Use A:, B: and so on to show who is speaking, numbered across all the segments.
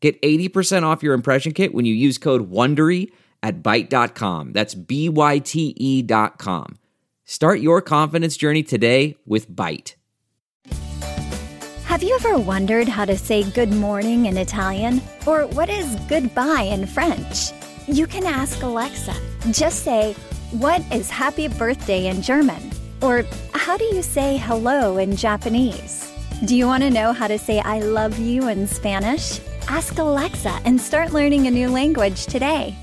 A: Get 80% off your impression kit when you use code WONDERY at Byte.com. That's B-Y-T-E dot com. Start your confidence journey today with Byte.
B: Have you ever wondered how to say good morning in Italian? Or what is goodbye in French? You can ask Alexa. Just say, what is happy birthday in German? Or how do you say hello in Japanese? Do you want to know how to say I love you in Spanish? Ask Alexa and start learning a new language today.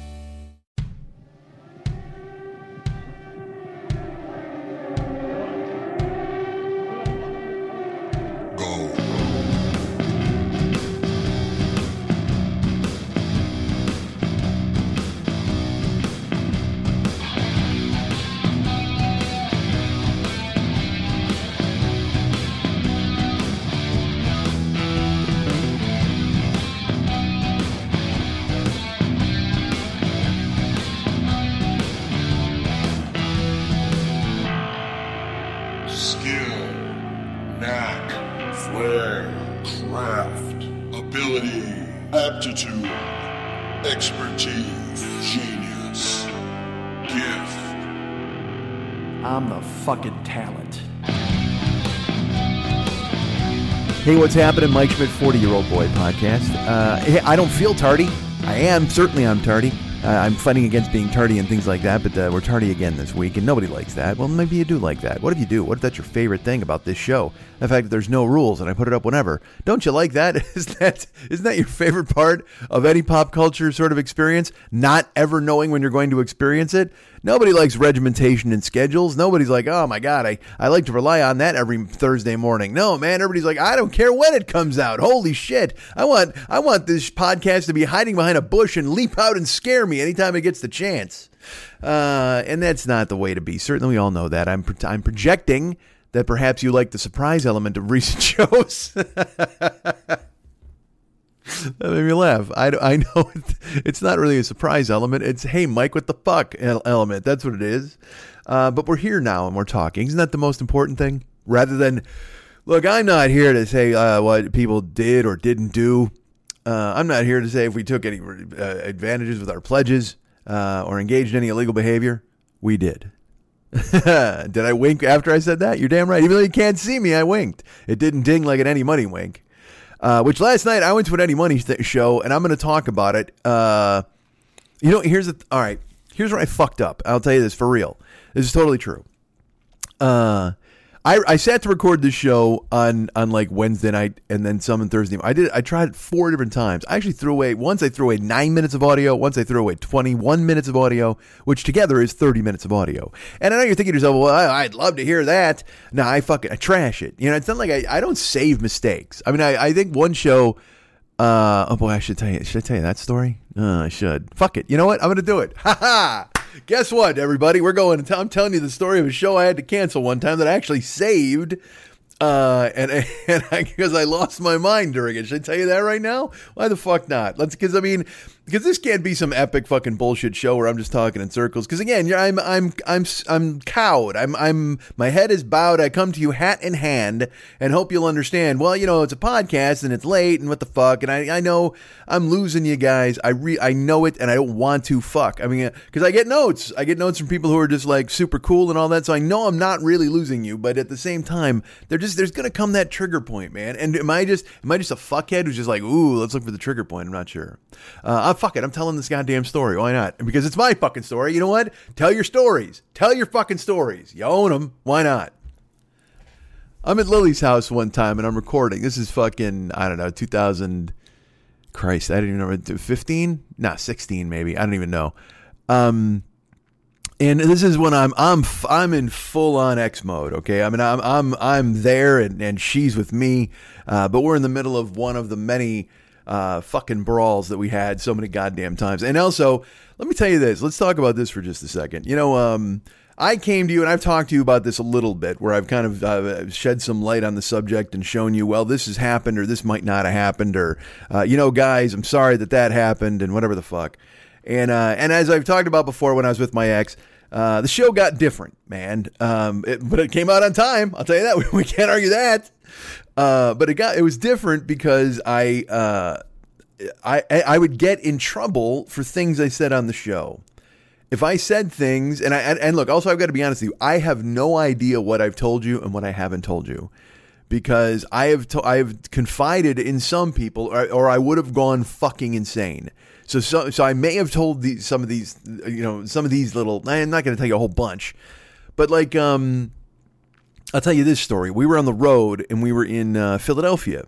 C: What's happening? Mike Schmidt, 40 year old boy podcast. Uh, I don't feel tardy. I am. Certainly, I'm tardy. Uh, I'm fighting against being tardy and things like that, but uh, we're tardy again this week, and nobody likes that. Well, maybe you do like that. What if you do? What if that's your favorite thing about this show? The fact that there's no rules and I put it up whenever. Don't you like that? Is that isn't that your favorite part of any pop culture sort of experience? Not ever knowing when you're going to experience it. Nobody likes regimentation and schedules. Nobody's like, oh my God, I, I like to rely on that every Thursday morning. No, man, everybody's like, I don't care when it comes out. Holy shit. I want I want this podcast to be hiding behind a bush and leap out and scare me anytime it gets the chance. Uh, and that's not the way to be. Certainly, we all know that. I'm, pro- I'm projecting that perhaps you like the surprise element of recent shows. That made me laugh. I, I know it's not really a surprise element. It's, hey, Mike, what the fuck element. That's what it is. Uh, but we're here now and we're talking. Isn't that the most important thing? Rather than, look, I'm not here to say uh, what people did or didn't do. Uh, I'm not here to say if we took any uh, advantages with our pledges uh, or engaged in any illegal behavior. We did. did I wink after I said that? You're damn right. Even though you can't see me, I winked. It didn't ding like an Eddie Money wink. Uh, which last night I went to an Eddie Money th- show, and I'm going to talk about it. Uh, you know, here's the all right. Here's where I fucked up. I'll tell you this for real. This is totally true. Uh, I, I sat to record this show on on like Wednesday night and then some on Thursday. I did I tried it four different times. I actually threw away once I threw away nine minutes of audio, once I threw away twenty one minutes of audio, which together is thirty minutes of audio. And I know you're thinking to yourself, well, I, would love to hear that. No, I fucking I trash it. You know, it's not like I, I don't save mistakes. I mean, I, I think one show. Uh, oh boy, I should tell you. Should I tell you that story? Uh, I should. Fuck it. You know what? I'm gonna do it. Ha ha. Guess what, everybody? We're going to. I'm telling you the story of a show I had to cancel one time that I actually saved, uh, and and because I, I, lost my mind during it. Should I tell you that right now? Why the fuck not? Let's because I mean because this can't be some epic fucking bullshit show where I'm just talking in circles. Because again, I'm I'm I'm I'm cowed. I'm I'm my head is bowed. I come to you hat in hand and hope you'll understand. Well, you know it's a podcast and it's late and what the fuck. And I I know I'm losing you guys. I re I know it and I don't want to fuck. I mean because I get notes. I get notes from people who are just like super cool and all that. So I know I'm not really losing you. But at the same time, they're just there's gonna come that trigger point, man. And am I just am I just a fuckhead who's just like ooh let's look for the trigger point? I'm not sure. Uh, fuck it. I'm telling this goddamn story. Why not? Because it's my fucking story. You know what? Tell your stories. Tell your fucking stories. You own them. Why not? I'm at Lily's house one time and I'm recording. This is fucking, I don't know, 2000. Christ, I didn't even know. 15? Nah, 16 maybe. I don't even know. Um, and this is when I'm I'm I'm in full on X mode. Okay, I mean I'm I'm I'm there and and she's with me, uh, but we're in the middle of one of the many uh, fucking brawls that we had so many goddamn times. And also, let me tell you this. Let's talk about this for just a second. You know, um, I came to you and I've talked to you about this a little bit, where I've kind of uh, shed some light on the subject and shown you, well, this has happened or this might not have happened, or uh, you know, guys, I'm sorry that that happened, and whatever the fuck. And uh, and as I've talked about before, when I was with my ex. Uh, the show got different, man, um, it, but it came out on time. I'll tell you that. We, we can't argue that. Uh, but it got it was different because I, uh, I I would get in trouble for things I said on the show if I said things, and I and, look, also I've got to be honest with you, I have no idea what I've told you and what I haven't told you, because I have to, I have confided in some people, or, or I would have gone fucking insane. So, so so I may have told these some of these, you know, some of these little. I'm not going to tell you a whole bunch, but like, um, I'll tell you this story. We were on the road and we were in uh, Philadelphia,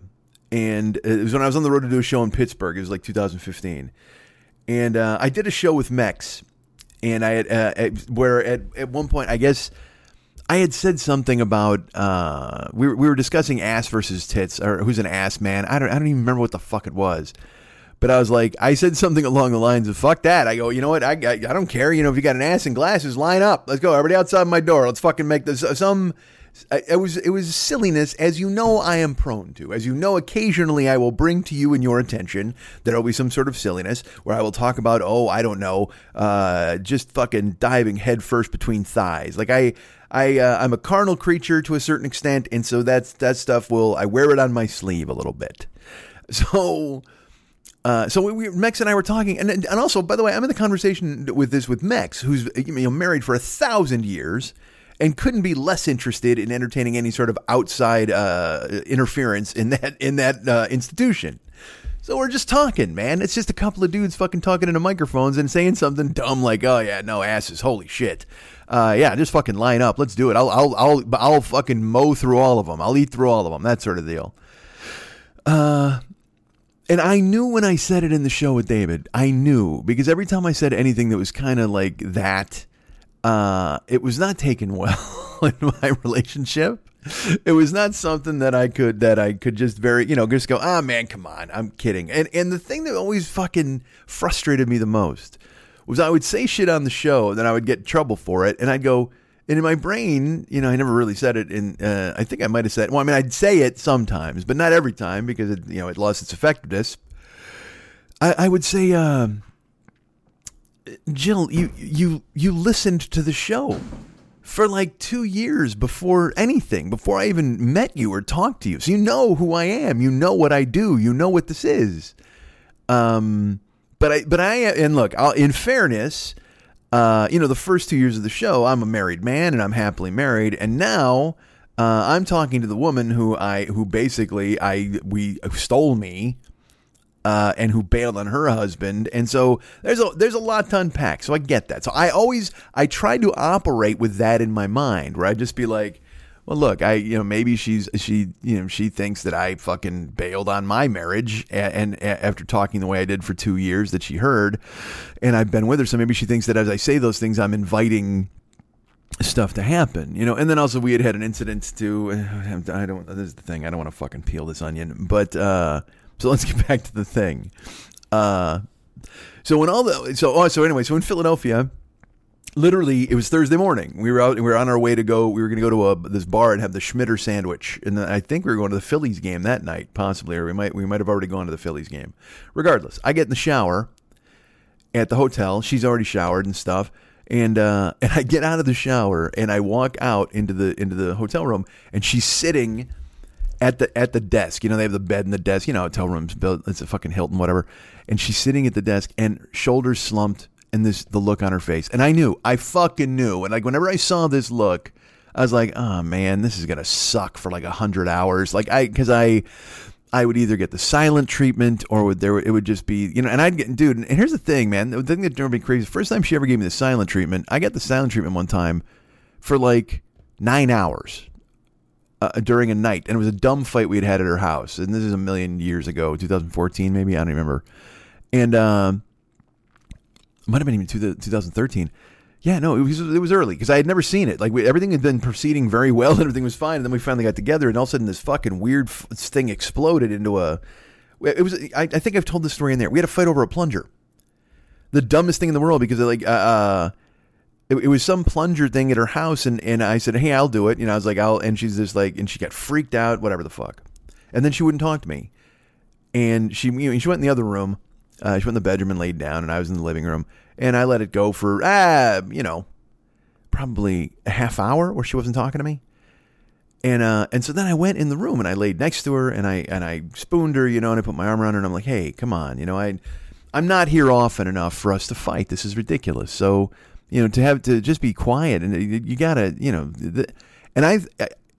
C: and it was when I was on the road to do a show in Pittsburgh. It was like 2015, and uh, I did a show with Mex and I had uh, at, where at at one point I guess I had said something about uh, we were, we were discussing ass versus tits or who's an ass man. I don't I don't even remember what the fuck it was. But I was like, I said something along the lines of "fuck that." I go, you know what? I, I, I don't care. You know, if you got an ass and glasses, line up. Let's go. Everybody outside my door. Let's fucking make this some it was it was silliness, as you know I am prone to. As you know, occasionally I will bring to you in your attention there will be some sort of silliness where I will talk about, oh, I don't know, uh, just fucking diving headfirst between thighs. Like I, I, uh, I'm a carnal creature to a certain extent, and so that's that stuff will I wear it on my sleeve a little bit. So. Uh, so we, we, Mex and I were talking, and and also, by the way, I'm in the conversation with this with Mex, who's you know married for a thousand years, and couldn't be less interested in entertaining any sort of outside uh, interference in that in that uh, institution. So we're just talking, man. It's just a couple of dudes fucking talking into microphones and saying something dumb like, "Oh yeah, no asses, holy shit." Uh, yeah, just fucking line up. Let's do it. I'll, I'll, I'll, I'll fucking mow through all of them. I'll eat through all of them. That sort of deal. Uh, and I knew when I said it in the show with David, I knew because every time I said anything that was kind of like that, uh, it was not taken well in my relationship. It was not something that I could that I could just very you know just go ah man come on I'm kidding and and the thing that always fucking frustrated me the most was I would say shit on the show and then I would get in trouble for it and I'd go and in my brain you know I never really said it and uh, I think I might have said well I mean I'd say it sometimes but not every time because it you know it lost its effectiveness I, I would say uh, Jill, you you you listened to the show for like two years before anything, before I even met you or talked to you. So you know who I am. You know what I do. You know what this is. Um, but I but I and look, I'll, in fairness, uh, you know, the first two years of the show, I'm a married man and I'm happily married, and now. Uh, I'm talking to the woman who I who basically I we stole me uh, and who bailed on her husband. And so there's a there's a lot to unpack. So I get that. So I always I try to operate with that in my mind, where I just be like, well, look, I you know maybe she's she you know she thinks that I fucking bailed on my marriage, and, and after talking the way I did for two years that she heard, and I've been with her, so maybe she thinks that as I say those things, I'm inviting stuff to happen, you know. And then also we had had an incident to I don't this is the thing I don't want to fucking peel this onion, but uh so let's get back to the thing. Uh, so when all the so oh, so anyway, so in Philadelphia, literally it was Thursday morning. We were out we were on our way to go. We were going to go to a, this bar and have the Schmitter sandwich, and I think we were going to the Phillies game that night, possibly, or we might we might have already gone to the Phillies game. Regardless, I get in the shower at the hotel. She's already showered and stuff. And uh, and I get out of the shower and I walk out into the into the hotel room and she's sitting at the at the desk. You know, they have the bed and the desk. You know, hotel rooms built. It's a fucking Hilton, whatever. And she's sitting at the desk and shoulders slumped and this the look on her face. And I knew, I fucking knew. And like whenever I saw this look, I was like, oh man, this is gonna suck for like a hundred hours. Like I, because I. I would either get the silent treatment or would there it would just be you know and I'd get dude and here's the thing man the thing that drove me crazy the first time she ever gave me the silent treatment I got the silent treatment one time for like nine hours uh, during a night, and it was a dumb fight we had had at her house. And this is a million years ago, 2014 maybe. I don't remember. And um, might have been even 2013. Yeah, no, it was it was early because I had never seen it. Like we, everything had been proceeding very well, and everything was fine. And then we finally got together, and all of a sudden, this fucking weird f- thing exploded into a It was. I, I think I've told this story in there. We had a fight over a plunger. The dumbest thing in the world because like uh, uh it, it was some plunger thing at her house, and and I said, hey, I'll do it. You know, I was like, I'll, and she's just like, and she got freaked out, whatever the fuck, and then she wouldn't talk to me, and she you know, she went in the other room. Uh, she went in the bedroom and laid down, and I was in the living room, and I let it go for ah, you know, probably a half hour where she wasn't talking to me. And uh, and so then I went in the room and I laid next to her and I and I spooned her, you know, and I put my arm around her and I'm like, hey, come on, you know, I I'm not here often enough for us to fight. This is ridiculous. So you know, to have to just be quiet and you gotta, you know, the, and I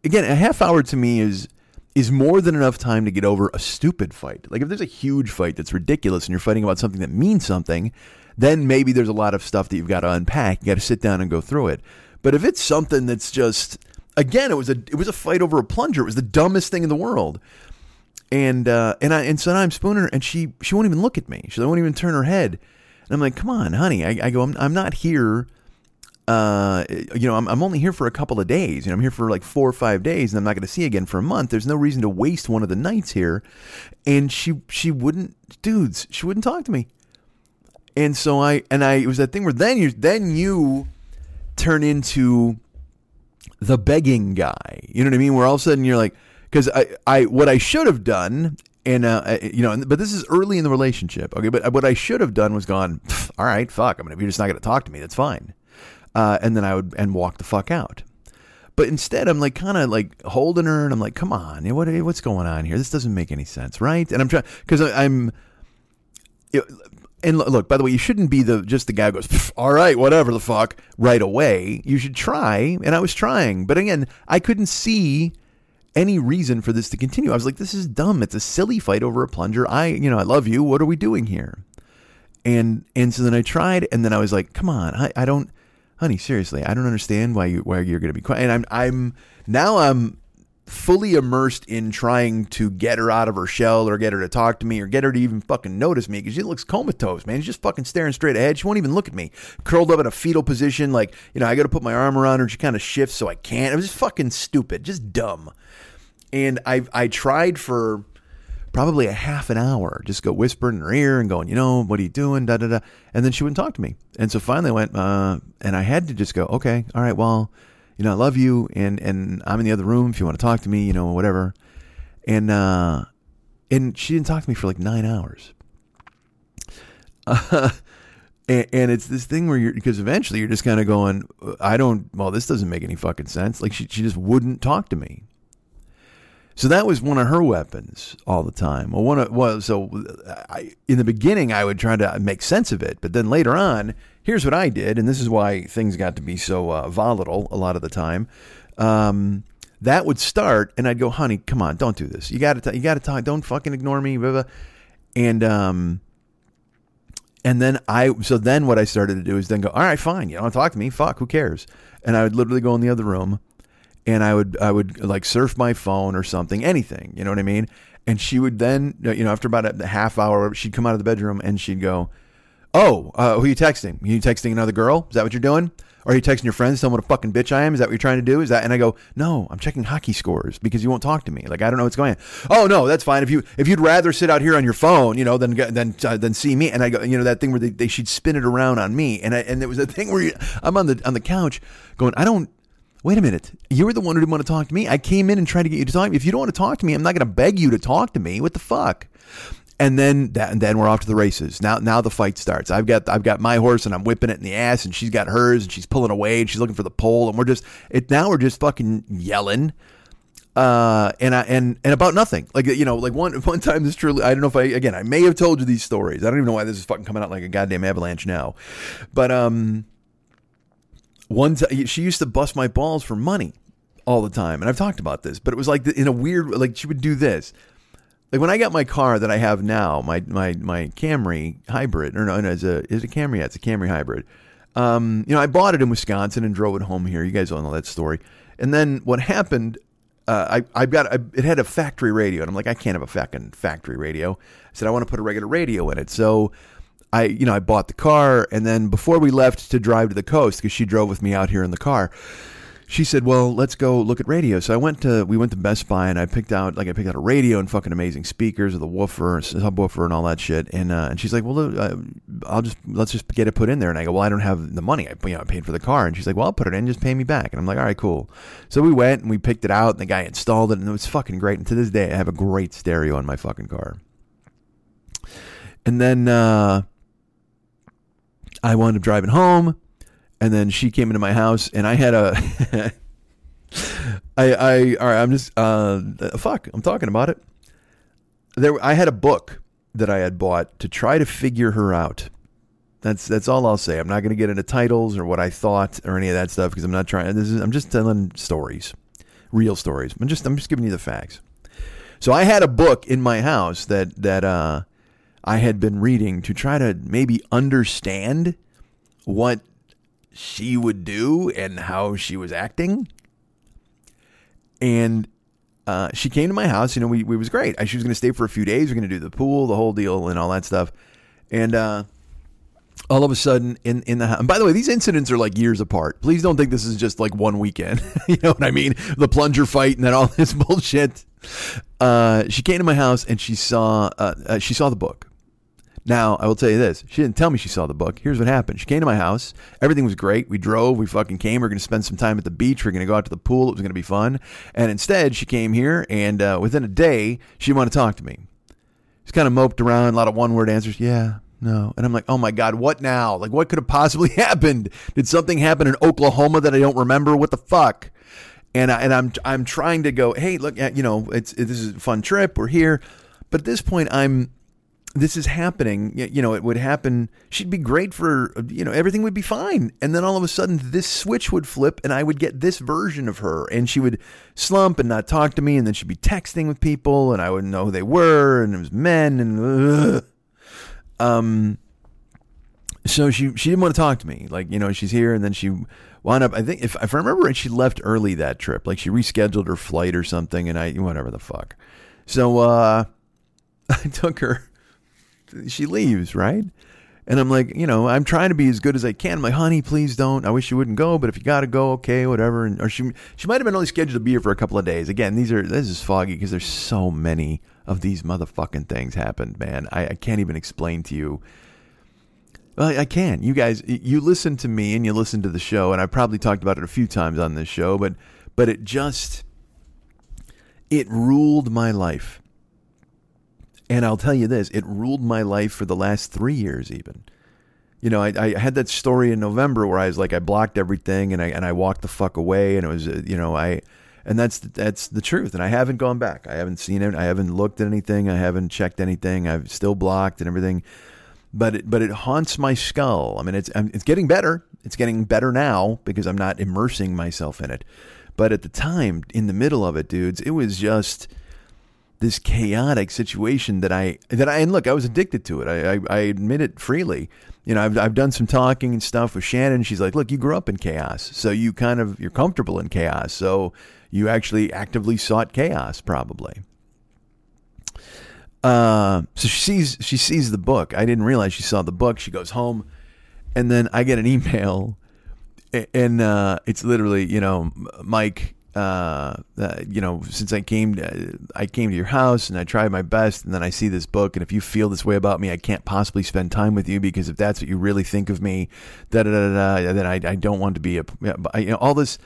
C: again a half hour to me is is more than enough time to get over a stupid fight. Like if there's a huge fight that's ridiculous and you're fighting about something that means something, then maybe there's a lot of stuff that you've got to unpack. You got to sit down and go through it. But if it's something that's just again, it was a it was a fight over a plunger. It was the dumbest thing in the world. And uh, and I and so I'm spooning her, and she she won't even look at me. She won't even turn her head. And I'm like, come on, honey. I, I go, I'm, I'm not here. Uh, you know, I'm, I'm only here for a couple of days. You know, I'm here for like four or five days, and I'm not going to see you again for a month. There's no reason to waste one of the nights here. And she she wouldn't, dudes, she wouldn't talk to me. And so I and I it was that thing where then you then you turn into the begging guy. You know what I mean? Where all of a sudden you're like, because I, I, what I should have done, and uh, you know, but this is early in the relationship. Okay, but what I should have done was gone. All right, fuck. I mean, if you're just not going to talk to me, that's fine. Uh, and then I would and walk the fuck out. But instead, I'm like kind of like holding her, and I'm like, "Come on, what what's going on here? This doesn't make any sense, right?" And I'm trying because I'm. Know, and look, by the way, you shouldn't be the just the guy who goes, all right, whatever the fuck, right away. You should try, and I was trying, but again, I couldn't see any reason for this to continue. I was like, this is dumb. It's a silly fight over a plunger. I, you know, I love you. What are we doing here? And and so then I tried, and then I was like, come on, I, I don't, honey, seriously, I don't understand why you why you're going to be quiet. And I'm I'm now I'm fully immersed in trying to get her out of her shell or get her to talk to me or get her to even fucking notice me because she looks comatose, man. She's just fucking staring straight ahead. She won't even look at me. Curled up in a fetal position, like, you know, I got to put my arm around her and she kind of shifts so I can't. It was just fucking stupid, just dumb. And I I tried for probably a half an hour, just go whispering in her ear and going, you know, what are you doing? Da da da. And then she wouldn't talk to me. And so finally I went, uh, and I had to just go, okay, all right, well, you know, I love you, and and I'm in the other room if you want to talk to me, you know, whatever. And uh, and she didn't talk to me for like nine hours. Uh, and, and, it's this thing where you're because eventually you're just kind of going, I don't. Well, this doesn't make any fucking sense. Like she she just wouldn't talk to me. So that was one of her weapons all the time. Well, one of well, so I, in the beginning I would try to make sense of it, but then later on here's what I did, and this is why things got to be so uh, volatile a lot of the time. Um, that would start, and I'd go, "Honey, come on, don't do this. You got to, you got to talk. Don't fucking ignore me." Blah, blah. And um, and then I, so then what I started to do is then go, "All right, fine. You don't talk to me. Fuck, who cares?" And I would literally go in the other room, and I would, I would like surf my phone or something, anything. You know what I mean? And she would then, you know, after about a half hour, she'd come out of the bedroom and she'd go Oh, uh, who are you texting? Are you texting another girl? Is that what you're doing? Or are you texting your friends, telling what a fucking bitch I am? Is that what you're trying to do? Is that? And I go, no, I'm checking hockey scores because you won't talk to me. Like I don't know what's going on. Oh no, that's fine. If you if you'd rather sit out here on your phone, you know, than than uh, than see me. And I go, you know, that thing where they, they she'd spin it around on me, and I, and it was a thing where you, I'm on the on the couch going, I don't. Wait a minute. You were the one who didn't want to talk to me. I came in and tried to get you to talk. to me. If you don't want to talk to me, I'm not going to beg you to talk to me. What the fuck? And then that, and then we're off to the races. Now now the fight starts. I've got I've got my horse and I'm whipping it in the ass, and she's got hers, and she's pulling away, and she's looking for the pole, and we're just it now we're just fucking yelling. Uh, and I and and about nothing. Like you know, like one one time this truly I don't know if I again I may have told you these stories. I don't even know why this is fucking coming out like a goddamn avalanche now. But um one time she used to bust my balls for money all the time. And I've talked about this, but it was like in a weird like she would do this like when I got my car that I have now, my my my Camry hybrid, or no, no it's a is it Camry? Yeah, it's a Camry hybrid. Um, you know, I bought it in Wisconsin and drove it home here. You guys all know that story. And then what happened? Uh, I I got I, it had a factory radio, and I'm like, I can't have a fucking factory radio. I said I want to put a regular radio in it, so. I, you know, I bought the car, and then before we left to drive to the coast, because she drove with me out here in the car, she said, "Well, let's go look at radio." So I went to we went to Best Buy and I picked out like I picked out a radio and fucking amazing speakers with a woofer, subwoofer, and all that shit. And uh, and she's like, "Well, I'll just let's just get it put in there." And I go, "Well, I don't have the money. I you know I paid for the car." And she's like, "Well, I'll put it in, just pay me back." And I'm like, "All right, cool." So we went and we picked it out, and the guy installed it, and it was fucking great. And to this day, I have a great stereo in my fucking car. And then uh, I wound up driving home and then she came into my house and I had a I I all right I'm just uh fuck I'm talking about it. There I had a book that I had bought to try to figure her out. That's that's all I'll say. I'm not going to get into titles or what I thought or any of that stuff because I'm not trying this is I'm just telling stories real stories. I'm just I'm just giving you the facts. So I had a book in my house that that uh I had been reading to try to maybe understand what she would do and how she was acting. And uh, she came to my house. You know, we, we was great. She was going to stay for a few days. We are going to do the pool, the whole deal, and all that stuff. And uh, all of a sudden, in in the house. And by the way, these incidents are like years apart. Please don't think this is just like one weekend. you know what I mean? The plunger fight and then all this bullshit. Uh, she came to my house and she saw uh, uh, she saw the book. Now, I will tell you this. She didn't tell me she saw the book. Here's what happened. She came to my house. Everything was great. We drove. We fucking came. We are going to spend some time at the beach. We are going to go out to the pool. It was going to be fun. And instead, she came here, and uh, within a day, she wanted to talk to me. She's kind of moped around, a lot of one word answers. Yeah, no. And I'm like, oh my God, what now? Like, what could have possibly happened? Did something happen in Oklahoma that I don't remember? What the fuck? And, I, and I'm, I'm trying to go, hey, look, you know, it's, it, this is a fun trip. We're here. But at this point, I'm, this is happening. You know, it would happen. She'd be great for, you know, everything would be fine. And then all of a sudden, this switch would flip and I would get this version of her. And she would slump and not talk to me. And then she'd be texting with people and I wouldn't know who they were. And it was men. And, ugh. um, so she, she didn't want to talk to me. Like, you know, she's here and then she wound up, I think, if, if I remember right, she left early that trip. Like she rescheduled her flight or something. And I, whatever the fuck. So, uh, I took her she leaves, right? And I'm like, you know, I'm trying to be as good as I can. I'm like, honey, please don't. I wish you wouldn't go, but if you got to go, okay, whatever. And or she she might have been only scheduled to be here for a couple of days. Again, these are this is foggy because there's so many of these motherfucking things happened, man. I, I can't even explain to you. Well, I can. You guys, you listen to me and you listen to the show, and I probably talked about it a few times on this show, but but it just it ruled my life and I'll tell you this, it ruled my life for the last three years, even. You know, I, I had that story in November where I was like, I blocked everything and I and I walked the fuck away, and it was, uh, you know, I, and that's that's the truth. And I haven't gone back. I haven't seen it. I haven't looked at anything. I haven't checked anything. I've still blocked and everything. But it, but it haunts my skull. I mean, it's it's getting better. It's getting better now because I'm not immersing myself in it. But at the time, in the middle of it, dudes, it was just this chaotic situation that I that I and look, I was addicted to it. I, I, I admit it freely. You know, I've I've done some talking and stuff with Shannon. She's like, "Look, you grew up in chaos, so you kind of you're comfortable in chaos. So you actually actively sought chaos, probably." Uh, so she sees she sees the book. I didn't realize she saw the book. She goes home, and then I get an email, and uh, it's literally you know Mike uh, you know, since I came, to, I came to your house and I tried my best, and then I see this book, and if you feel this way about me, I can't possibly spend time with you because if that's what you really think of me, da da da da, then I, I don't want to be a, you know, all this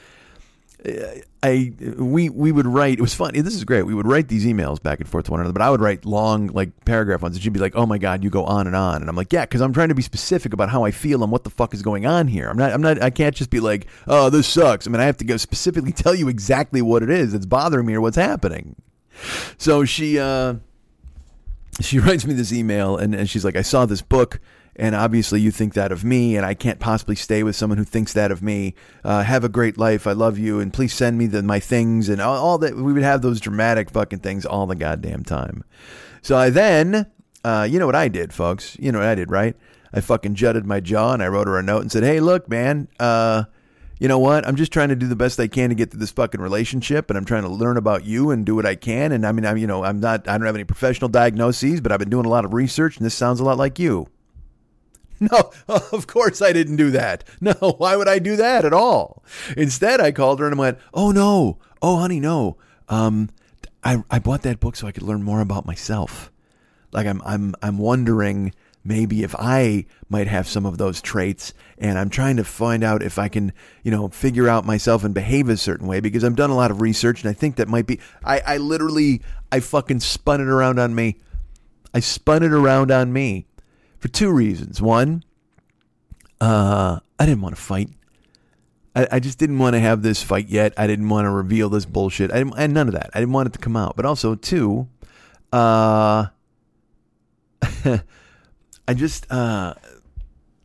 C: I we we would write. It was fun. This is great. We would write these emails back and forth to one another. But I would write long, like paragraph ones, and she'd be like, "Oh my god, you go on and on." And I'm like, "Yeah," because I'm trying to be specific about how I feel and what the fuck is going on here. I'm not. I'm not. I can't just be like, "Oh, this sucks." I mean, I have to go specifically tell you exactly what it is that's bothering me or what's happening. So she uh, she writes me this email, and, and she's like, "I saw this book." And obviously you think that of me, and I can't possibly stay with someone who thinks that of me. Uh, have a great life. I love you, and please send me the, my things and all, all, that. We would have those dramatic fucking things all the goddamn time. So I then, uh, you know what I did, folks? You know what I did, right? I fucking jutted my jaw and I wrote her a note and said, "Hey, look, man." Uh, you know what? I'm just trying to do the best I can to get through this fucking relationship, and I'm trying to learn about you and do what I can. And I mean, I'm, you know, I'm not, I don't have any professional diagnoses, but I've been doing a lot of research, and this sounds a lot like you. No, of course I didn't do that. No, why would I do that at all? Instead, I called her and I went, "Oh no, oh honey, no. Um, I I bought that book so I could learn more about myself. Like I'm I'm I'm wondering maybe if I might have some of those traits, and I'm trying to find out if I can, you know, figure out myself and behave a certain way because I've done a lot of research and I think that might be. I I literally I fucking spun it around on me. I spun it around on me for two reasons. One, uh, I didn't want to fight. I, I just didn't want to have this fight yet. I didn't want to reveal this bullshit. I didn't, and none of that. I didn't want it to come out. But also, two, uh, I just, uh,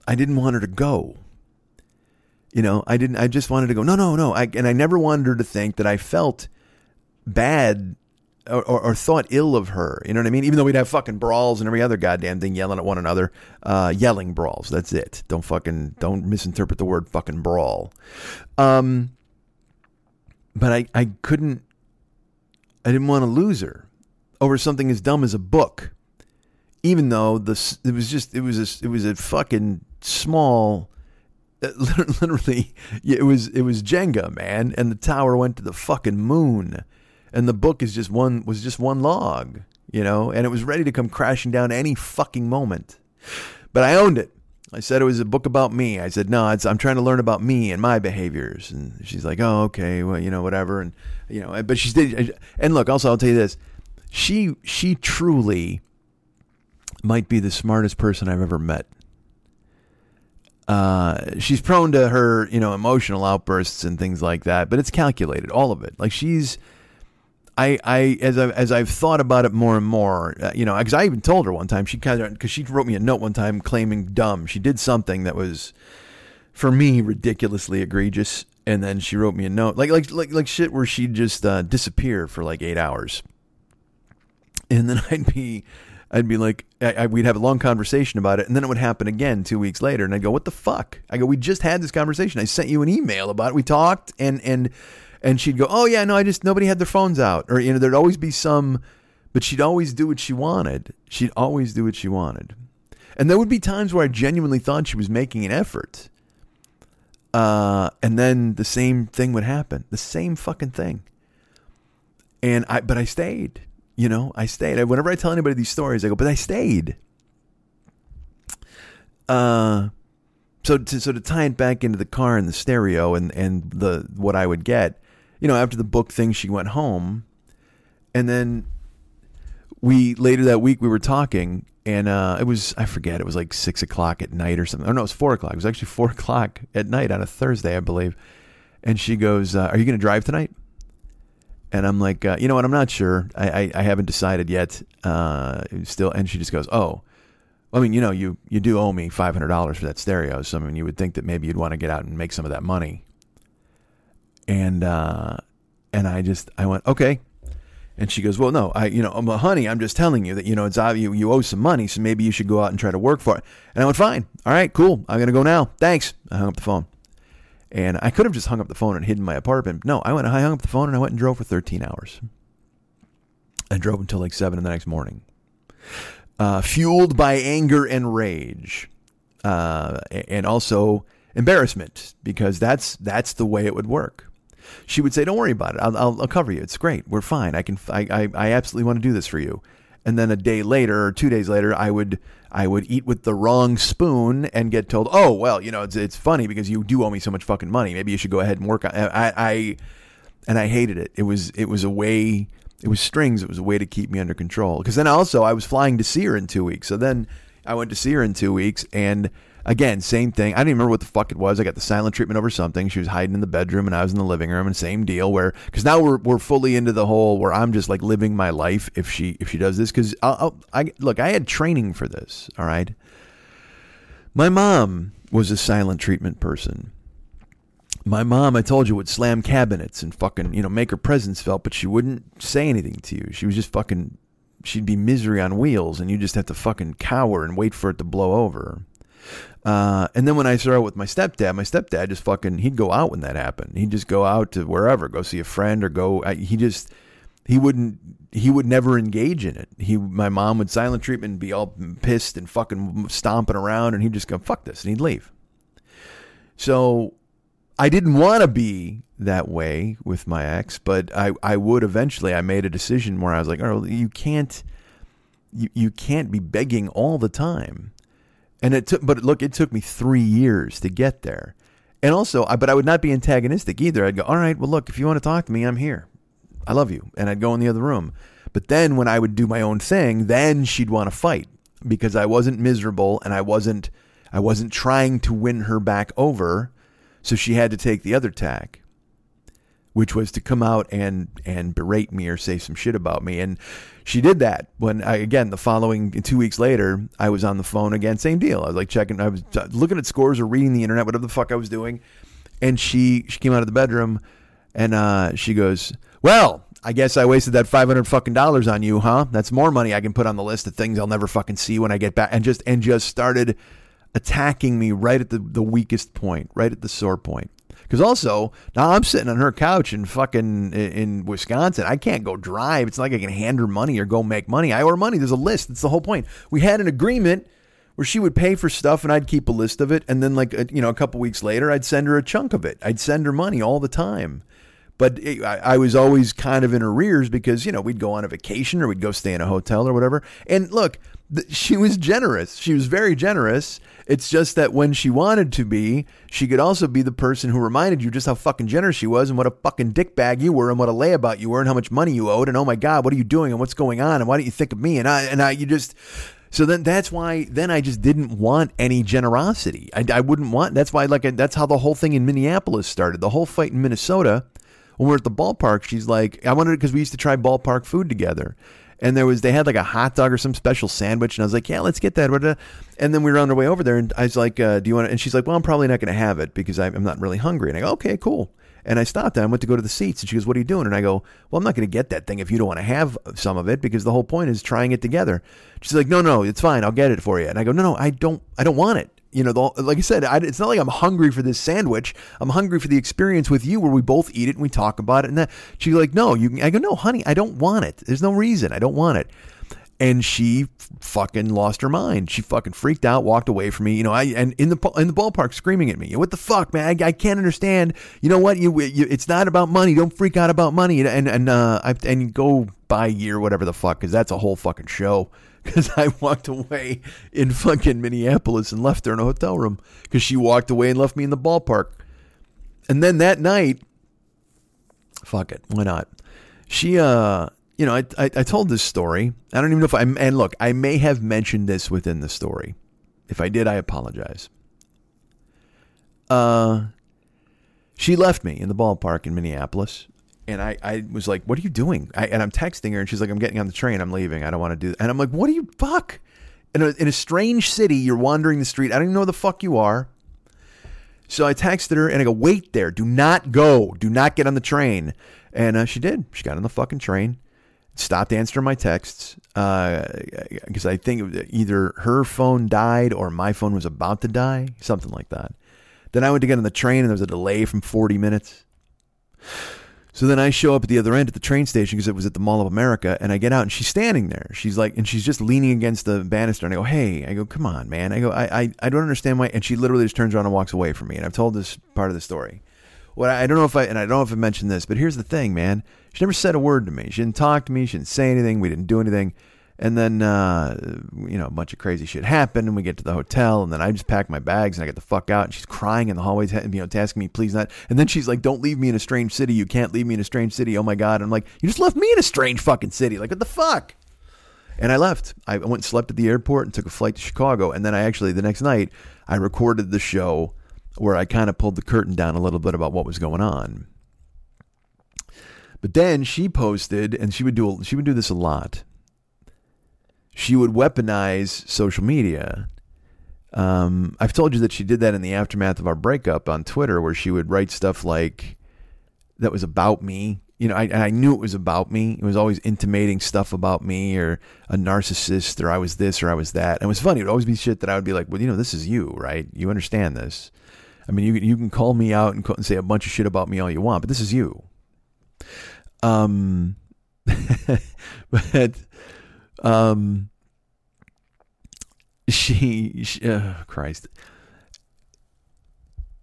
C: I didn't want her to go. You know, I didn't. I just wanted to go. No, no, no. I, and I never wanted her to think that I felt bad or, or, thought ill of her. You know what I mean? Even though we'd have fucking brawls and every other goddamn thing, yelling at one another, uh, yelling brawls. That's it. Don't fucking don't misinterpret the word fucking brawl. Um, but I I couldn't. I didn't want to lose her over something as dumb as a book. Even though this it was just it was a, it was a fucking small literally it was it was Jenga man and the tower went to the fucking moon and the book is just one was just one log, you know, and it was ready to come crashing down any fucking moment. But I owned it. I said it was a book about me. I said, no, I'm trying to learn about me and my behaviors. And she's like, oh, okay, well, you know, whatever. And, you know, but she did. And look, also, I'll tell you this. She, she truly might be the smartest person I've ever met. Uh, she's prone to her, you know, emotional outbursts and things like that, but it's calculated, all of it. Like she's, I, I as I as I've thought about it more and more, uh, you know, because I even told her one time she kind of because she wrote me a note one time claiming dumb. She did something that was for me ridiculously egregious, and then she wrote me a note like like like like shit where she'd just uh, disappear for like eight hours, and then I'd be. I'd be like, I, I, we'd have a long conversation about it, and then it would happen again two weeks later, and I'd go, "What the fuck?" I go, "We just had this conversation. I sent you an email about it. We talked, and and and she'd go, "Oh yeah, no, I just nobody had their phones out," or you know, there'd always be some, but she'd always do what she wanted. She'd always do what she wanted, and there would be times where I genuinely thought she was making an effort. Uh, and then the same thing would happen, the same fucking thing. And I, but I stayed. You know, I stayed. I, whenever I tell anybody these stories, I go, "But I stayed." Uh, so to so to tie it back into the car and the stereo and and the what I would get you know, after the book thing, she went home, and then we later that week we were talking, and uh, it was I forget it was like six o'clock at night or something. Oh no, it was four o'clock. It was actually four o'clock at night on a Thursday, I believe. And she goes, uh, "Are you going to drive tonight?" And I'm like, uh, "You know what? I'm not sure. I I, I haven't decided yet. Uh, still." And she just goes, "Oh." I mean, you know, you, you do owe me five hundred dollars for that stereo, so I mean, you would think that maybe you'd want to get out and make some of that money and uh, and I just I went okay, and she goes, well, no, I you know, well, honey, I'm just telling you that you know it's obvious you, you owe some money, so maybe you should go out and try to work for it. And I went, fine, all right, cool, I'm gonna go now. Thanks. I hung up the phone, and I could have just hung up the phone and hidden my apartment. No, I went, I hung up the phone and I went and drove for 13 hours. I drove until like seven in the next morning, uh, fueled by anger and rage, uh, and also embarrassment because that's that's the way it would work she would say, "Don't worry about it. I'll, I'll, I'll cover you. It's great. We're fine. I can. I, I, I absolutely want to do this for you." And then a day later or two days later, I would I would eat with the wrong spoon and get told, "Oh, well, you know, it's it's funny because you do owe me so much fucking money. Maybe you should go ahead and work on." I, I and I hated it. It was it was a way. It was strings. It was a way to keep me under control. Because then also I was flying to see her in two weeks. So then I went to see her in two weeks and Again, same thing. I don't even remember what the fuck it was. I got the silent treatment over something. She was hiding in the bedroom and I was in the living room and same deal where cuz now we're we're fully into the whole where I'm just like living my life if she if she does this cuz I I look, I had training for this, all right? My mom was a silent treatment person. My mom, I told you, would slam cabinets and fucking, you know, make her presence felt, but she wouldn't say anything to you. She was just fucking she'd be misery on wheels and you just have to fucking cower and wait for it to blow over. Uh, and then when I started with my stepdad, my stepdad just fucking, he'd go out when that happened. He'd just go out to wherever, go see a friend or go, he just, he wouldn't he would never engage in it. He my mom would silent treatment and be all pissed and fucking stomping around and he'd just go fuck this and he'd leave. So I didn't want to be that way with my ex, but I, I would eventually. I made a decision where I was like, oh, you can't you, you can't be begging all the time. And it took but look, it took me three years to get there. And also, I, but I would not be antagonistic either. I'd go, all right, well, look, if you want to talk to me, I'm here. I love you. And I'd go in the other room. But then when I would do my own thing, then she'd want to fight because I wasn't miserable and I wasn't I wasn't trying to win her back over. So she had to take the other tack, which was to come out and and berate me or say some shit about me. And she did that when I again the following two weeks later I was on the phone again, same deal. I was like checking, I was looking at scores or reading the internet, whatever the fuck I was doing. And she she came out of the bedroom and uh, she goes, "Well, I guess I wasted that 500 fucking dollars on you, huh? That's more money I can put on the list of things I'll never fucking see when I get back." And just and just started attacking me right at the, the weakest point, right at the sore point. Because also now I'm sitting on her couch in fucking in Wisconsin. I can't go drive. It's not like I can hand her money or go make money. I owe her money. There's a list. That's the whole point. We had an agreement where she would pay for stuff and I'd keep a list of it. And then like uh, you know a couple weeks later, I'd send her a chunk of it. I'd send her money all the time. But it, I, I was always kind of in arrears because you know we'd go on a vacation or we'd go stay in a hotel or whatever. And look, she was generous. She was very generous. It's just that when she wanted to be, she could also be the person who reminded you just how fucking generous she was and what a fucking dickbag you were and what a layabout you were and how much money you owed and oh my god, what are you doing and what's going on and why don't you think of me and I and I you just so then that's why then I just didn't want any generosity. I, I wouldn't want. That's why like that's how the whole thing in Minneapolis started. The whole fight in Minnesota when we're at the ballpark, she's like, I wanted because we used to try ballpark food together and there was they had like a hot dog or some special sandwich, and I was like, yeah, let's get that. And then we were on our way over there, and I was like, uh, do you want? it? And she's like, well, I'm probably not going to have it because I'm not really hungry. And I go, okay, cool. And I stopped and I went to go to the seats, and she goes, "What are you doing?" And I go, "Well, I'm not going to get that thing if you don't want to have some of it because the whole point is trying it together." She's like, "No, no, it's fine. I'll get it for you." And I go, "No, no, I don't. I don't want it you know, the, like I said, I, it's not like I'm hungry for this sandwich. I'm hungry for the experience with you where we both eat it and we talk about it. And that she's like, no, you. Can, I go, no, honey, I don't want it. There's no reason. I don't want it. And she fucking lost her mind. She fucking freaked out, walked away from me. You know, I and in the in the ballpark screaming at me. What the fuck, man? I, I can't understand. You know what? You, you, it's not about money. Don't freak out about money. And and uh, and go buy year, whatever the fuck, because that's a whole fucking show because I walked away in fucking Minneapolis and left her in a hotel room because she walked away and left me in the ballpark. And then that night, fuck it, why not? She, uh, you know, I, I, I told this story. I don't even know if I, and look, I may have mentioned this within the story. If I did, I apologize. Uh, she left me in the ballpark in Minneapolis and I, I was like, "What are you doing?" I, and I'm texting her, and she's like, "I'm getting on the train. I'm leaving. I don't want to do." That. And I'm like, "What do you fuck?" In a, in a strange city, you're wandering the street. I don't even know who the fuck you are. So I texted her and I go, "Wait there. Do not go. Do not get on the train." And uh, she did. She got on the fucking train. Stopped answering my texts because uh, I think either her phone died or my phone was about to die, something like that. Then I went to get on the train and there was a delay from 40 minutes. So then I show up at the other end at the train station because it was at the Mall of America, and I get out and she's standing there. She's like, and she's just leaning against the banister, and I go, "Hey," I go, "Come on, man." I go, "I, I, I don't understand why." And she literally just turns around and walks away from me. And I've told this part of the story. I, I don't know if I and I don't know if I mentioned this, but here's the thing, man. She never said a word to me. She didn't talk to me. She didn't say anything. We didn't do anything. And then, uh, you know, a bunch of crazy shit happened, and we get to the hotel, and then I just pack my bags and I get the fuck out. And she's crying in the hallways, you know, asking me, please not. And then she's like, "Don't leave me in a strange city. You can't leave me in a strange city. Oh my god!" And I'm like, "You just left me in a strange fucking city. Like what the fuck?" And I left. I went and slept at the airport and took a flight to Chicago. And then I actually the next night I recorded the show where I kind of pulled the curtain down a little bit about what was going on. But then she posted, and she would do she would do this a lot she would weaponize social media. Um, I've told you that she did that in the aftermath of our breakup on Twitter, where she would write stuff like that was about me. You know, I, I knew it was about me. It was always intimating stuff about me or a narcissist or I was this or I was that. And it was funny. It would always be shit that I would be like, well, you know, this is you, right? You understand this. I mean, you, you can call me out and, and say a bunch of shit about me all you want, but this is you. Um, but um, she, she uh, Christ,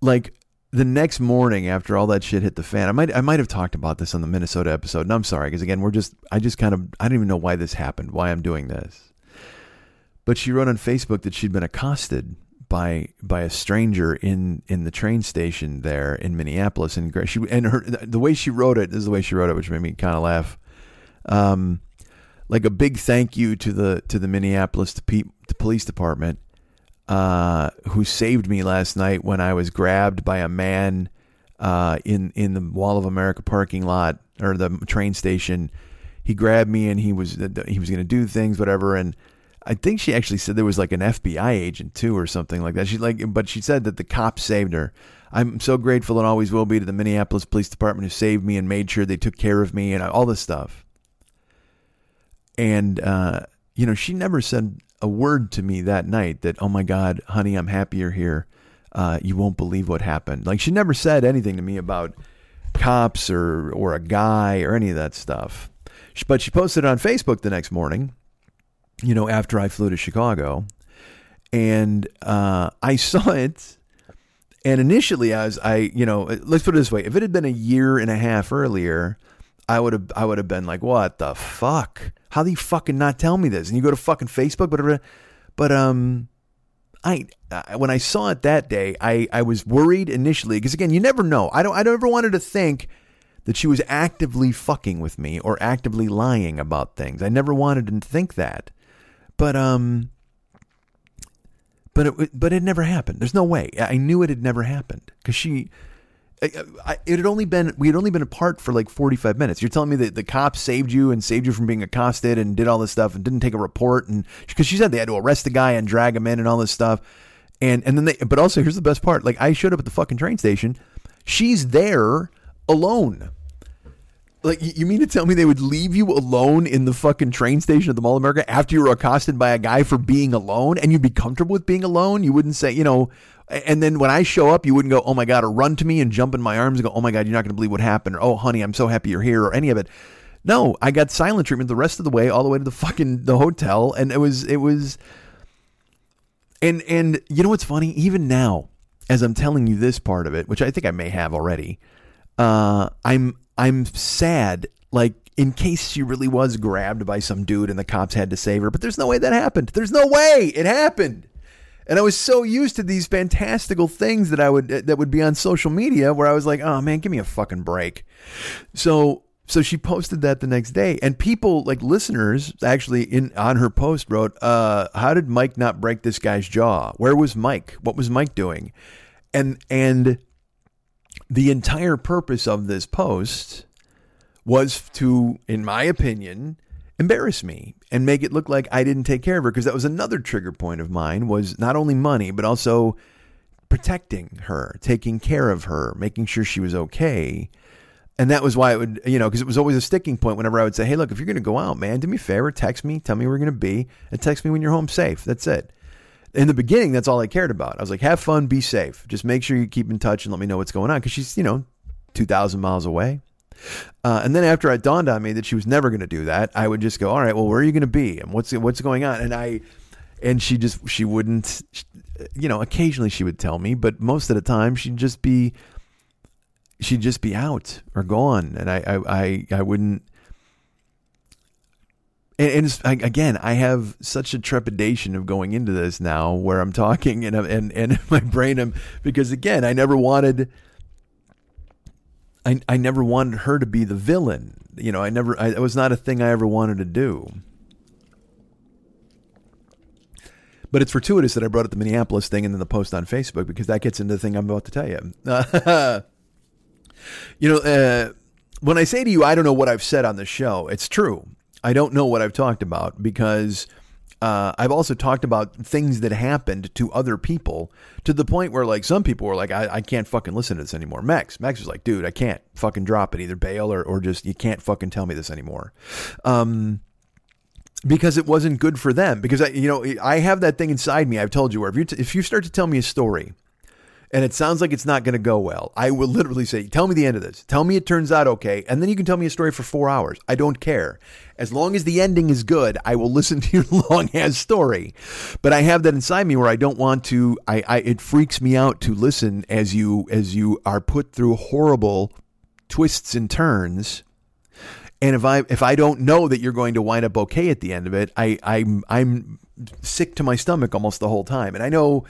C: like the next morning after all that shit hit the fan, I might I might have talked about this on the Minnesota episode, and I'm sorry because again we're just I just kind of I don't even know why this happened, why I'm doing this. But she wrote on Facebook that she'd been accosted by by a stranger in in the train station there in Minneapolis, and she and her the way she wrote it this is the way she wrote it, which made me kind of laugh. Um, like a big thank you to the to the Minneapolis to P, the police department uh, who saved me last night when I was grabbed by a man uh, in in the Mall of America parking lot or the train station. He grabbed me and he was he was going to do things, whatever. And I think she actually said there was like an FBI agent too or something like that. She like, but she said that the cops saved her. I'm so grateful and always will be to the Minneapolis Police Department who saved me and made sure they took care of me and all this stuff. And uh, you know, she never said a word to me that night that, oh my God, honey, I'm happier here. Uh, you won't believe what happened. Like she never said anything to me about cops or or a guy or any of that stuff. But she posted it on Facebook the next morning, you know, after I flew to Chicago, and uh, I saw it. And initially, I was, I, you know, let's put it this way: if it had been a year and a half earlier, I would have, I would have been like, what the fuck? How do you fucking not tell me this? And you go to fucking Facebook, but but um, I when I saw it that day, I I was worried initially because again, you never know. I don't I never wanted to think that she was actively fucking with me or actively lying about things. I never wanted to think that, but um. But it, but it never happened. There's no way. I knew it had never happened because she, I, it had only been we had only been apart for like 45 minutes. You're telling me that the cops saved you and saved you from being accosted and did all this stuff and didn't take a report and because she said they had to arrest the guy and drag him in and all this stuff. And and then they but also here's the best part. Like I showed up at the fucking train station. She's there alone. Like you mean to tell me they would leave you alone in the fucking train station at the Mall of America after you were accosted by a guy for being alone and you'd be comfortable with being alone? You wouldn't say, you know, and then when I show up, you wouldn't go, oh my God, or run to me and jump in my arms and go, oh my God, you're not going to believe what happened. Or, oh, honey, I'm so happy you're here, or any of it. No, I got silent treatment the rest of the way, all the way to the fucking the hotel. And it was, it was, and, and you know what's funny? Even now, as I'm telling you this part of it, which I think I may have already, uh, I'm, I'm sad, like, in case she really was grabbed by some dude and the cops had to save her. But there's no way that happened. There's no way it happened. And I was so used to these fantastical things that I would that would be on social media where I was like, "Oh man, give me a fucking break." So so she posted that the next day and people like listeners actually in on her post wrote, "Uh, how did Mike not break this guy's jaw? Where was Mike? What was Mike doing?" And and the entire purpose of this post was to in my opinion embarrass me and make it look like I didn't take care of her because that was another trigger point of mine was not only money but also protecting her, taking care of her, making sure she was okay. And that was why it would, you know, because it was always a sticking point whenever I would say, hey, look, if you're going to go out, man, do me a favor, text me, tell me where you're going to be, and text me when you're home safe. That's it. In the beginning, that's all I cared about. I was like, have fun, be safe. Just make sure you keep in touch and let me know what's going on because she's, you know, 2,000 miles away. Uh, and then after it dawned on me that she was never going to do that, I would just go, "All right, well, where are you going to be, and what's what's going on?" And I, and she just she wouldn't, you know, occasionally she would tell me, but most of the time she'd just be, she'd just be out or gone, and I I I, I wouldn't. And, and again, I have such a trepidation of going into this now, where I'm talking and and and my brain, I'm because again, I never wanted I, I never wanted her to be the villain. You know, I never, I, it was not a thing I ever wanted to do. But it's fortuitous that I brought up the Minneapolis thing and then the post on Facebook because that gets into the thing I'm about to tell you. you know, uh, when I say to you, I don't know what I've said on the show, it's true. I don't know what I've talked about because uh, I've also talked about things that happened to other people to the point where like some people were like, I, I can't fucking listen to this anymore. Max, Max was like, dude, I can't fucking drop it. Either bail or, or just you can't fucking tell me this anymore. Um, because it wasn't good for them. Because I, you know, I have that thing inside me. I've told you where if you t- if you start to tell me a story, and it sounds like it's not going to go well, I will literally say, Tell me the end of this. Tell me it turns out okay. And then you can tell me a story for four hours. I don't care. As long as the ending is good, I will listen to your long ass story. But I have that inside me where I don't want to, I, I, it freaks me out to listen as you, as you are put through horrible twists and turns. And if I if I don't know that you're going to wind up okay at the end of it, I I'm I'm sick to my stomach almost the whole time. And I know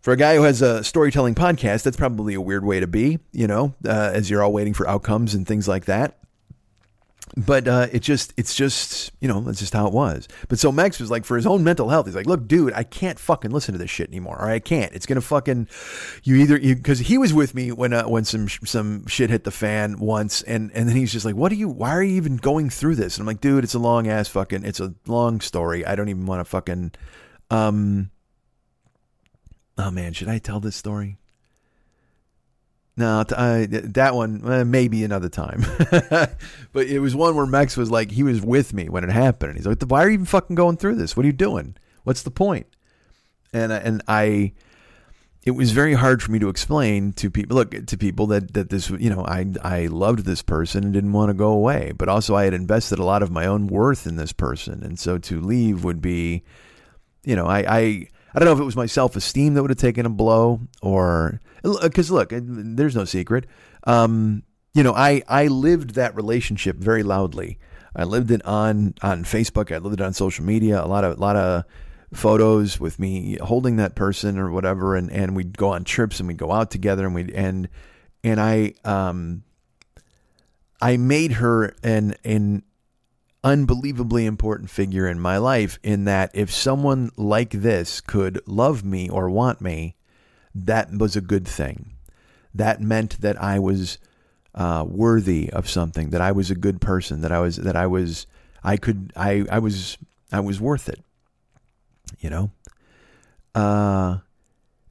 C: for a guy who has a storytelling podcast, that's probably a weird way to be, you know, uh, as you're all waiting for outcomes and things like that. But uh, it just, it's just, you know, that's just how it was. But so Max was like, for his own mental health, he's like, look, dude, I can't fucking listen to this shit anymore. Or I can't. It's gonna fucking, you either, because he was with me when uh, when some some shit hit the fan once, and and then he's just like, what are you? Why are you even going through this? And I'm like, dude, it's a long ass fucking, it's a long story. I don't even want to fucking, um, oh man, should I tell this story? No, uh, that one uh, maybe another time. but it was one where Max was like, he was with me when it happened, and he's like, "Why are you even fucking going through this? What are you doing? What's the point?" And and I, it was very hard for me to explain to people. Look to people that that this, you know, I I loved this person and didn't want to go away, but also I had invested a lot of my own worth in this person, and so to leave would be, you know, I I I don't know if it was my self esteem that would have taken a blow or because look, there's no secret. Um, you know, I I lived that relationship very loudly. I lived it on on Facebook. I lived it on social media. A lot of a lot of photos with me holding that person or whatever, and and we'd go on trips and we'd go out together and we'd, and and I um I made her an an unbelievably important figure in my life in that if someone like this could love me or want me, that was a good thing. That meant that I was uh, worthy of something, that I was a good person, that I was that I was I could I I was I was worth it. You know? Uh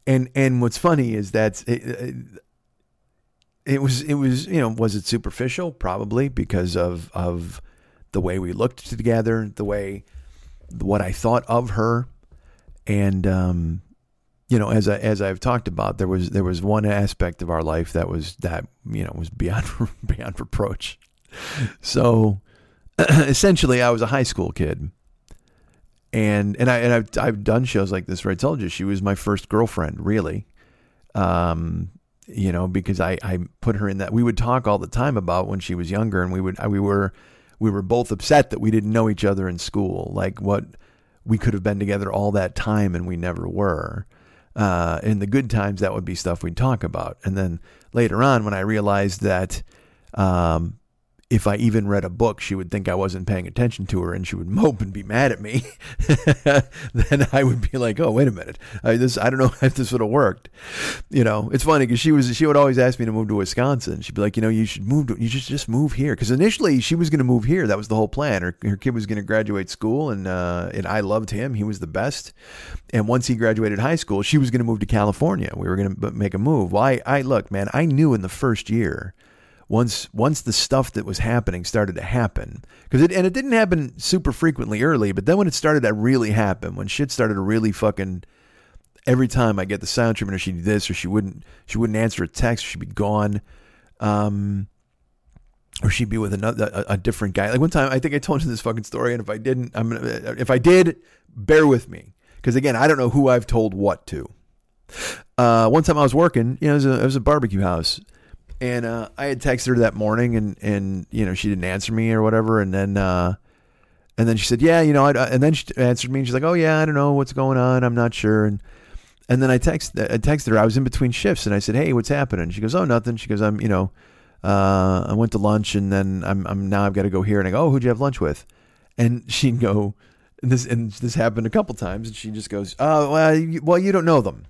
C: and and what's funny is that it, it, it was it was you know was it superficial probably because of of the way we looked together, the way what I thought of her, and um, you know, as I as I've talked about, there was there was one aspect of our life that was that you know was beyond beyond reproach. So essentially, I was a high school kid, and and I and I've I've done shows like this where I told you she was my first girlfriend, really. Um, you know, because I I put her in that. We would talk all the time about when she was younger, and we would we were we were both upset that we didn't know each other in school. Like what we could have been together all that time and we never were. Uh, in the good times, that would be stuff we'd talk about. And then later on, when I realized that um, if I even read a book, she would think I wasn't paying attention to her and she would mope and be mad at me. then I would be like, oh, wait a minute. I, this, I don't know if this would have worked. You know, it's funny because she was, she would always ask me to move to Wisconsin. She'd be like, you know, you should move to, you just, just move here. Cause initially she was going to move here. That was the whole plan. Her, her kid was going to graduate school and, uh, and I loved him. He was the best. And once he graduated high school, she was going to move to California. We were going to make a move. Well, I, I look, man, I knew in the first year once once the stuff that was happening started to happen because it and it didn't happen super frequently early but then when it started to really happen when shit started to really fucking every time I get the sound treatment or she'd do this or she wouldn't she wouldn't answer a text or she'd be gone um or she'd be with another a, a different guy. Like one time I think I told you this fucking story and if I didn't I'm gonna if I did bear with me. Because again I don't know who I've told what to. Uh, one time I was working you know it was a, it was a barbecue house and uh, I had texted her that morning, and and you know she didn't answer me or whatever, and then uh, and then she said, yeah, you know, I, and then she answered me, and she's like, oh yeah, I don't know what's going on, I'm not sure, and and then I text I texted her, I was in between shifts, and I said, hey, what's happening? She goes, oh nothing. She goes, I'm you know, uh, I went to lunch, and then I'm I'm now I've got to go here, and I go, oh, who'd you have lunch with? And she'd go, and this and this happened a couple times, and she just goes, oh well, you, well you don't know them.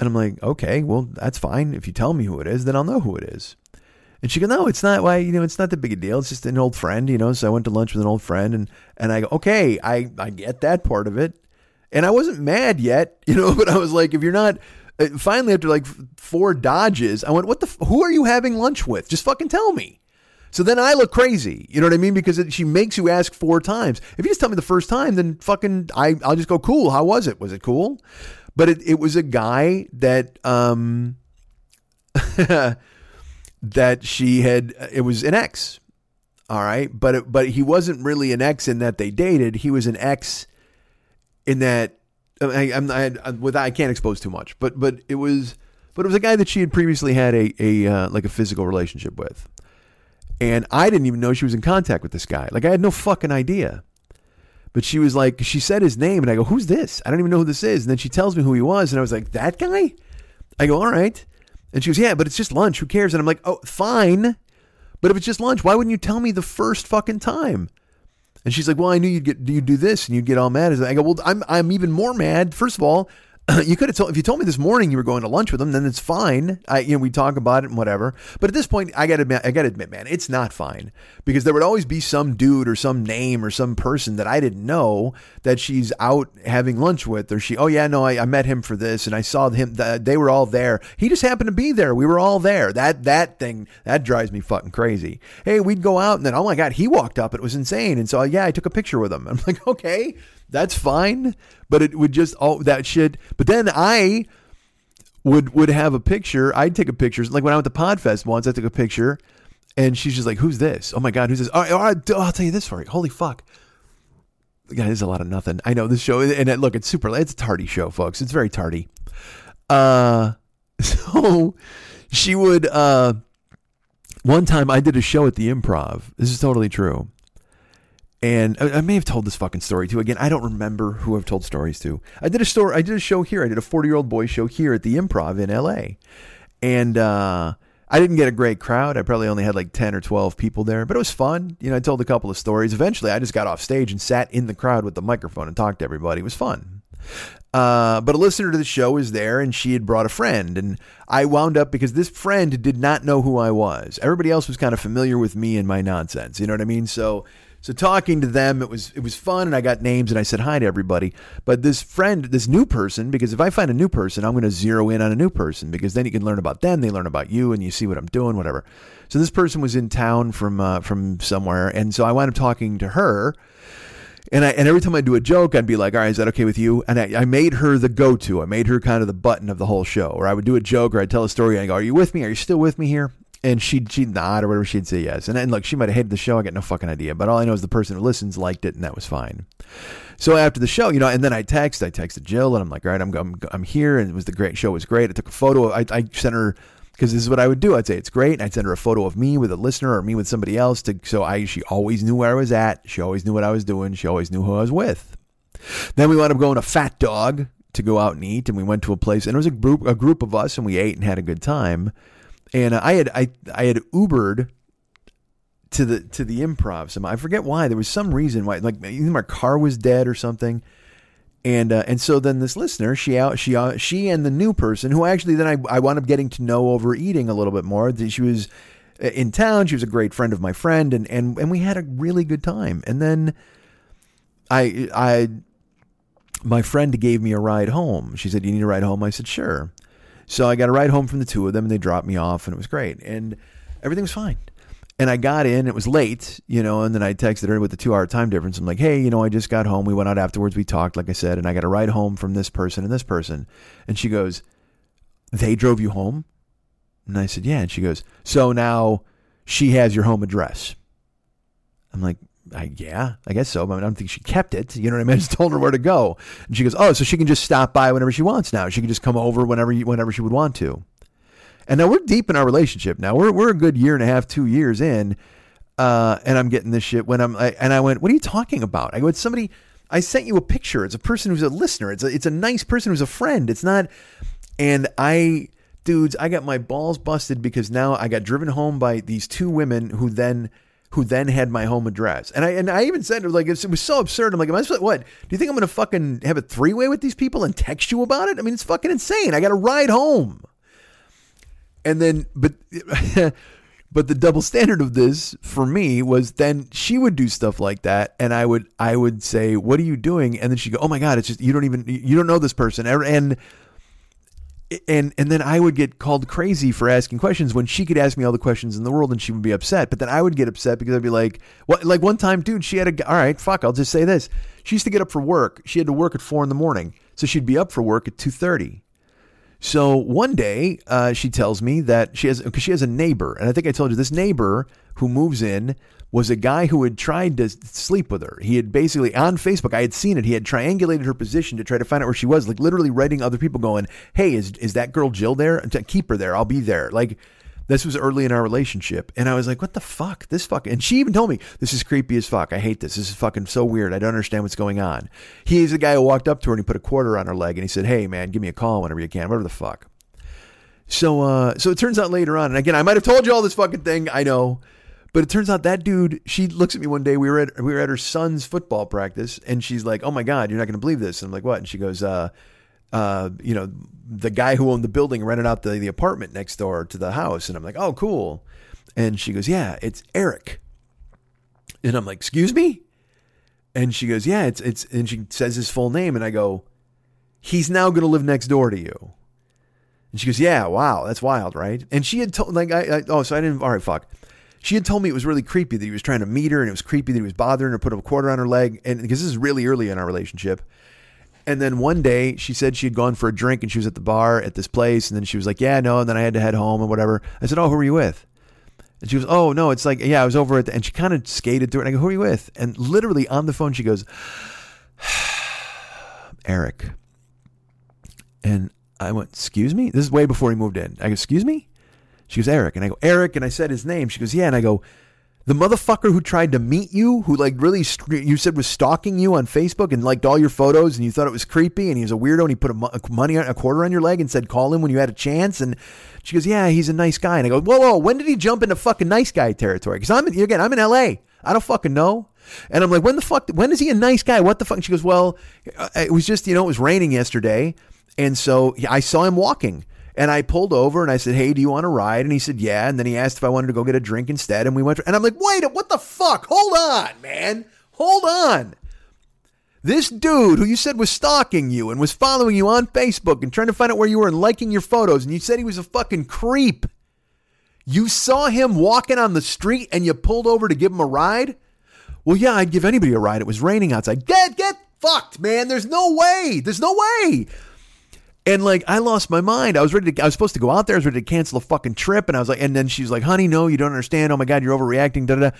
C: And I'm like, okay, well, that's fine. If you tell me who it is, then I'll know who it is. And she goes, no, it's not why, you know, it's not that big a deal. It's just an old friend, you know. So I went to lunch with an old friend and, and I go, okay, I, I get that part of it. And I wasn't mad yet, you know, but I was like, if you're not, uh, finally after like four dodges, I went, what the, who are you having lunch with? Just fucking tell me. So then I look crazy, you know what I mean? Because it, she makes you ask four times. If you just tell me the first time, then fucking, I, I'll just go, cool. How was it? Was it cool? But it, it was a guy that um that she had it was an ex all right? But it, but he wasn't really an ex in that they dated. He was an ex in that I, I'm I, with I can't expose too much but but it was but it was a guy that she had previously had a a uh, like a physical relationship with. And I didn't even know she was in contact with this guy. Like I had no fucking idea but she was like she said his name and I go who's this I don't even know who this is and then she tells me who he was and I was like that guy I go all right and she goes, Yeah, but it's just lunch. Who cares? And I'm like, Oh, fine. But if it's just lunch, why wouldn't you tell me the first fucking time? And she's like, Well, I knew you'd get you'd do this and you'd get all mad. I go, Well, I'm I'm even more mad. First of all, you could have told if you told me this morning you were going to lunch with him, then it's fine. I you know we talk about it and whatever. But at this point, I gotta admit, I gotta admit, man, it's not fine because there would always be some dude or some name or some person that I didn't know that she's out having lunch with, or she, oh yeah, no, I, I met him for this and I saw him. They were all there. He just happened to be there. We were all there. That that thing that drives me fucking crazy. Hey, we'd go out and then oh my god, he walked up. It was insane. And so yeah, I took a picture with him. I'm like, okay that's fine. But it would just all that shit. But then I would would have a picture. I'd take a picture. Like when I went to Podfest once, I took a picture, and she's just like, "Who's this? Oh my god, who's this? All right, all right, I'll tell you this story. Holy fuck." Yeah, there's a lot of nothing. I know this show, and look, it's super. It's a tardy show, folks. It's very tardy. Uh, so she would. Uh, one time I did a show at the Improv. This is totally true and I, I, may have told this fucking story too. Again, I don't remember who I've told stories to. I did a story. I did a show here. I did a forty-year-old boy show here at the Improv in L.A. And uh, I didn't get a great crowd. I probably only had like ten or twelve people there, but it was fun. You know, I told a couple of stories. Eventually, I just got off stage and sat in the crowd with the microphone and talked to everybody. It was fun. Uh, but a listener to the show was there and she had brought a friend. And I wound up because this friend did not know who I was. Everybody else was kind of familiar with me and my nonsense. You know what I mean? So so talking to them, it was it was fun, and I got names, and I said hi to everybody. But this friend, this new person, because if I find a new person, I'm going to zero in on a new person because then you can learn about them, they learn about you, and you see what I'm doing, whatever. So this person was in town from uh, from somewhere, and so I wound up talking to her. And I, and every time I do a joke, I'd be like, "All right, is that okay with you?" And I, I made her the go-to. I made her kind of the button of the whole show. Or I would do a joke, or I'd tell a story, and I go, "Are you with me? Are you still with me here?" And she'd she'd nod or whatever she'd say yes. And, and look she might have hated the show. I got no fucking idea. But all i know is the person who listens liked it and that was fine. So after the show you know and then i text i texted jill and i'm like all right i'm, I'm, I'm here. And it was the great show was great. I took a photo i, I sent her because this is what i would do. I'd say it's great. And i'd send her a photo of me with a listener or me with somebody else to so i she always knew where i was at. She always knew what i was doing. She always knew who i was with. Then we wound up going to fat dog to go out and eat. And we went to a place and it was a group a group of us and we ate and had a good time and I had I I had Ubered to the to the improv. Some I forget why. There was some reason why, like either my car was dead or something. And uh, and so then this listener, she out she uh, she and the new person who actually then I I wound up getting to know over eating a little bit more. She was uh, in town. She was a great friend of my friend, and and and we had a really good time. And then I I my friend gave me a ride home. She said, "You need a ride home." I said, "Sure." So I got a ride home from the two of them, and they dropped me off, and it was great, and everything was fine. And I got in, it was late, you know, and then I texted her with the two hour time difference. I'm like, hey, you know, I just got home. We went out afterwards. We talked, like I said, and I got a ride home from this person and this person. And she goes, they drove you home? And I said, yeah. And she goes, so now she has your home address. I'm like, I, yeah, I guess so. But I don't think she kept it. You know what I mean? I just told her where to go, and she goes, "Oh, so she can just stop by whenever she wants now. She can just come over whenever whenever she would want to." And now we're deep in our relationship. Now we're we're a good year and a half, two years in, uh, and I'm getting this shit when I'm. I, and I went, "What are you talking about?" I go, "It's somebody." I sent you a picture. It's a person who's a listener. It's a it's a nice person who's a friend. It's not. And I, dudes, I got my balls busted because now I got driven home by these two women who then who then had my home address. And I and I even said like it was so absurd. I'm like, am I supposed, what? Do you think I'm going to fucking have a three way with these people and text you about it? I mean, it's fucking insane. I got to ride home. And then, but. but the double standard of this for me was then she would do stuff like that and i would i would say what are you doing and then she'd go oh my god it's just you don't even you don't know this person and and and then I would get called crazy for asking questions when she could ask me all the questions in the world and she would be upset. But then I would get upset because I'd be like, "What?" Like one time, dude, she had a. All right, fuck. I'll just say this. She used to get up for work. She had to work at four in the morning, so she'd be up for work at two thirty. So one day, uh, she tells me that she has because she has a neighbor, and I think I told you this neighbor who moves in was a guy who had tried to sleep with her. He had basically on Facebook, I had seen it. He had triangulated her position to try to find out where she was, like literally writing other people, going, "Hey, is is that girl Jill there? Keep her there. I'll be there." Like this was early in our relationship, and I was like, "What the fuck? This fuck?" And she even told me, "This is creepy as fuck. I hate this. This is fucking so weird. I don't understand what's going on." He's the guy who walked up to her and he put a quarter on her leg, and he said, "Hey, man, give me a call whenever you can. Whatever the fuck." So, uh, so it turns out later on, and again, I might have told you all this fucking thing. I know. But it turns out that dude, she looks at me one day. We were at we were at her son's football practice, and she's like, "Oh my god, you're not going to believe this." And I'm like, "What?" And she goes, "Uh, uh, you know, the guy who owned the building rented out the the apartment next door to the house." And I'm like, "Oh, cool." And she goes, "Yeah, it's Eric." And I'm like, "Excuse me?" And she goes, "Yeah, it's it's." And she says his full name, and I go, "He's now going to live next door to you." And she goes, "Yeah, wow, that's wild, right?" And she had told like, I, I oh, so I didn't. All right, fuck. She had told me it was really creepy that he was trying to meet her, and it was creepy that he was bothering her, put a quarter on her leg, and because this is really early in our relationship. And then one day she said she had gone for a drink and she was at the bar at this place, and then she was like, "Yeah, no," and then I had to head home and whatever. I said, "Oh, who were you with?" And she goes, "Oh no, it's like yeah, I was over at," the, and she kind of skated through it. And I go, "Who are you with?" And literally on the phone, she goes, "Eric." And I went, "Excuse me." This is way before he moved in. I go, "Excuse me." She goes, Eric. And I go, Eric. And I said his name. She goes, Yeah. And I go, the motherfucker who tried to meet you, who like really, you said was stalking you on Facebook and liked all your photos and you thought it was creepy and he was a weirdo and he put a, a money, a quarter on your leg and said, call him when you had a chance. And she goes, Yeah, he's a nice guy. And I go, Whoa, whoa, when did he jump into fucking nice guy territory? Because I'm, in, again, I'm in LA. I don't fucking know. And I'm like, when the fuck, when is he a nice guy? What the fuck? And she goes, well, uh, it was just, you know, it was raining yesterday. And so I saw him walking. And I pulled over and I said, Hey, do you want to ride? And he said, Yeah. And then he asked if I wanted to go get a drink instead. And we went, and I'm like, Wait, what the fuck? Hold on, man. Hold on. This dude who you said was stalking you and was following you on Facebook and trying to find out where you were and liking your photos, and you said he was a fucking creep. You saw him walking on the street and you pulled over to give him a ride? Well, yeah, I'd give anybody a ride. It was raining outside. Get get fucked, man. There's no way. There's no way. And like I lost my mind. I was ready to I was supposed to go out there, I was ready to cancel a fucking trip. And I was like, and then she's like, honey, no, you don't understand. Oh my God, you're overreacting. Da, da, da.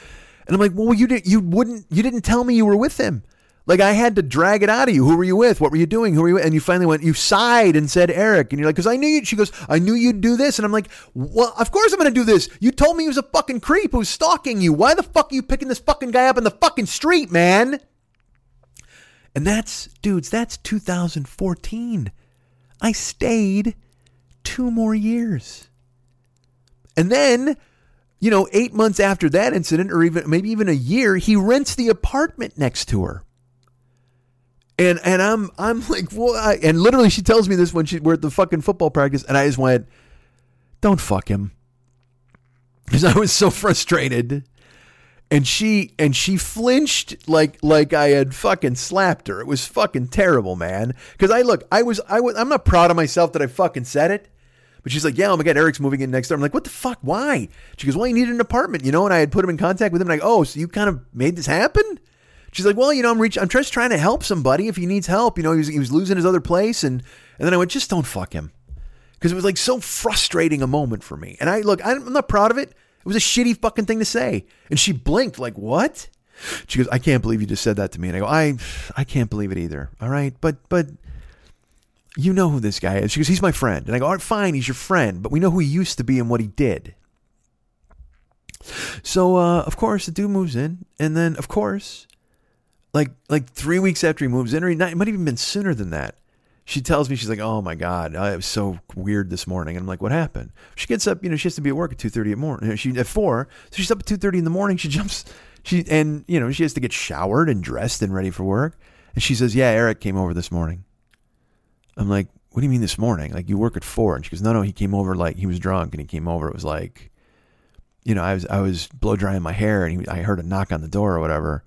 C: And I'm like, well, you didn't you wouldn't you didn't tell me you were with him. Like I had to drag it out of you. Who were you with? What were you doing? Who were you with? And you finally went, you sighed and said Eric. And you're like, because I knew you. She goes, I knew you'd do this. And I'm like, well, of course I'm going to do this. You told me he was a fucking creep who's stalking you. Why the fuck are you picking this fucking guy up in the fucking street, man? And that's, dudes, that's 2014. I stayed two more years. And then, you know, eight months after that incident, or even maybe even a year, he rents the apartment next to her. And and I'm I'm like, well, I, and literally she tells me this when she we're at the fucking football practice, and I just went, don't fuck him, because I was so frustrated and she and she flinched like like I had fucking slapped her. It was fucking terrible, man. Because I look, I was I was I'm not proud of myself that I fucking said it. But she's like, yeah, oh my god, Eric's moving in next door. I'm like, what the fuck? Why? She goes, well, he needed an apartment, you know. And I had put him in contact with him. I, oh, so you kind of made this happen? She's like, well, you know, I'm reach, I'm just trying to help somebody if he needs help. You know, he was, he was losing his other place, and and then I went, just don't fuck him, because it was like so frustrating a moment for me. And I look, I'm not proud of it. It was a shitty fucking thing to say. And she blinked, like, what? She goes, I can't believe you just said that to me. And I go, I I can't believe it either. All right. But but you know who this guy is. She goes, He's my friend. And I go, All right, fine, he's your friend, but we know who he used to be and what he did. So uh, of course the dude moves in, and then of course, like like three weeks after he moves in, or he not, it might have even been sooner than that she tells me she's like, "Oh my god, it was so weird this morning." And I'm like, "What happened?" She gets up, you know, she has to be at work at two thirty the morning. Uh, she at four, so she's up at two thirty in the morning. She jumps, she and you know she has to get showered and dressed and ready for work. And she says, "Yeah, Eric came over this morning." I'm like, "What do you mean this morning? Like you work at four? And she goes, "No, no, he came over like he was drunk and he came over. It was like, you know, I was I was blow drying my hair and he, I heard a knock on the door or whatever."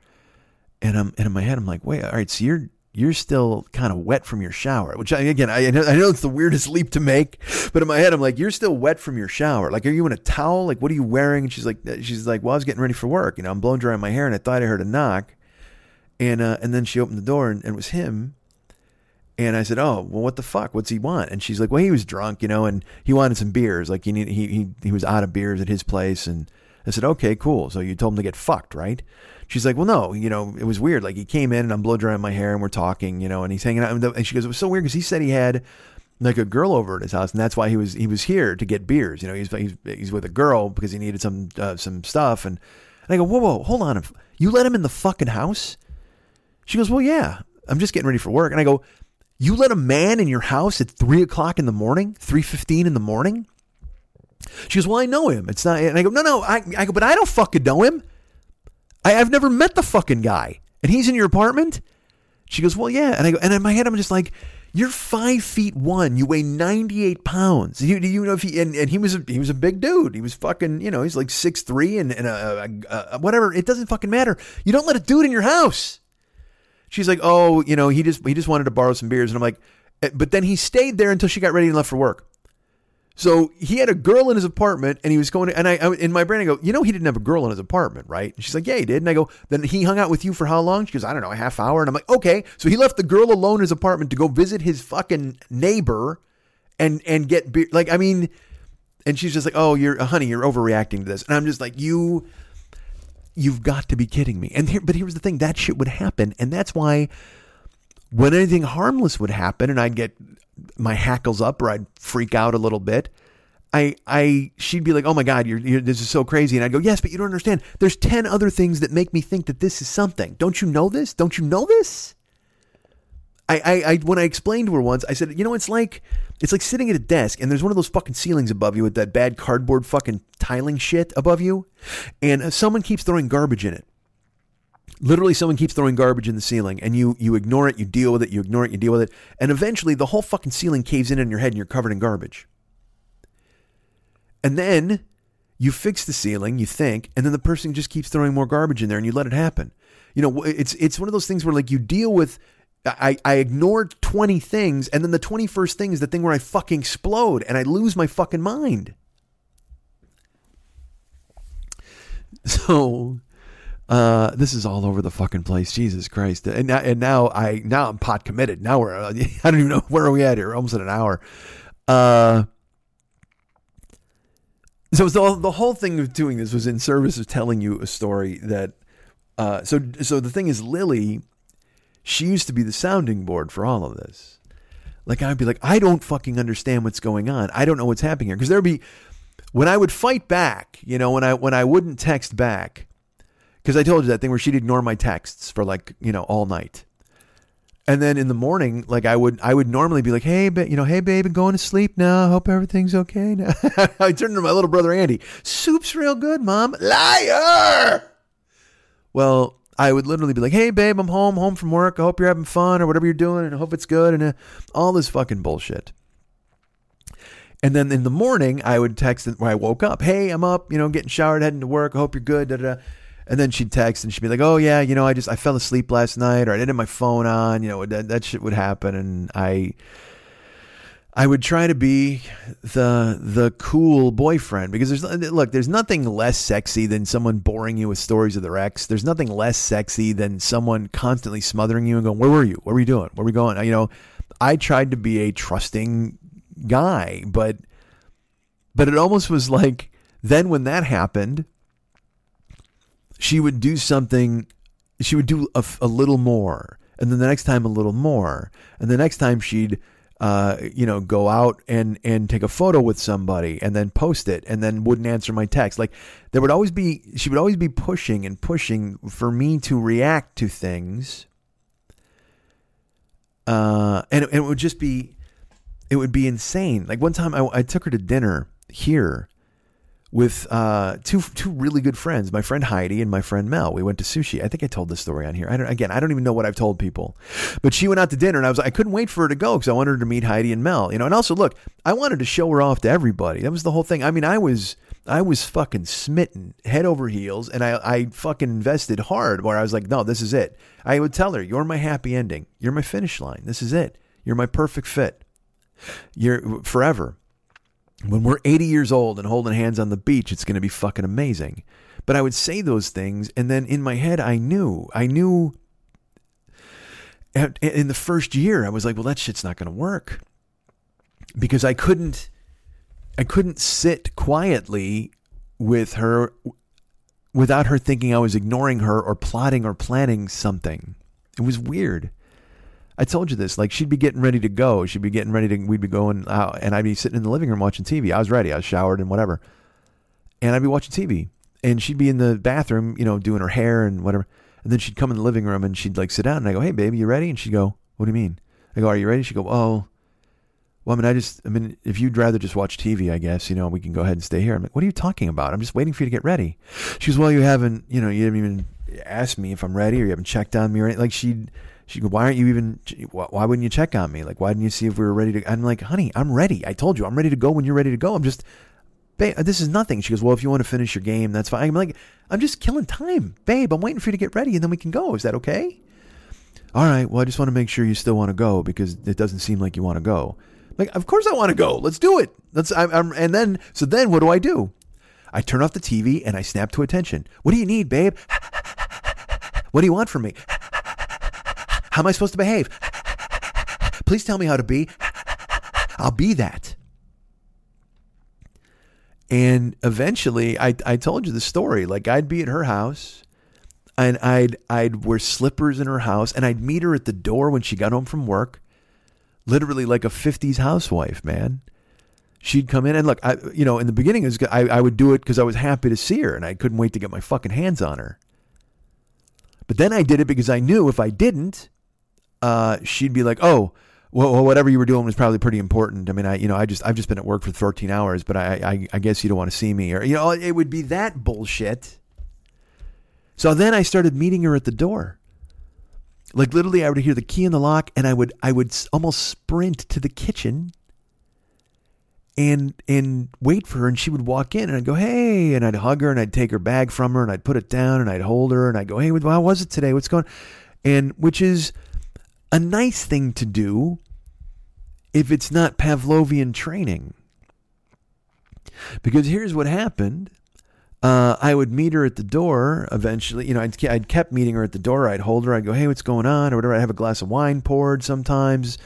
C: And I'm and in my head I'm like, "Wait, all right, so you're you're still kind of wet from your shower. Which I, again, I, I know it's the weirdest leap to make, but in my head, I'm like, you're still wet from your shower. Like, are you in a towel? Like, what are you wearing? And she's like, she's like, well, I was getting ready for work. You know, I'm blowing drying my hair, and I thought I heard a knock, and uh, and then she opened the door, and, and it was him. And I said, "Oh, well, what the fuck? What's he want?" And she's like, "Well, he was drunk, you know, and he wanted some beers. Like, he need, he he he was out of beers at his place." And I said, "Okay, cool. So you told him to get fucked, right?" She's like, "Well, no, you know, it was weird. Like, he came in and I'm blow drying my hair and we're talking, you know, and he's hanging out. And she goes, "It was so weird because he said he had like a girl over at his house, and that's why he was he was here to get beers. You know, he's he's, he's with a girl because he needed some uh, some stuff." And, and I go, "Whoa, whoa, hold on, you let him in the fucking house?" She goes, "Well, yeah." I'm just getting ready for work, and I go, you let a man in your house at three o'clock in the morning, three fifteen in the morning? She goes, Well, I know him. It's not and I go, No, no, I, I go, but I don't fucking know him. I, I've never met the fucking guy. And he's in your apartment? She goes, Well, yeah. And I go, and in my head I'm just like, You're five feet one. You weigh ninety eight pounds. You, do you know if he and, and he was a, he was a big dude. He was fucking you know he's like six three and, and a, a, a, whatever. It doesn't fucking matter. You don't let a dude in your house she's like, oh, you know, he just he just wanted to borrow some beers, and I'm like, eh, but then he stayed there until she got ready and left for work. So he had a girl in his apartment, and he was going to, and I, I in my brain I go, you know, he didn't have a girl in his apartment, right? And she's like, yeah, he did. And I go, then he hung out with you for how long? She goes, I don't know, a half hour. And I'm like, okay, so he left the girl alone in his apartment to go visit his fucking neighbor, and and get beer. Like, I mean, and she's just like, oh, you're, honey, you're overreacting to this, and I'm just like, you You've got to be kidding me. And here, but here's the thing: that shit would happen, and that's why when anything harmless would happen, and I'd get my hackles up or I'd freak out a little bit. I, I, she'd be like, "Oh my God, you're, you're, this is so crazy," and I'd go, "Yes, but you don't understand. There's ten other things that make me think that this is something. Don't you know this? Don't you know this?" I, I, I, when I explained to her once, I said, you know, it's like it's like sitting at a desk and there's one of those fucking ceilings above you with that bad cardboard fucking tiling shit above you, and uh, someone keeps throwing garbage in it. Literally, someone keeps throwing garbage in the ceiling, and you you ignore it, you deal with it, you ignore it, you deal with it, and eventually the whole fucking ceiling caves in on your head, and you're covered in garbage. And then you fix the ceiling, you think, and then the person just keeps throwing more garbage in there, and you let it happen. You know, it's it's one of those things where like you deal with I, I ignored 20 things, and then the 21st thing is the thing where I fucking explode and I lose my fucking mind. So, uh, this is all over the fucking place. Jesus Christ! And now, and now I now I'm pot committed. Now we're I don't even know where are we at here. Almost at an hour. Uh, so the the whole thing of doing this was in service of telling you a story that. Uh, so so the thing is, Lily she used to be the sounding board for all of this. Like I'd be like, I don't fucking understand what's going on. I don't know what's happening here. Because there'd be when I would fight back, you know, when I when I wouldn't text back, because I told you that thing where she'd ignore my texts for like you know all night, and then in the morning, like I would I would normally be like, hey, ba- you know, hey, babe, I'm going to sleep now. I hope everything's okay now. I turned to my little brother Andy. Soup's real good, mom. Liar. Well, I would literally be like, "Hey, babe, I'm home, home from work. I hope you're having fun or whatever you're doing, and I hope it's good." And uh, all this fucking bullshit. And then in the morning, I would text when I woke up, "Hey, I'm up. You know, getting showered, heading to work. I hope you're good." Da, da, da. And then she'd text and she'd be like, "Oh yeah, you know, I just I fell asleep last night, or I didn't have my phone on. You know, that that shit would happen." And I I would try to be the the cool boyfriend because there's look there's nothing less sexy than someone boring you with stories of their ex. There's nothing less sexy than someone constantly smothering you and going, "Where were you? What were you doing? Where were we going?" You know, I tried to be a trusting guy, but but it almost was like then when that happened, she would do something. She would do a, a little more, and then the next time a little more, and the next time she'd uh, you know, go out and and take a photo with somebody and then post it and then wouldn't answer my text. Like there would always be she would always be pushing and pushing for me to react to things. Uh, and, and it would just be it would be insane. Like one time I, I took her to dinner here with uh, two two really good friends, my friend Heidi and my friend Mel. We went to sushi. I think I told this story on here. I don't, again, I don't even know what I've told people, but she went out to dinner, and I was I couldn't wait for her to go because I wanted her to meet Heidi and Mel. You know, and also look, I wanted to show her off to everybody. That was the whole thing. I mean, I was I was fucking smitten head over heels and I, I fucking invested hard where I was like, no, this is it. I would tell her, you're my happy ending. You're my finish line. This is it. You're my perfect fit. You're forever. When we're 80 years old and holding hands on the beach, it's going to be fucking amazing. But I would say those things. And then in my head, I knew, I knew in the first year, I was like, well, that shit's not going to work because I couldn't I couldn't sit quietly with her without her thinking I was ignoring her or plotting or planning something. It was weird. I told you this. Like she'd be getting ready to go. She'd be getting ready to. We'd be going out, and I'd be sitting in the living room watching TV. I was ready. I was showered and whatever, and I'd be watching TV. And she'd be in the bathroom, you know, doing her hair and whatever. And then she'd come in the living room and she'd like sit down, and I go, "Hey, baby, you ready?" And she'd go, "What do you mean?" I go, "Are you ready?" She'd go, "Oh." Well, I mean, I just, I mean, if you'd rather just watch TV, I guess, you know, we can go ahead and stay here. I'm like, what are you talking about? I'm just waiting for you to get ready. She goes, well, you haven't, you know, you haven't even asked me if I'm ready or you haven't checked on me or anything. Like she'd, she'd go, why aren't you even, why wouldn't you check on me? Like, why didn't you see if we were ready to, I'm like, honey, I'm ready. I told you, I'm ready to go when you're ready to go. I'm just, babe, this is nothing. She goes, well, if you want to finish your game, that's fine. I'm like, I'm just killing time. Babe, I'm waiting for you to get ready and then we can go. Is that okay? All right. Well, I just want to make sure you still want to go because it doesn't seem like you want to go. Like, of course I want to go. Let's do it. Let's. I'm, I'm, and then, so then, what do I do? I turn off the TV and I snap to attention. What do you need, babe? what do you want from me? How am I supposed to behave? Please tell me how to be. I'll be that. And eventually, I, I told you the story. Like I'd be at her house, and I'd I'd wear slippers in her house, and I'd meet her at the door when she got home from work literally like a 50s housewife, man. She'd come in and look, I, you know, in the beginning, was, I, I would do it because I was happy to see her and I couldn't wait to get my fucking hands on her. But then I did it because I knew if I didn't, uh, she'd be like, oh, well, whatever you were doing was probably pretty important. I mean, I, you know, I just, I've just been at work for 13 hours, but I, I, I guess you don't want to see me or, you know, it would be that bullshit. So then I started meeting her at the door. Like literally, I would hear the key in the lock, and I would I would almost sprint to the kitchen and and wait for her, and she would walk in, and I'd go, "Hey," and I'd hug her, and I'd take her bag from her, and I'd put it down, and I'd hold her, and I'd go, "Hey, how was it today? What's going?" And which is a nice thing to do if it's not Pavlovian training. Because here's what happened uh, I would meet her at the door eventually. You know, I'd, I'd kept meeting her at the door. I'd hold her. I'd go, hey, what's going on? Or whatever. I'd have a glass of wine poured sometimes.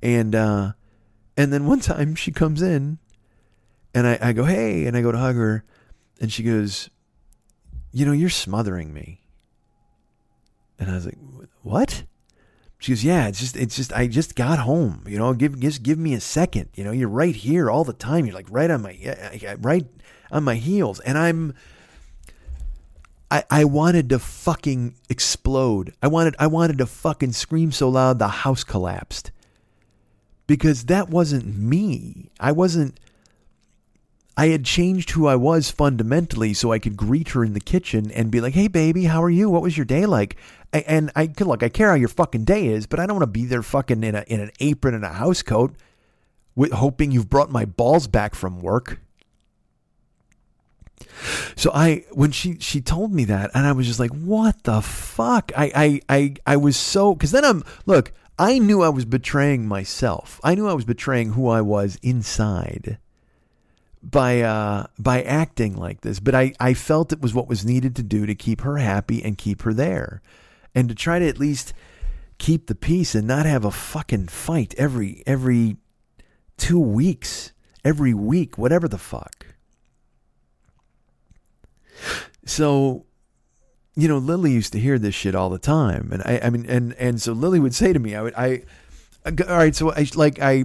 C: And, uh, and then one time she comes in and I, I go, hey, and I go to hug her. And she goes, you know, you're smothering me. And I was like, what? She goes, yeah, it's just, it's just, I just got home. You know, give, just give me a second. You know, you're right here all the time. You're like right on my, right on my heels. And I'm, I, I wanted to fucking explode. I wanted, I wanted to fucking scream so loud the house collapsed. Because that wasn't me. I wasn't, I had changed who I was fundamentally so I could greet her in the kitchen and be like, "Hey, baby, how are you? What was your day like?" And I could look, I care how your fucking day is, but I don't want to be there fucking in a in an apron and a house coat, with, hoping you've brought my balls back from work. So I when she she told me that, and I was just like, "What the fuck?" I I I, I was so because then I'm look. I knew I was betraying myself. I knew I was betraying who I was inside by uh, by acting like this, but I, I felt it was what was needed to do to keep her happy and keep her there, and to try to at least keep the peace and not have a fucking fight every every two weeks, every week, whatever the fuck. So, you know, Lily used to hear this shit all the time, and I, I mean, and and so Lily would say to me, I would, I, all right, so I like I,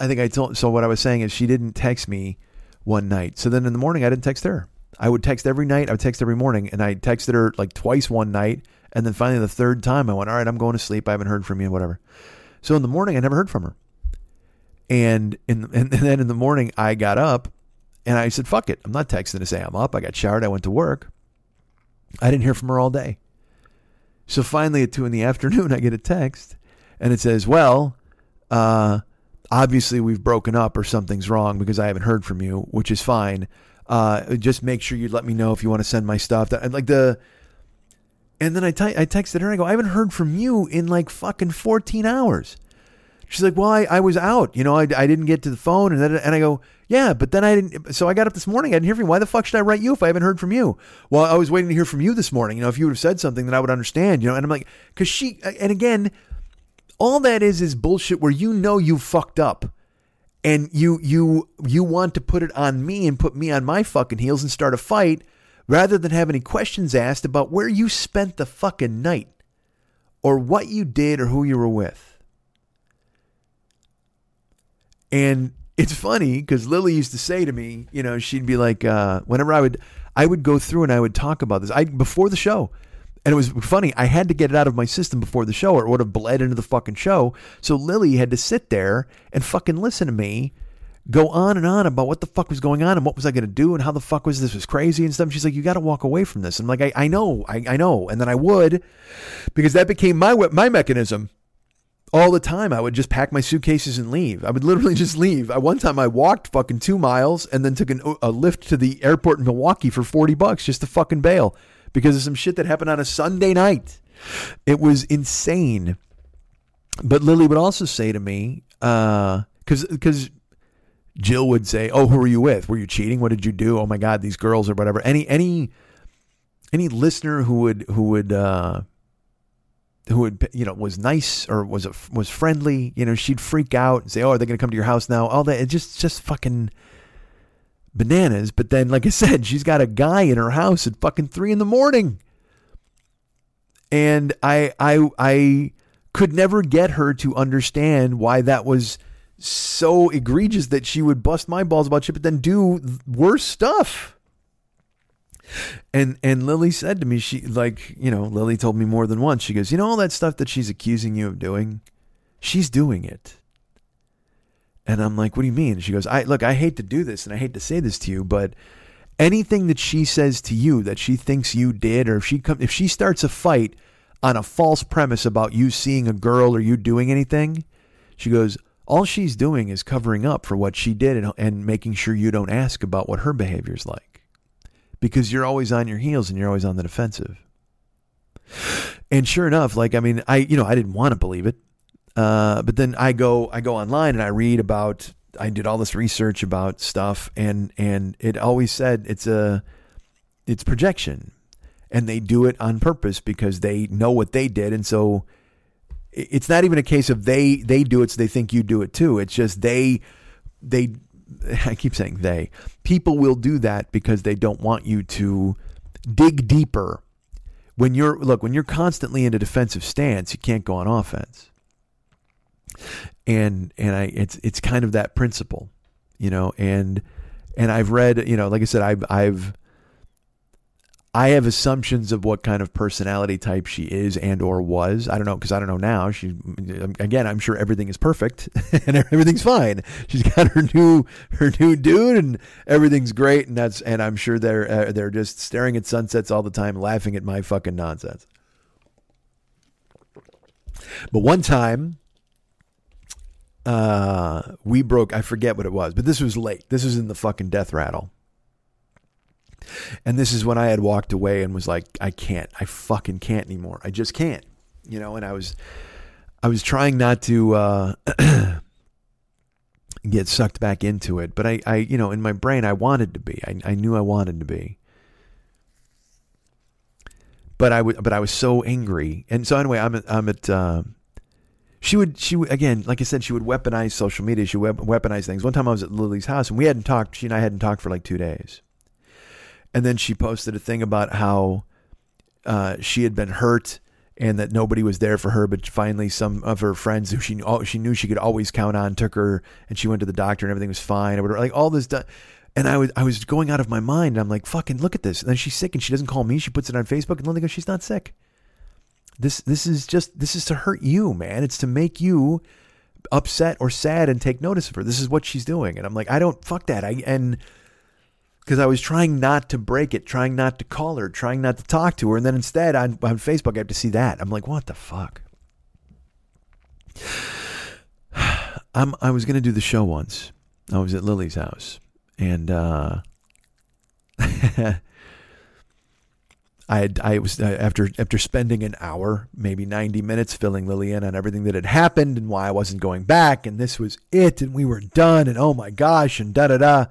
C: I think I told. So what I was saying is she didn't text me one night. So then in the morning, I didn't text her. I would text every night. I would text every morning, and I texted her like twice one night, and then finally the third time, I went, "All right, I'm going to sleep. I haven't heard from you, whatever." So in the morning, I never heard from her, and in and then in the morning, I got up, and I said, "Fuck it, I'm not texting to say I'm up." I got showered. I went to work. I didn't hear from her all day. So finally, at two in the afternoon, I get a text, and it says, "Well, uh, obviously we've broken up or something's wrong because I haven't heard from you, which is fine. Uh, just make sure you let me know if you want to send my stuff. That and like the. And then I I texted her and I go, I haven't heard from you in like fucking 14 hours. She's like, well, I, I was out, you know, I, I didn't get to the phone. And then, and I go, yeah, but then I didn't. So I got up this morning. I didn't hear from you. Why the fuck should I write you if I haven't heard from you? Well, I was waiting to hear from you this morning. You know, if you would have said something, then I would understand, you know, and I'm like, cause she, and again, all that is, is bullshit where you know you fucked up and you, you, you want to put it on me and put me on my fucking heels and start a fight rather than have any questions asked about where you spent the fucking night or what you did or who you were with. And it's funny because Lily used to say to me, you know, she'd be like, uh, whenever I would, I would go through and I would talk about this. I before the show, and it was funny. I had to get it out of my system before the show, or it would have bled into the fucking show. So Lily had to sit there and fucking listen to me go on and on about what the fuck was going on and what was I going to do and how the fuck was this was crazy and stuff. She's like, you got to walk away from this. I'm like, I, I know, I, I know, and then I would, because that became my my mechanism all the time. I would just pack my suitcases and leave. I would literally just leave. I, one time I walked fucking two miles and then took an, a Lyft to the airport in Milwaukee for 40 bucks just to fucking bail because of some shit that happened on a Sunday night. It was insane. But Lily would also say to me, because uh, because Jill would say, "Oh, who were you with? Were you cheating? What did you do? Oh my God, these girls or whatever." Any any any listener who would who would uh, who would you know was nice or was a, was friendly, you know, she'd freak out and say, "Oh, are they going to come to your house now?" All that it just just fucking bananas. But then, like I said, she's got a guy in her house at fucking three in the morning, and I I I could never get her to understand why that was so egregious that she would bust my balls about shit, but then do worse stuff. And and Lily said to me, she like, you know, Lily told me more than once. She goes, you know, all that stuff that she's accusing you of doing, she's doing it. And I'm like, what do you mean? She goes, I look, I hate to do this and I hate to say this to you, but anything that she says to you that she thinks you did, or if she come if she starts a fight on a false premise about you seeing a girl or you doing anything, she goes, all she's doing is covering up for what she did and, and making sure you don't ask about what her behavior's like because you're always on your heels and you're always on the defensive. And sure enough, like I mean, I you know I didn't want to believe it, uh, but then I go I go online and I read about I did all this research about stuff and and it always said it's a it's projection, and they do it on purpose because they know what they did, and so it's not even a case of they they do it so they think you do it too. It's just they they I keep saying they. People will do that because they don't want you to dig deeper. When you're look, when you're constantly in a defensive stance, you can't go on offense. And and I it's it's kind of that principle, you know, and and I've read, you know, like I said, I've I've I have assumptions of what kind of personality type she is and or was. I don't know because I don't know now. She again, I'm sure everything is perfect and everything's fine. She's got her new her new dude and everything's great and that's and I'm sure they're uh, they're just staring at sunsets all the time, laughing at my fucking nonsense. But one time, uh, we broke. I forget what it was, but this was late. This was in the fucking death rattle and this is when I had walked away and was like, I can't, I fucking can't anymore. I just can't, you know. And I was, I was trying not to uh, get sucked back into it, but I, I, you know, in my brain, I wanted to be. I, I knew I wanted to be. But I would, but I was so angry, and so anyway, I'm at, I'm at. Uh, she would she again like i said she would weaponize social media she would weaponize things one time i was at lily's house and we hadn't talked she and i hadn't talked for like two days and then she posted a thing about how uh, she had been hurt and that nobody was there for her. But finally, some of her friends who she knew, she knew she could always count on took her, and she went to the doctor, and everything was fine. Or whatever. Like all this done. And I was I was going out of my mind. I'm like, fucking look at this. And then she's sick, and she doesn't call me. She puts it on Facebook, and Lily goes, she's not sick. This this is just this is to hurt you, man. It's to make you upset or sad and take notice of her. This is what she's doing. And I'm like, I don't fuck that. I and because I was trying not to break it, trying not to call her, trying not to talk to her. And then instead on, on Facebook, I have to see that. I'm like, what the fuck? I'm, I was to do the show once. I was at Lily's house. And uh, I had, I was uh, after after spending an hour, maybe 90 minutes filling Lily in on everything that had happened and why I wasn't going back and this was it and we were done and oh my gosh and da da da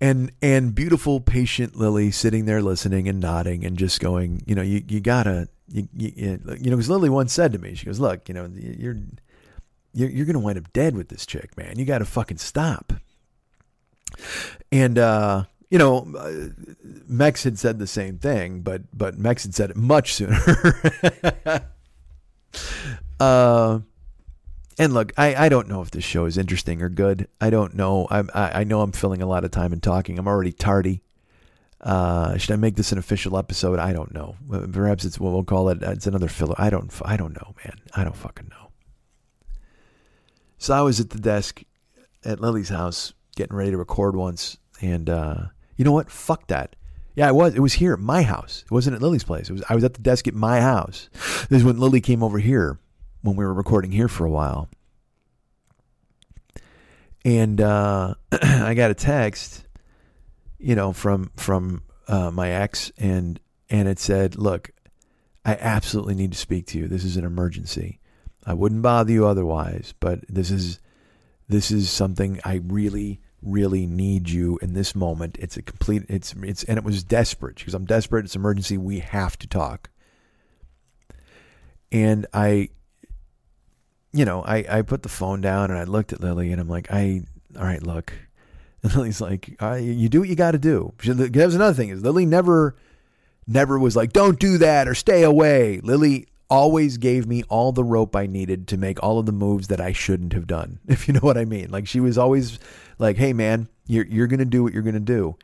C: and and beautiful patient Lily sitting there listening and nodding and just going, you know, you you gotta you you, you know because Lily once said to me, she goes, look, you know, you're you're, you're gonna wind up dead with this chick, man. You got to fucking stop. And uh, you know, uh, Mex had said the same thing, but but Mex had said it much sooner. uh, and look, I, I don't know if this show is interesting or good. I don't know. I, I I know I'm filling a lot of time in talking. I'm already tardy. Uh, should I make this an official episode? I don't know. Perhaps it's what we'll call it. It's another filler. I don't. I don't know, man. I don't fucking know. So I was at the desk at Lily's house getting ready to record once, and uh, you know what? Fuck that. Yeah, it was. It was here at my house. It wasn't at Lily's place. It was. I was at the desk at my house. This is when Lily came over here when we were recording here for a while, and uh, I got a text, you know, from from uh, my ex, and and it said, "Look, I absolutely need to speak to you. This is an emergency. I wouldn't bother you otherwise, but this is this is something I really really need you in this moment. It's a complete it's it's and it was desperate because I'm desperate. It's emergency. We have to talk. And I you know, I I put the phone down and I looked at Lily and I'm like, I all right, look. And Lily's like, you do what you got to do. That was another thing is Lily never never was like, don't do that or stay away. Lily always gave me all the rope I needed to make all of the moves that I shouldn't have done, if you know what I mean. Like she was always like, "Hey, man, you're you're gonna do what you're gonna do.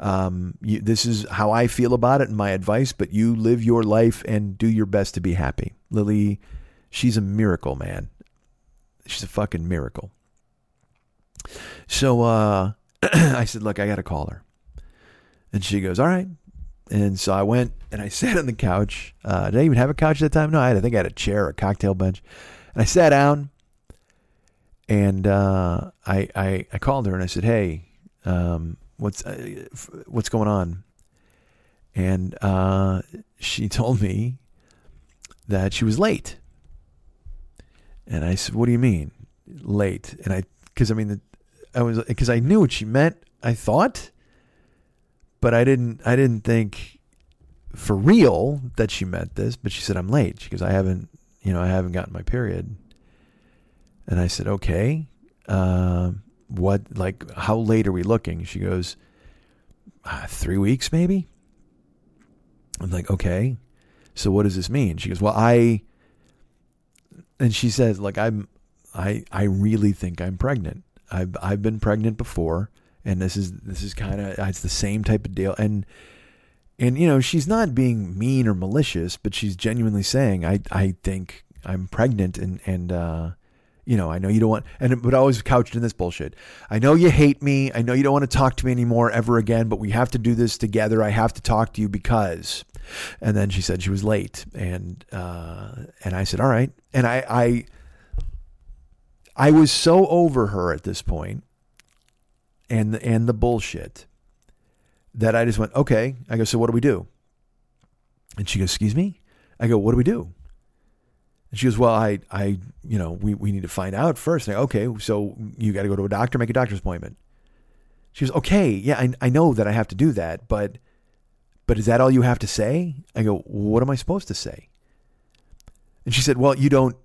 C: Um, you, this is how I feel about it and my advice, but you live your life and do your best to be happy." Lily, she's a miracle, man. She's a fucking miracle. So uh, I said, "Look, I got to call her," and she goes, "All right." And so I went and I sat on the couch. Uh, did I even have a couch at that time? No, I, had, I think I had a chair, a cocktail bench. And I sat down and uh, I, I, I called her and I said, "Hey, um, what's uh, what's going on?" And uh, she told me that she was late. And I said, "What do you mean late?" And I, because I mean, I was because I knew what she meant. I thought, but I didn't. I didn't think for real that she meant this. But she said, "I'm late." She goes, "I haven't, you know, I haven't gotten my period." And I said, okay, uh, what, like, how late are we looking? She goes, uh, three weeks maybe. I'm like, okay. So what does this mean? She goes, well, I, and she says, like, I'm, I, I really think I'm pregnant. I've, I've been pregnant before and this is, this is kind of, it's the same type of deal. And, and, you know, she's not being mean or malicious, but she's genuinely saying, I, I think I'm pregnant and, and, uh, you know, I know you don't want, and but always couched in this bullshit. I know you hate me. I know you don't want to talk to me anymore ever again, but we have to do this together. I have to talk to you because, and then she said she was late, and uh, and I said, all right, and I I I was so over her at this point, and and the bullshit, that I just went, okay. I go, so what do we do? And she goes, excuse me. I go, what do we do? And she goes, well, I, I, you know, we, we need to find out first. I go, okay, so you got to go to a doctor, make a doctor's appointment. She goes, okay, yeah, I, I know that I have to do that, but, but is that all you have to say? I go, what am I supposed to say? And she said, well, you don't,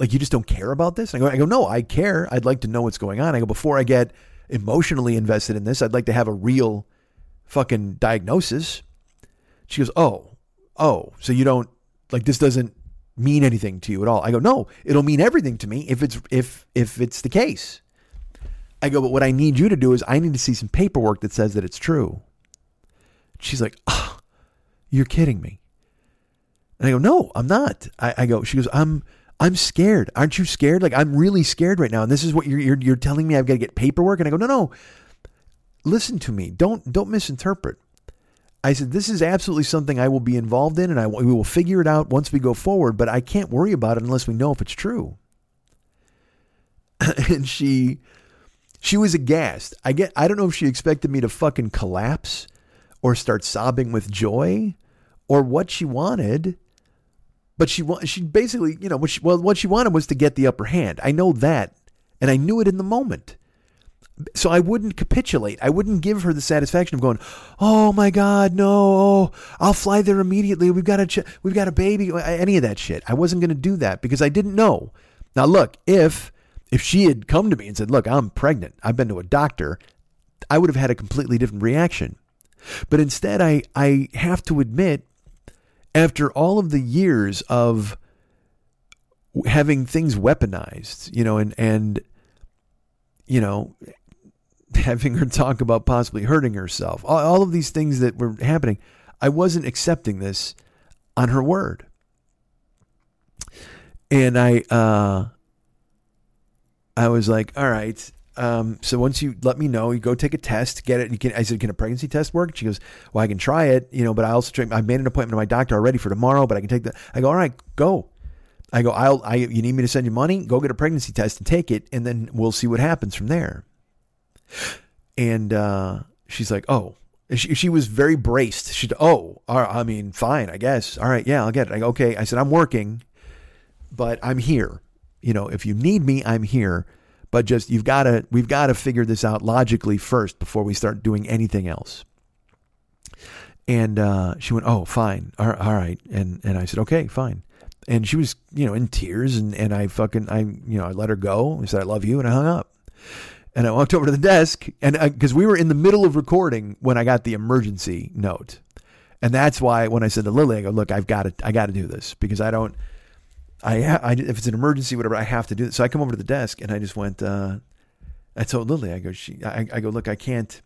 C: like, you just don't care about this? And I go, I go, no, I care. I'd like to know what's going on. I go, before I get emotionally invested in this, I'd like to have a real fucking diagnosis. She goes, oh, oh, so you don't, like, this doesn't, mean anything to you at all? I go, no, it'll mean everything to me if it's if if it's the case. I go, but what I need you to do is I need to see some paperwork that says that it's true. She's like, oh, you're kidding me. And I go, no, I'm not. I, I go, she goes, I'm I'm scared. Aren't you scared? Like I'm really scared right now. And this is what you're you're, you're telling me I've got to get paperwork. And I go, no, no. Listen to me. Don't don't misinterpret. I said, this is absolutely something I will be involved in and I, we will figure it out once we go forward, but I can't worry about it unless we know if it's true. and she, she was aghast. I get, I don't know if she expected me to fucking collapse or start sobbing with joy or what she wanted. But she she basically, you know, what she, well, what she wanted was to get the upper hand. I know that, and I knew it in the moment. So I wouldn't capitulate. I wouldn't give her the satisfaction of going, "Oh my God, no! Oh, I'll fly there immediately. We've got a ch- we've got a baby." Any of that shit. I wasn't going to do that because I didn't know. Now look, if if she had come to me and said, "Look, I'm pregnant. I've been to a doctor," I would have had a completely different reaction. But instead, I I have to admit, after all of the years of having things weaponized, you know, and and you know, having her talk about possibly hurting herself, all, all of these things that were happening, I wasn't accepting this on her word. And I uh I was like, all right. Um, so once you let me know, you go take a test, get it. You can, I said, can a pregnancy test work? She goes, well, I can try it, you know, but I also, try, I made an appointment with my doctor already for tomorrow, but I can take the, I go, all right, go. I go, I'll, I, you need me to send you money? Go get a pregnancy test and take it. And then we'll see what happens from there. And, uh, she's like, oh, she, she was very braced. She, oh, I mean, fine, I guess. All right. Yeah, I'll get it. I go, okay. I said, I'm working, but I'm here. You know, if you need me, I'm here. But just, you've got to, we've got to figure this out logically first before we start doing anything else. And uh, she went, oh, fine. All right. And, and I said, okay, fine. And she was, you know, in tears. And, and I fucking, I, you know, I let her go. I said, I love you. And I hung up. And I walked over to the desk, and because we were in the middle of recording when I got the emergency note, and that's why when I said to Lily, I go, "Look, I've got to, I got to do this because I don't, I, I, if it's an emergency, whatever, I have to do it." So I come over to the desk, and I just went. Uh, I told Lily, I go, she, I, I go, look, I can't.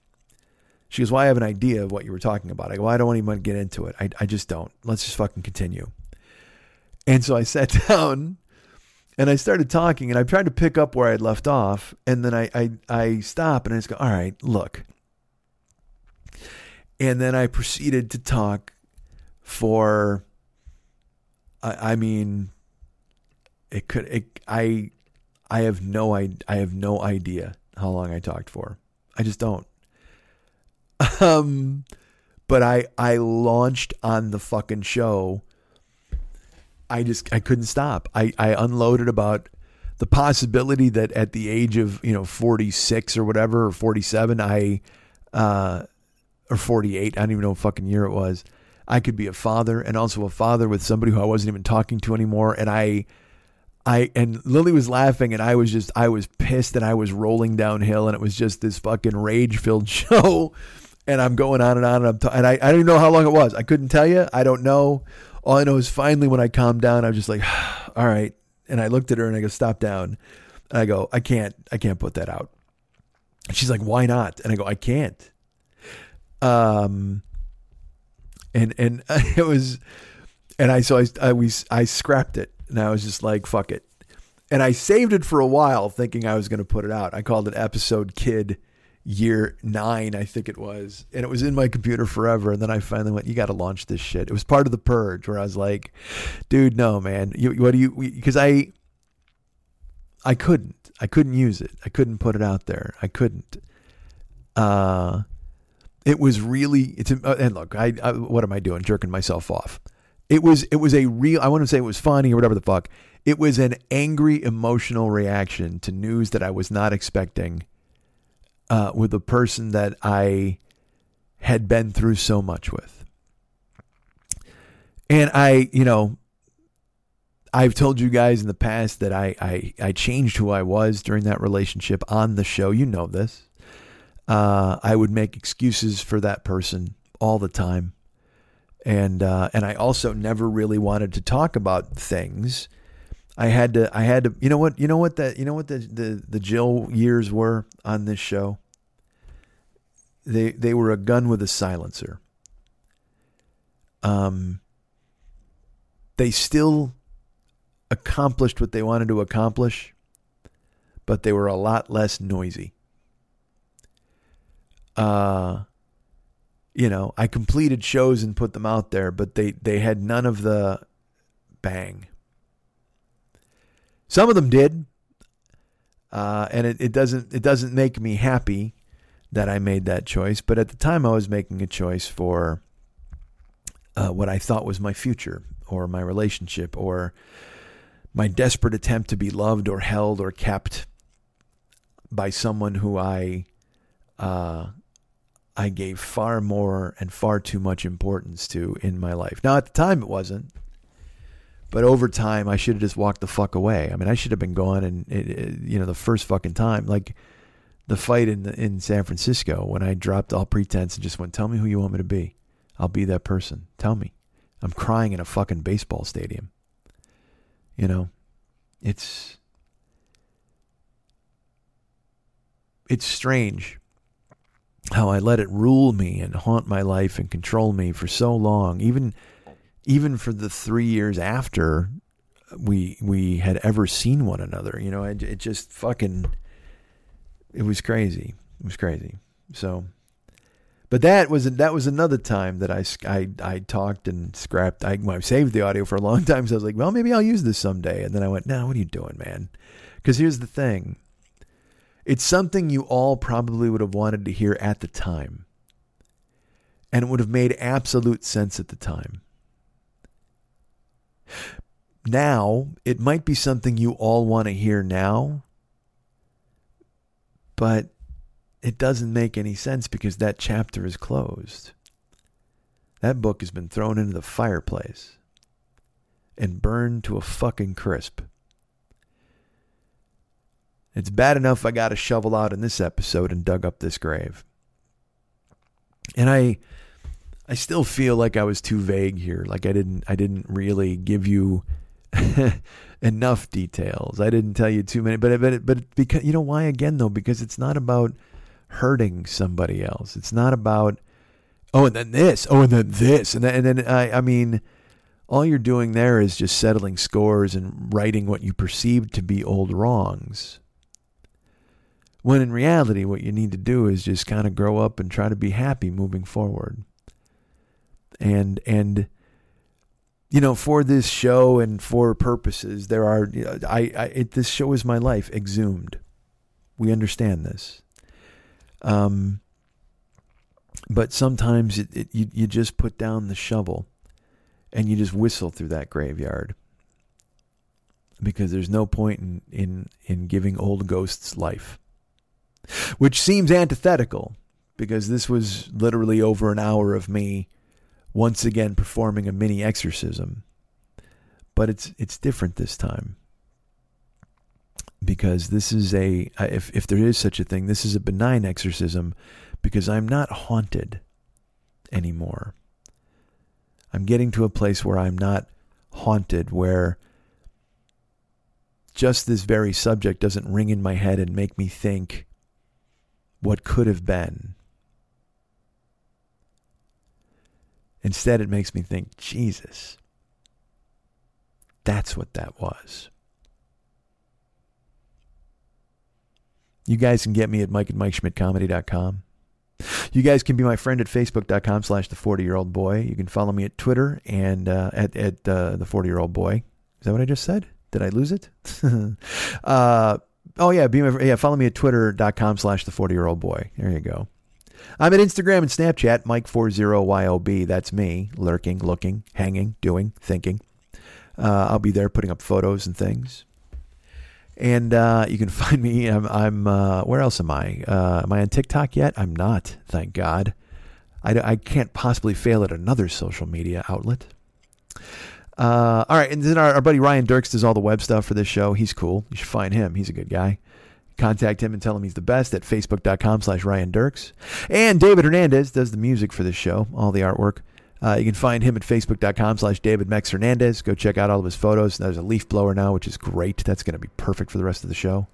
C: She goes, well, I have an idea of what you were talking about. I go, well, I don't even get into it. I, I just don't. Let's just fucking continue. And so I sat down and I started talking and I tried to pick up where I had left off. And then I, I, I stop and I just go, all right, look. And then I proceeded to talk for, I, I mean, it could, it, I, I have no, I, I have no idea how long I talked for. I just don't. Um, but I, I launched on the fucking show I just I couldn't stop. I, I unloaded about the possibility that at the age of you know 46 or whatever or 47 I uh or 48 I don't even know what fucking year it was I could be a father and also a father with somebody who I wasn't even talking to anymore and I I and Lily was laughing and I was just I was pissed and I was rolling downhill and it was just this fucking rage filled show and I'm going on and on and I'm t- and I I don't know how long it was I couldn't tell you I don't know all I know is finally when I calmed down, I was just like, all right. And I looked at her and I go, stop down. And I go, I can't, I can't put that out. She's like, why not? And I go, I can't. Um, and, and it was, and I, so I, I, we, I scrapped it and I was just like, fuck it. And I saved it for a while thinking I was going to put it out. I called it episode kid year nine, I think it was. And it was in my computer forever. And then I finally went, you got to launch this shit. It was part of the purge where I was like, dude, no, man. You, what do you, because I, I couldn't, I couldn't use it. I couldn't put it out there. I couldn't. Uh, it was really, it's, and look, I, I, what am I doing? Jerking myself off. It was, it was a real, I want to say it was funny or whatever the fuck. It was an angry, emotional reaction to news that I was not expecting uh, with a person that I had been through so much with. And I, you know, I've told you guys in the past that I, I, I changed who I was during that relationship on the show. You know this. Uh, I would make excuses for that person all the time. And uh, and I also never really wanted to talk about things. I had to I had to you know what you know what that you know what the, the, the Jill years were on this show? They they were a gun with a silencer. Um they still accomplished what they wanted to accomplish, but they were a lot less noisy. Uh you know, I completed shows and put them out there, but they they had none of the bang. Some of them did, uh, and it, it doesn't it doesn't make me happy that I made that choice. But at the time, I was making a choice for uh, what I thought was my future or my relationship or my desperate attempt to be loved or held or kept by someone who I uh, I gave far more and far too much importance to in my life. Now at the time it wasn't, but over time I should have just walked the fuck away. I mean I should have been gone and it, it, you know the first fucking time like the fight in in San Francisco when I dropped all pretense and just went tell me who you want me to be. I'll be that person. Tell me. I'm crying in a fucking baseball stadium. You know, it's it's strange how I let it rule me and haunt my life and control me for so long, even even for the three years after we we had ever seen one another. You know, it, it just fucking it was crazy. It was crazy. So but that was that was another time that I, I, I talked and scrapped. I, I saved the audio for a long time, so I was like, well, maybe I'll use this someday. And then I went, no, what are you doing, man? Because here's the thing it's something you all probably would have wanted to hear at the time. And it would have made absolute sense at the time. Now, it might be something you all want to hear now, but it doesn't make any sense because that chapter is closed. That book has been thrown into the fireplace and burned to a fucking crisp. It's bad enough I got a shovel out in this episode and dug up this grave. And I I still feel like I was too vague here. Like I didn't I didn't really give you enough details. I didn't tell you too many but but but because you know why again though because it's not about hurting somebody else. It's not about oh, and then this, oh, and then this, and then, and then I, I mean, all you're doing there is just settling scores and righting what you perceive to be old wrongs. When in reality, what you need to do is just kind of grow up and try to be happy moving forward. And and you know, for this show and for purposes, there are I, I it, this show is my life exhumed. We understand this. Um, but sometimes it, it, you, you just put down the shovel and you just whistle through that graveyard because there's no point in, in, in giving old ghosts life, which seems antithetical because this was literally over an hour of me once again performing a mini exorcism. But it's it's different this time because this is a if if there is such a thing, this is a benign exorcism because I'm not haunted anymore. I'm getting to a place where I'm not haunted where just this very subject doesn't ring in my head and make me think what could have been. Instead, it makes me think, Jesus, that's what that was. You guys can get me at Mike at MikeSchmidtComedy.com. You guys can be my friend at Facebook.com slash the 40 year old boy. You can follow me at Twitter and uh, at, at uh, the 40 year old boy. Is that what I just said? Did I lose it? uh, oh, yeah. Be my, yeah. Follow me at Twitter.com slash the 40 year old boy. There you go. I'm at Instagram and Snapchat, Mike40YOB. That's me, lurking, looking, hanging, doing, thinking. Uh, I'll be there putting up photos and things. And uh, you can find me. I'm, I'm uh, where else am I? Uh, am I on TikTok yet? I'm not, thank God. I, I can't possibly fail at another social media outlet. Uh, all right, and then our, our, buddy Ryan Dirks does all the web stuff for this show. He's cool. You should find him. He's a good guy. Contact him and tell him he's the best at facebook.com slash Ryan Dirks. And David Hernandez does the music for this show, all the artwork. Uh, you can find him at facebook.com slash David Mex Hernandez. Go check out all of his photos. There's a leaf blower now, which is great. That's going to be perfect for the rest of the show.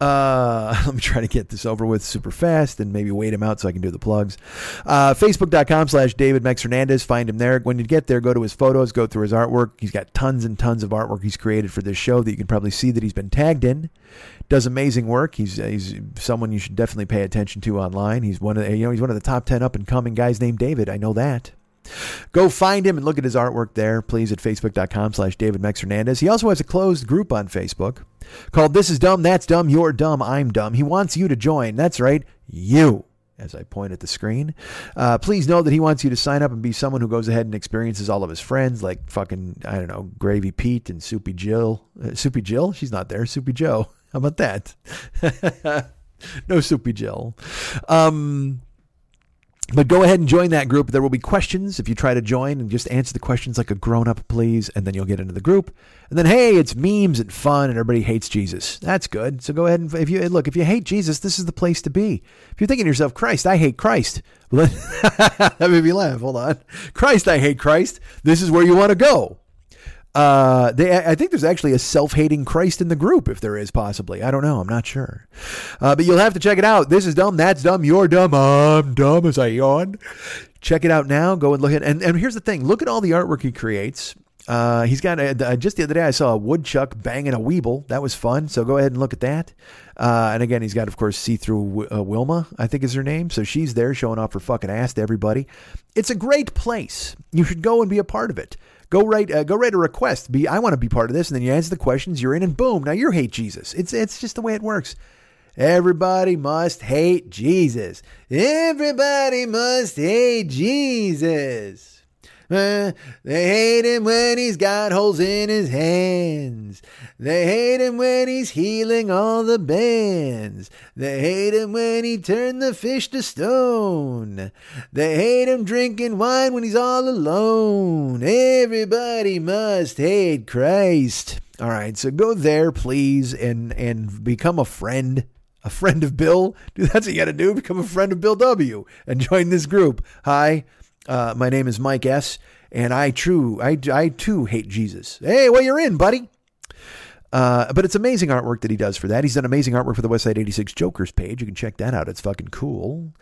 C: Uh, let me try to get this over with super fast and maybe wait him out so I can do the plugs. Uh, Facebook.com slash David Mex Hernandez. Find him there. When you get there, go to his photos, go through his artwork. He's got tons and tons of artwork he's created for this show that you can probably see that he's been tagged in. Does amazing work. He's he's someone you should definitely pay attention to online. He's one of the, you know he's one of the top ten up and coming guys named David. I know that. Go find him and look at his artwork there, please, at facebook.com slash David Mex Hernandez. He also has a closed group on Facebook called This is Dumb, That's Dumb, You're Dumb, I'm Dumb. He wants you to join. That's right, you. as I point at the screen. Uh, please know that he wants you to sign up and be someone who goes ahead and experiences all of his friends, like fucking, I don't know, Gravy Pete and Soupy Jill. Uh, Soupy Jill? She's not there. Soupy Joe. How about that? no Soupy Jill. Um, but go ahead and join that group. There will be questions if you try to join and just answer the questions like a grown up, please. And then you'll get into the group. And then, hey, it's memes and fun, and everybody hates Jesus. That's good. So go ahead and if you look, if you hate Jesus, this is the place to be. If you're thinking to yourself, Christ, I hate Christ. That made me laugh. Hold on. Christ, I hate Christ. This is where you want to go. Uh, they, I think there's actually a self-hating Christ in the group, if there is possibly. I don't know. I'm not sure. Uh, but you'll have to check it out. This is dumb. That's dumb. You're dumb. I'm dumb as I yawn. Check it out now. Go and look at. And and here's the thing. Look at all the artwork he creates. Uh, he's got a, just the other day I saw a woodchuck banging a weeble. That was fun. So go ahead and look at that. Uh, and again, he's got of course see through uh, Wilma, I think is her name. So she's there showing off her fucking ass to everybody. It's a great place. You should go and be a part of it. Go write, uh, go write a request. Be, I want to be part of this, and then you answer the questions. You're in, and boom, now you hate Jesus. It's it's just the way it works. Everybody must hate Jesus. Everybody must hate Jesus. They hate him when he's got holes in his hands. They hate him when he's healing all the bands. They hate him when he turned the fish to stone. They hate him drinking wine when he's all alone. Everybody must hate Christ. All right, so go there, please, and and become a friend a friend of Bill. Dude, that's what you got to do. Become a friend of Bill W. and join this group. Hi, uh, my name is Mike S. And I true, I, I too hate Jesus. Hey, well, you're in, buddy. Uh, but it's amazing artwork that he does for that. He's done amazing artwork for the Westside 86 Jokers page. You can check that out. It's fucking cool.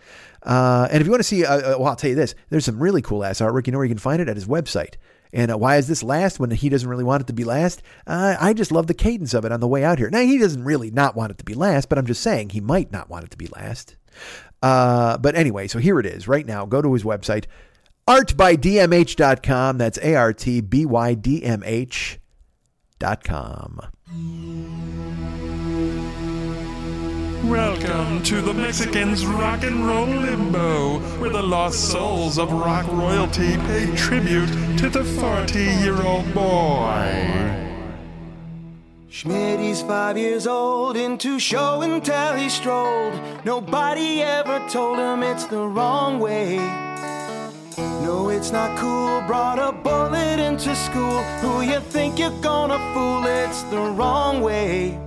C: Uh, and if you want to see, uh, uh, well, I'll tell you this there's some really cool ass artwork. You know where you can find it? At his website. And uh, why is this last when he doesn't really want it to be last? Uh, I just love the cadence of it on the way out here. Now, he doesn't really not want it to be last, but I'm just saying he might not want it to be last. but anyway, so here it is right now. Go to his website, artbydmh.com. That's A R T B Y D M H.com.
D: Welcome to the Mexicans Rock and Roll Limbo, where the lost souls of rock royalty pay tribute to the 40 year old boy.
E: Schmitty's five years old, into show and tell he strolled. Nobody ever told him it's the wrong way. No, it's not cool. Brought a bullet into school. Who you think you're gonna fool? It's the wrong way.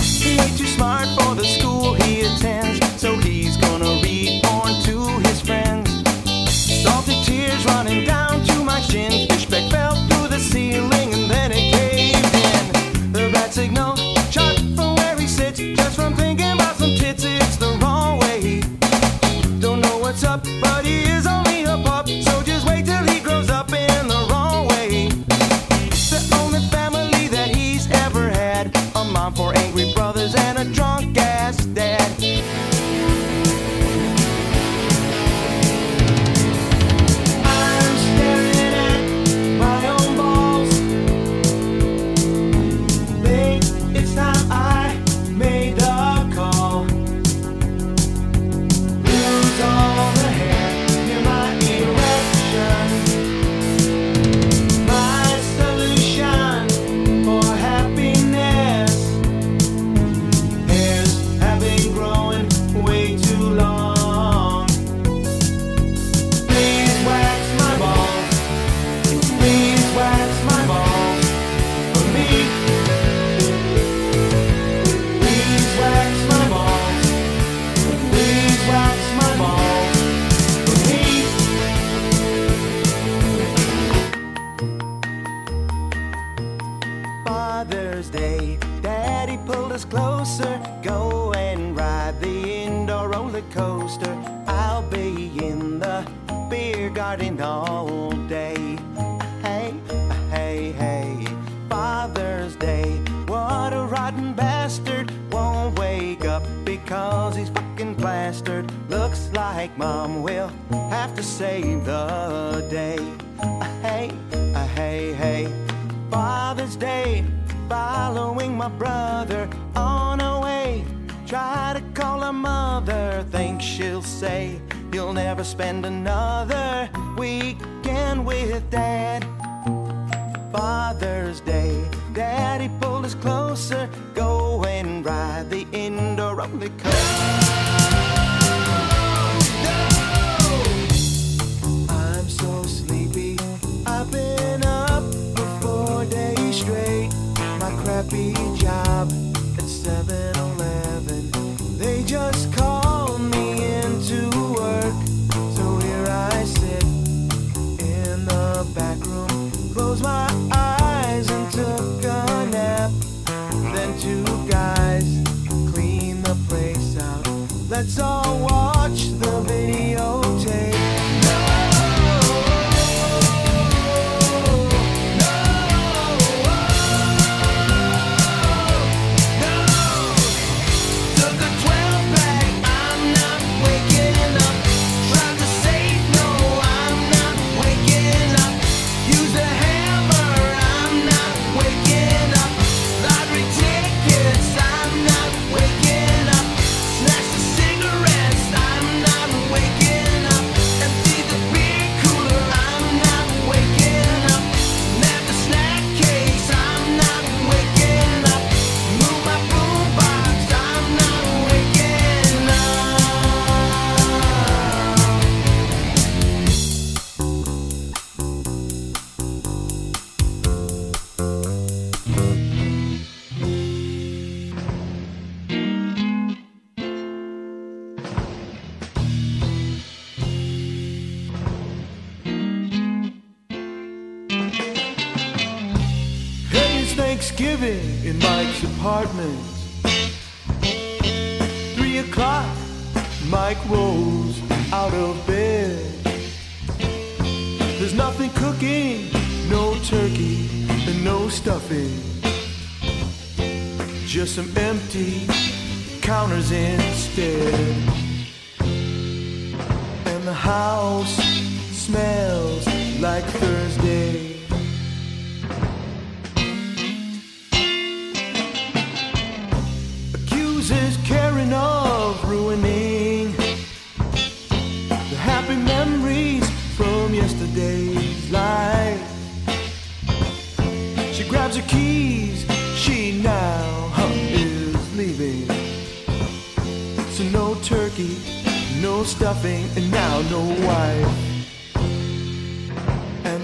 E: He ain't too smart for the school he attends, so he's gonna read porn to his friends. Salty tears running down to my shin. apartment.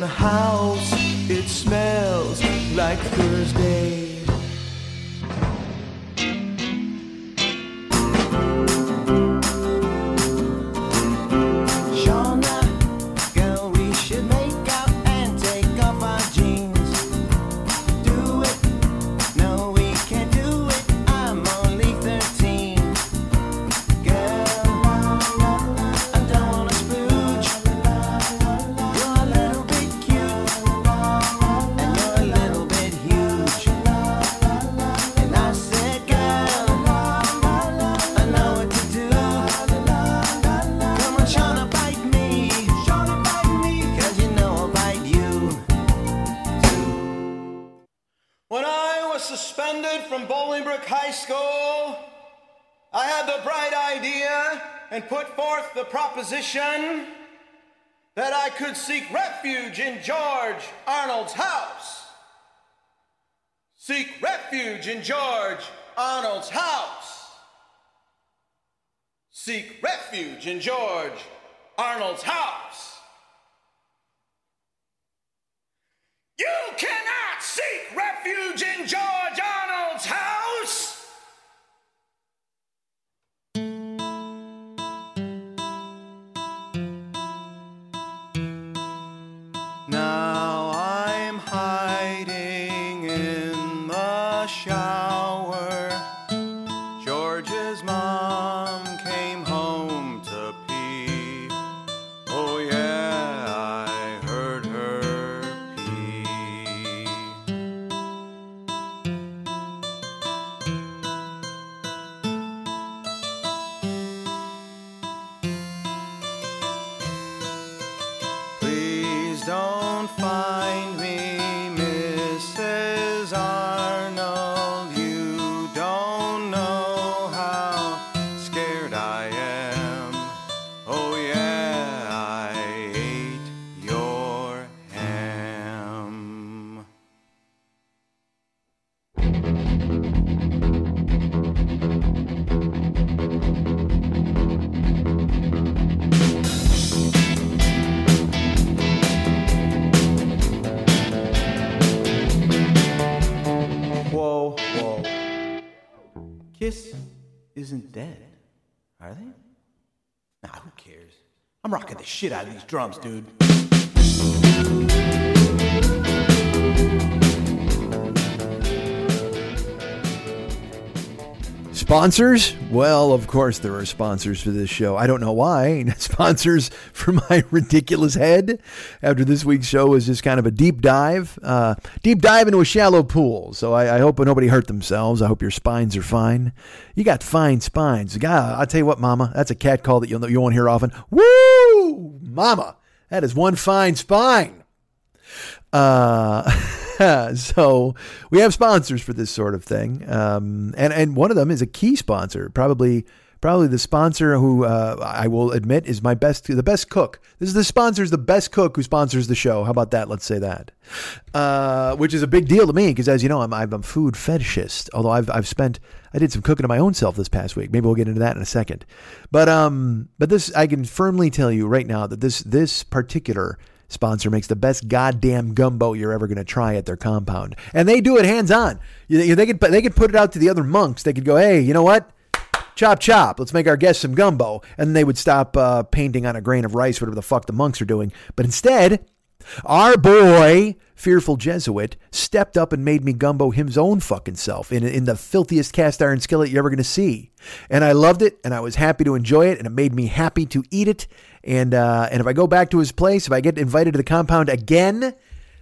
E: the house, it smells like Thursday. refuge in George Arnold's house. Seek refuge in George Arnold's house. You cannot seek refuge in George Arnold's I'm rocking the shit out of these drums, dude.
C: Sponsors? Well, of course there are sponsors for this show. I don't know why. Sponsors for my ridiculous head. After this week's show was just kind of a deep dive, uh, deep dive into a shallow pool. So I, I hope nobody hurt themselves. I hope your spines are fine. You got fine spines. God, I'll tell you what, Mama, that's a cat call that you'll you won't hear often. Woo, Mama, that is one fine spine. Uh, so we have sponsors for this sort of thing, um, and and one of them is a key sponsor, probably probably the sponsor who uh, I will admit is my best, the best cook. This is the sponsor is the best cook who sponsors the show. How about that? Let's say that, uh, which is a big deal to me because, as you know, I'm I'm a food fetishist. Although I've I've spent I did some cooking of my own self this past week. Maybe we'll get into that in a second. But um, but this I can firmly tell you right now that this this particular sponsor makes the best goddamn gumbo you're ever going to try at their compound, and they do it hands on. They could they could put it out to the other monks. They could go, hey, you know what? Chop chop. Let's make our guests some gumbo, and they would stop uh, painting on a grain of rice, whatever the fuck the monks are doing. But instead, our boy, fearful Jesuit, stepped up and made me gumbo his own fucking self in, in the filthiest cast iron skillet you're ever going to see. And I loved it, and I was happy to enjoy it, and it made me happy to eat it. And uh, and if I go back to his place, if I get invited to the compound again,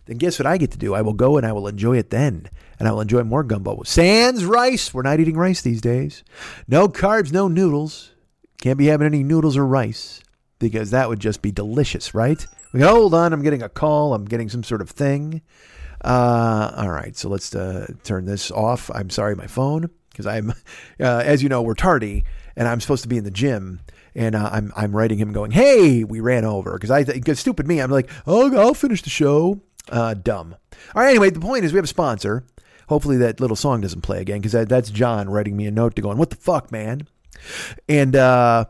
C: then guess what I get to do? I will go and I will enjoy it then. And I will enjoy more gumbo. Sans rice. We're not eating rice these days. No carbs, no noodles. Can't be having any noodles or rice because that would just be delicious, right? We go, hold on, I'm getting a call. I'm getting some sort of thing. Uh, all right, so let's uh, turn this off. I'm sorry, my phone, because I'm, uh, as you know, we're tardy, and I'm supposed to be in the gym, and uh, I'm I'm writing him going, hey, we ran over, because I because stupid me, I'm like, oh, I'll finish the show. Uh, dumb. All right, anyway, the point is we have a sponsor. Hopefully that little song doesn't play again, because that, that's John writing me a note to going, what the fuck, man? And uh,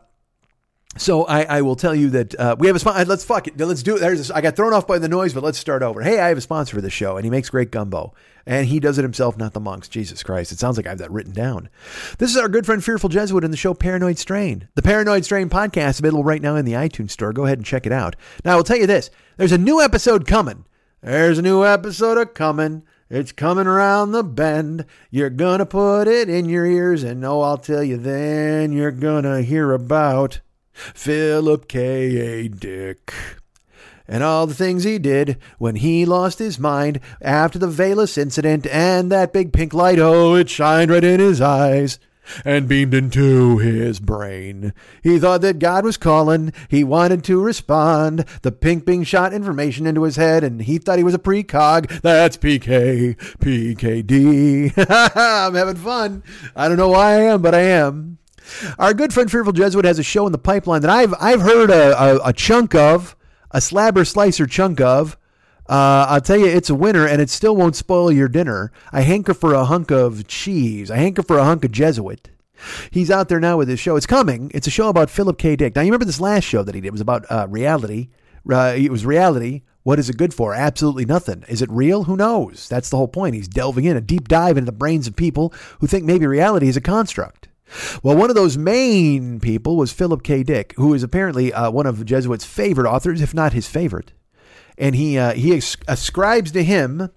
C: so I, I, will tell you that uh, we have a sponsor. Let's fuck it. Let's do it. There's. I got thrown off by the noise, but let's start over. Hey, I have a sponsor for the show, and he makes great gumbo, and he does it himself, not the monks. Jesus Christ! It sounds like I have that written down. This is our good friend Fearful Jesuit in the show Paranoid Strain. The Paranoid Strain podcast available right now in the iTunes store. Go ahead and check it out. Now I will tell you this: there's a new episode coming. There's a new episode of coming. It's coming around the bend. You're gonna put it in your ears, and oh, I'll tell you then. You're gonna hear about. Philip K. A. Dick. And all the things he did when he lost his mind after the VALIS incident and that big pink light, oh, it shined right in his eyes and beamed into his brain. He thought that God was calling. He wanted to respond. The pink being shot information into his head, and he thought he was a precog. That's PK, PKD. I'm having fun. I don't know why I am, but I am. Our good friend Fearful Jesuit has a show in the pipeline that I've I've heard a, a, a chunk of, a slabber slicer chunk of. Uh, I'll tell you, it's a winner, and it still won't spoil your dinner. I hanker for a hunk of cheese. I hanker for a hunk of Jesuit. He's out there now with his show. It's coming. It's a show about Philip K. Dick. Now, you remember this last show that he did it was about uh, reality. Uh, it was reality. What is it good for? Absolutely nothing. Is it real? Who knows? That's the whole point. He's delving in a deep dive into the brains of people who think maybe reality is a construct. Well, one of those main people was Philip K. Dick, who is apparently uh, one of Jesuit's favorite authors, if not his favorite. And he uh, he ascribes to him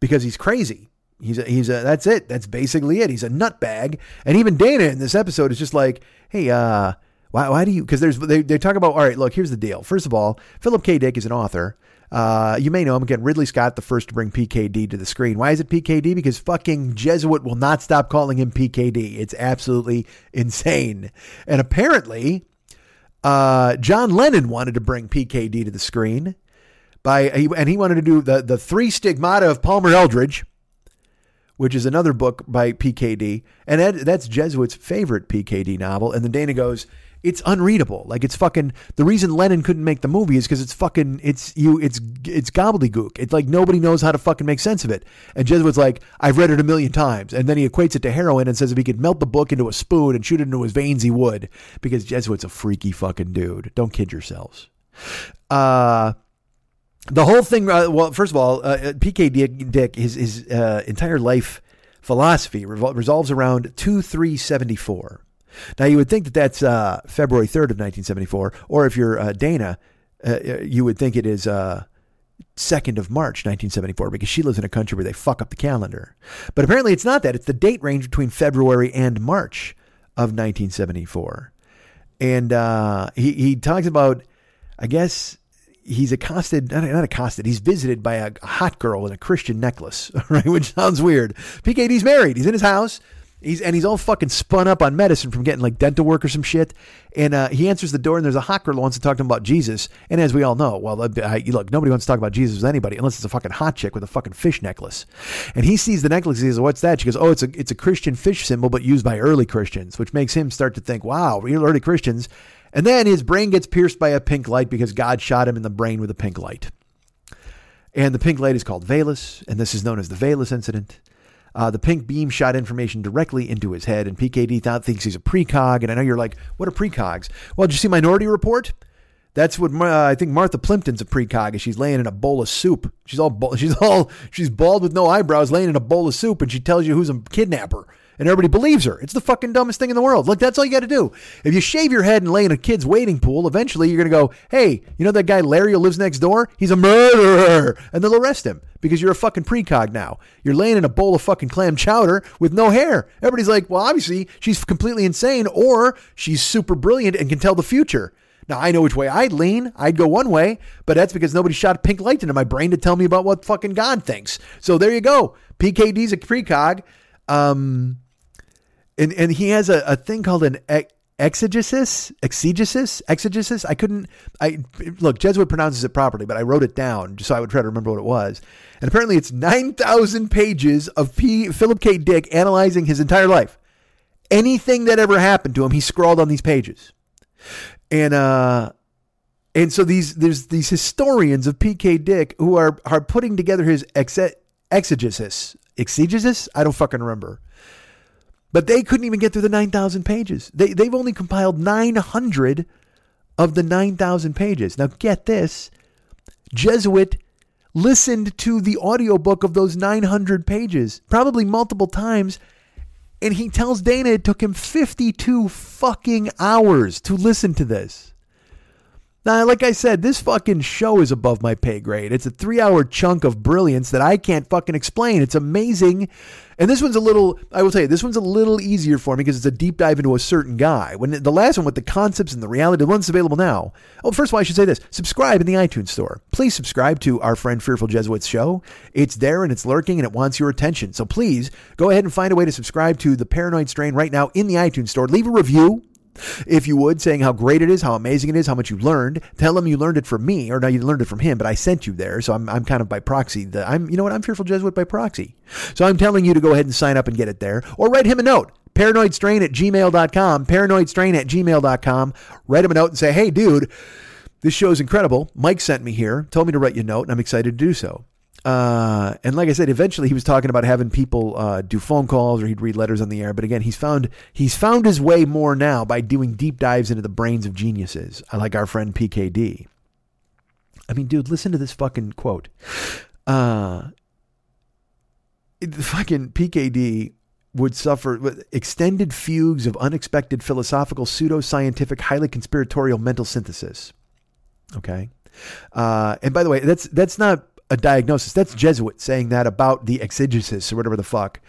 C: because he's crazy. He's a, he's a, that's it. That's basically it. He's a nutbag. And even Dana in this episode is just like, hey, uh, why, why do you? Because there's they, they talk about all right. Look, here's the deal. First of all, Philip K. Dick is an author. Uh, you may know him again. Ridley Scott, the first to bring PKD to the screen. Why is it PKD? Because fucking Jesuit will not stop calling him PKD. It's absolutely insane. And apparently, uh, John Lennon wanted to bring PKD to the screen by, and he wanted to do the the three stigmata of Palmer Eldritch, which is another book by PKD, and that, that's Jesuit's favorite PKD novel. And then Dana goes, it's unreadable. Like it's fucking the reason Lennon couldn't make the movie is because it's fucking it's you it's it's gobbledygook. It's like nobody knows how to fucking make sense of it. And Jesuit's like, I've read it a million times, and then he equates it to heroin and says if he could melt the book into a spoon and shoot it into his veins, he would. Because Jesuit's a freaky fucking dude. Don't kid yourselves. Uh the whole thing. Uh, well, first of all, uh, PK Dick, Dick his his uh, entire life philosophy revol- resolves around two three seventy four Now, you would think that that's uh, February 3rd of 1974, or if you're uh, Dana, uh, you would think it is uh, 2nd of March 1974 because she lives in a country where they fuck up the calendar. But apparently it's not that. It's the date range between February and March of 1974. And uh, he, he talks about, I guess, he's accosted, not, not accosted, he's visited by a, hot girl in a Christian necklace, right? Which sounds weird. PKD's married. He's in his house. He's and he's all fucking spun up on medicine from getting like dental work or some shit. And uh, he answers the door, and there's a hot girl who wants to talk to him about Jesus. And as we all know, well, uh, look, nobody wants to talk about Jesus with anybody unless it's a fucking hot chick with a fucking fish necklace. And he sees the necklace. He says, "What's that?" She goes, "Oh, it's a it's a Christian fish symbol, but used by early Christians," which makes him start to think, "Wow, real early Christians." And then his brain gets pierced by a pink light because God shot him in the brain with a pink light. And the pink light is called VALIS, and this is known as the VALIS incident. Uh, the pink beam shot information directly into his head, and PKD thought, thinks he's a precog. And I know you're like, what are precogs? Well, did you see Minority Report? That's what uh, I think Martha Plimpton's a precog. Is she's laying in a bowl of soup. She's all she's all she's bald with no eyebrows, laying in a bowl of soup, and she tells you who's a kidnapper and everybody believes her. It's the fucking dumbest thing in the world. Look, that's all you got to do. If you shave your head and lay in a kid's wading pool, eventually you're going to go, hey, you know that guy Larry who lives next door? He's a murderer. And they'll arrest him because you're a fucking precog now. You're laying in a bowl of fucking clam chowder with no hair. Everybody's like, well, obviously she's completely insane or she's super brilliant and can tell the future. Now, I know which way I'd lean. I'd go one way, but that's because nobody shot pink light into my brain to tell me about what fucking God thinks. So there you go. PKD's a precog. Um, and and he has a, a thing called an exegesis, exegesis, exegesis. I couldn't. I look. Jesuit pronounces it properly, but I wrote it down just so I would try to remember what it was. And apparently, it's nine thousand pages of P, Philip K. Dick analyzing his entire life. Anything that ever happened to him, he scrawled on these pages. And uh, and so these there's these historians of P.K. Dick who are are putting together his exe, exegesis, exegesis. I don't fucking remember but they couldn't even get through the 9,000 pages. They, they've only compiled 900 of the 9,000 pages. Now, get this Jesuit listened to the audiobook of those 900 pages, probably multiple times. And he tells Dana it took him 52 fucking hours to listen to this. Now, like I said, this fucking show is above my pay grade. It's a three hour chunk of brilliance that I can't fucking explain. It's amazing. And this one's a little, I will tell you, this one's a little easier for me because it's a deep dive into a certain guy. When the last one with the concepts and the reality, the one's available now. Oh, first of all, I should say this subscribe in the iTunes store. Please subscribe to our friend Fearful Jesuits show. It's there and it's lurking and it wants your attention. So please go ahead and find a way to subscribe to The Paranoid Strain right now in the iTunes store. Leave a review if you would, saying how great it is, how amazing it is, how much you learned. Tell him you learned it from me, or no, you learned it from him, but I sent you there, so I'm, I'm kind of by proxy. The, I'm, you know what? I'm fearful Jesuit by proxy. So I'm telling you to go ahead and sign up and get it there, or write him a note. Paranoidstrain at gmail.com, paranoidstrain at gmail.com. Write him a note and say, hey, dude, this show is incredible. Mike sent me here, told me to write you a note, and I'm excited to do so. Uh, and like I said, eventually he was talking about having people uh, do phone calls or he'd read letters on the air. But again, he's found he's found his way more now by doing deep dives into the brains of geniuses, like our friend PKD. I mean, dude, listen to this fucking quote. Uh, the fucking PKD would suffer extended fugues of unexpected philosophical, pseudoscientific, highly conspiratorial mental synthesis. Okay. Uh, and by the way, that's that's not a diagnosis. That's Jesuit saying that about the exegesis or whatever the fuck.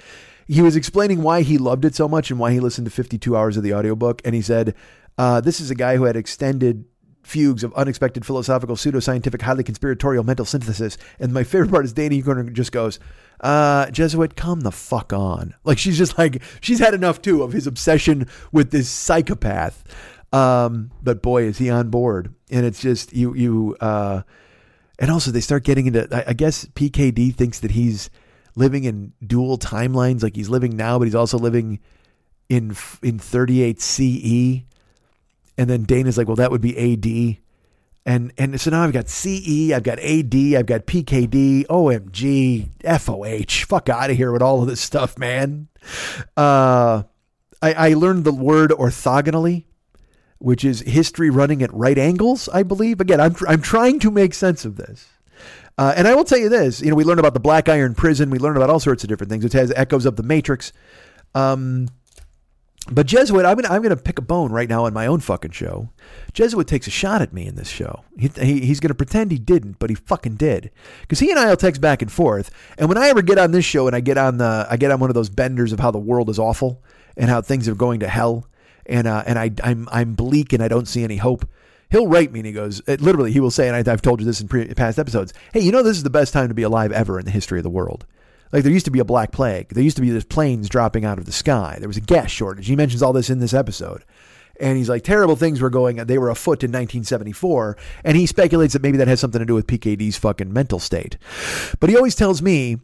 C: He was explaining why he loved it so much and why he listened to 52 hours of the audiobook. And he said, uh, This is a guy who had extended fugues of unexpected philosophical, pseudoscientific, highly conspiratorial mental synthesis. And my favorite part is Danny Corner just goes, uh, Jesuit, come the fuck on. Like she's just like, she's had enough too of his obsession with this psychopath. Um, but boy, is he on board. And it's just, you, you, uh, and also, they start getting into. I, guess PKD thinks that he's living in dual timelines, like he's living now, but he's also living in in 38 CE. And then Dana's like, well, that would be AD. And and so now I've got CE, I've got AD, I've got PKD, OMG, FOH. Fuck out of here with all of this stuff, man. Uh, I, I learned the word orthogonally which is history running at right angles, I believe. Again, I'm, I'm trying to make sense of this. Uh, and I will tell you this, you know, we learned about the Black Iron Prison. We learned about all sorts of different things. It has echoes of the Matrix. Um, But Jesuit, I'm gonna I'm gonna pick a bone right now on my own fucking show. Jesuit takes a shot at me in this show. He, he, he's gonna pretend he didn't, but he fucking did. Because he and I'll text back and forth. And when I ever get on this show and I get on the I get on one of those benders of how the world is awful and how things are going to hell, and uh, and I I'm I'm bleak and I don't see any hope. He'll write me and he goes, it, literally, he will say, and I, I've told you this in pre- past episodes. Hey, you know this is the best time to be alive ever in the history of the world. Like there used to be a black plague. There used to be this planes dropping out of the sky. There was a gas shortage. He mentions all this in this episode. And he's like, terrible things were going, they were afoot in 1974. And he speculates that maybe that has something to do with PKD's fucking mental state. But he always tells me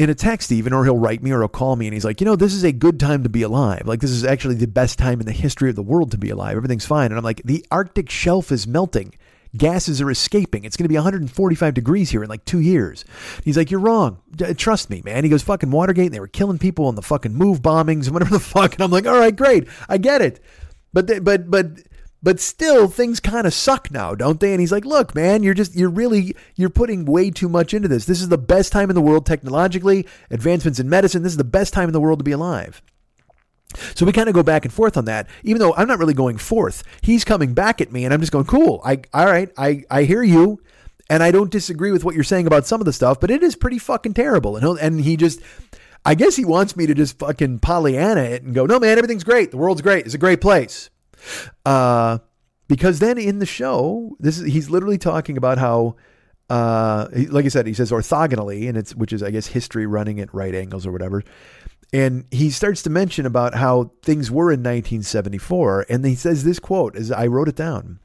C: in a text, even, or he'll write me or he'll call me and he's like, you know, this is a good time to be alive. Like, this is actually the best time in the history of the world to be alive. Everything's fine. And I'm like, the Arctic shelf is melting gases are escaping. It's going to be 145 degrees here in like two years. He's like, You're wrong. D- trust me, man. He goes, Fucking Watergate, and they were killing people in the fucking move bombings and whatever the fuck. And I'm like, All right, great. I get it. But, th- but, but, but still things kind of suck now don't they and he's like look man you're just you're really you're putting way too much into this this is the best time in the world technologically advancements in medicine this is the best time in the world to be alive so we kind of go back and forth on that, even though I'm not really going forth. He's coming back at me, and I'm just going, cool. I all right, I I hear you, and I don't disagree with what you're saying about some of the stuff, but it is pretty fucking terrible. And and he just, I guess he wants me to just fucking Pollyanna it and go, no man, everything's great. The world's great. It's a great place. Uh, because then in the show, this is he's literally talking about how. Uh, like I said, he says orthogonally, and it's which is I guess history running at right angles or whatever. And he starts to mention about how things were in 1974. And he says this quote, as I wrote it down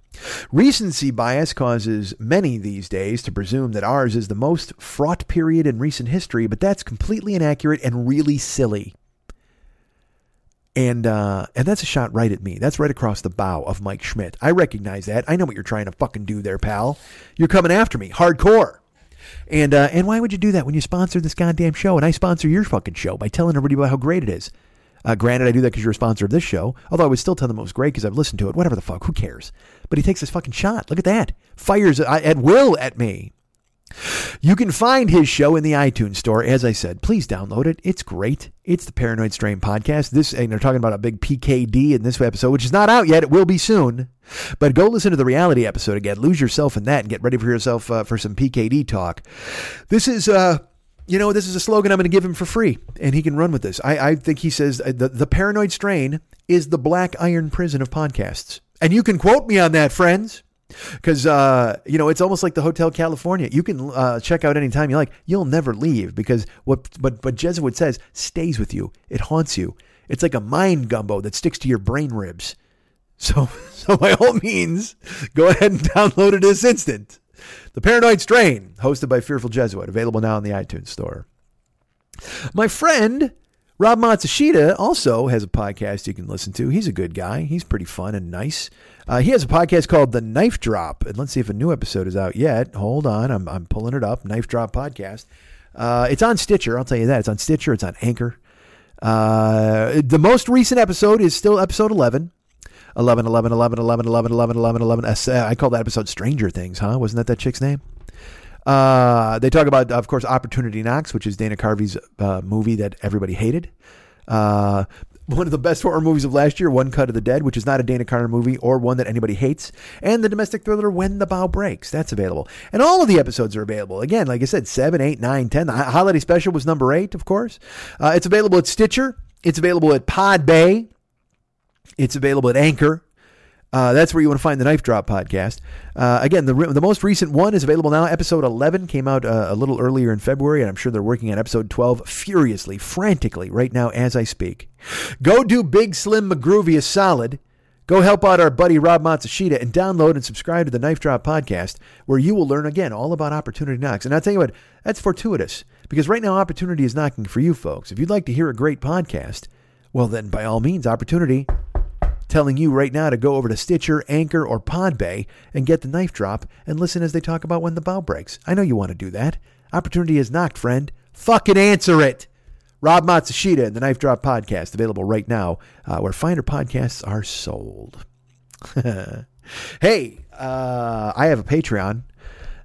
C: Recency bias causes many these days to presume that ours is the most fraught period in recent history, but that's completely inaccurate and really silly. And uh, and that's a shot right at me. That's right across the bow of Mike Schmidt. I recognize that. I know what you're trying to fucking do there, pal. You're coming after me, hardcore. And uh, and why would you do that when you sponsor this goddamn show? And I sponsor your fucking show by telling everybody about how great it is. Uh, granted, I do that because you're a sponsor of this show. Although I would still tell them it was great because I've listened to it. Whatever the fuck, who cares? But he takes this fucking shot. Look at that. Fires uh, at will at me. You can find his show in the iTunes store. As I said, please download it. It's great. It's the Paranoid Strain podcast. This and they're talking about a big PKD in this episode, which is not out yet. It will be soon. But go listen to the reality episode again. Lose yourself in that and get ready for yourself uh, for some PKD talk. This is uh you know, this is a slogan I'm going to give him for free, and he can run with this. I, I think he says uh, the, the paranoid strain is the black iron prison of podcasts. And you can quote me on that, friends because uh, you know it's almost like the Hotel California. You can uh, check out anytime you like. You'll never leave because what what what Jesuit says stays with you. It haunts you. It's like a mind gumbo that sticks to your brain ribs. So so by all means, go ahead and download it this instant. The Paranoid Strain, hosted by Fearful Jesuit, available now in the iTunes store. My friend Rob Matsushita also has a podcast you can listen to. He's a good guy. He's pretty fun and nice. Uh, he has a podcast called The Knife Drop. And let's see if a new episode is out yet. Hold on. I'm, I'm pulling it up. Knife Drop Podcast. Uh, it's on Stitcher. I'll tell you that. It's on Stitcher. It's on Anchor. Uh, the most recent episode is still episode 11. 11, 11, 11, 11, 11, 11, 11, 11. Uh, I call that episode Stranger Things, huh? Wasn't that that chick's name? Uh, they talk about, of course, Opportunity Knocks, which is Dana Carvey's uh, movie that everybody hated. Uh, one of the best horror movies of last year, One Cut of the Dead, which is not a Dana Carvey movie or one that anybody hates, and the domestic thriller When the Bow Breaks. That's available. And all of the episodes are available. Again, like I said, 7, 8, 9, 10. The holiday special was number 8, of course. Uh, it's available at Stitcher. It's available at Podbay. It's available at Anchor. Uh, that's where you want to find the Knife Drop podcast. Uh, again, the the most recent one is available now. Episode 11 came out uh, a little earlier in February, and I'm sure they're working on episode 12 furiously, frantically right now as I speak. Go do Big Slim McGroovy a solid. Go help out our buddy Rob Matsushita and download and subscribe to the Knife Drop podcast, where you will learn again all about opportunity knocks. And I'll tell you what, that's fortuitous because right now opportunity is knocking for you folks. If you'd like to hear a great podcast, well, then by all means, opportunity telling you right now to go over to Stitcher, Anchor, or Podbay and get the knife drop and listen as they talk about when the bow breaks. I know you want to do that. Opportunity is knocked, friend. Fucking answer it. Rob Matsushita and the Knife Drop Podcast, available right now uh, where finer podcasts are sold. hey, uh, I have a Patreon.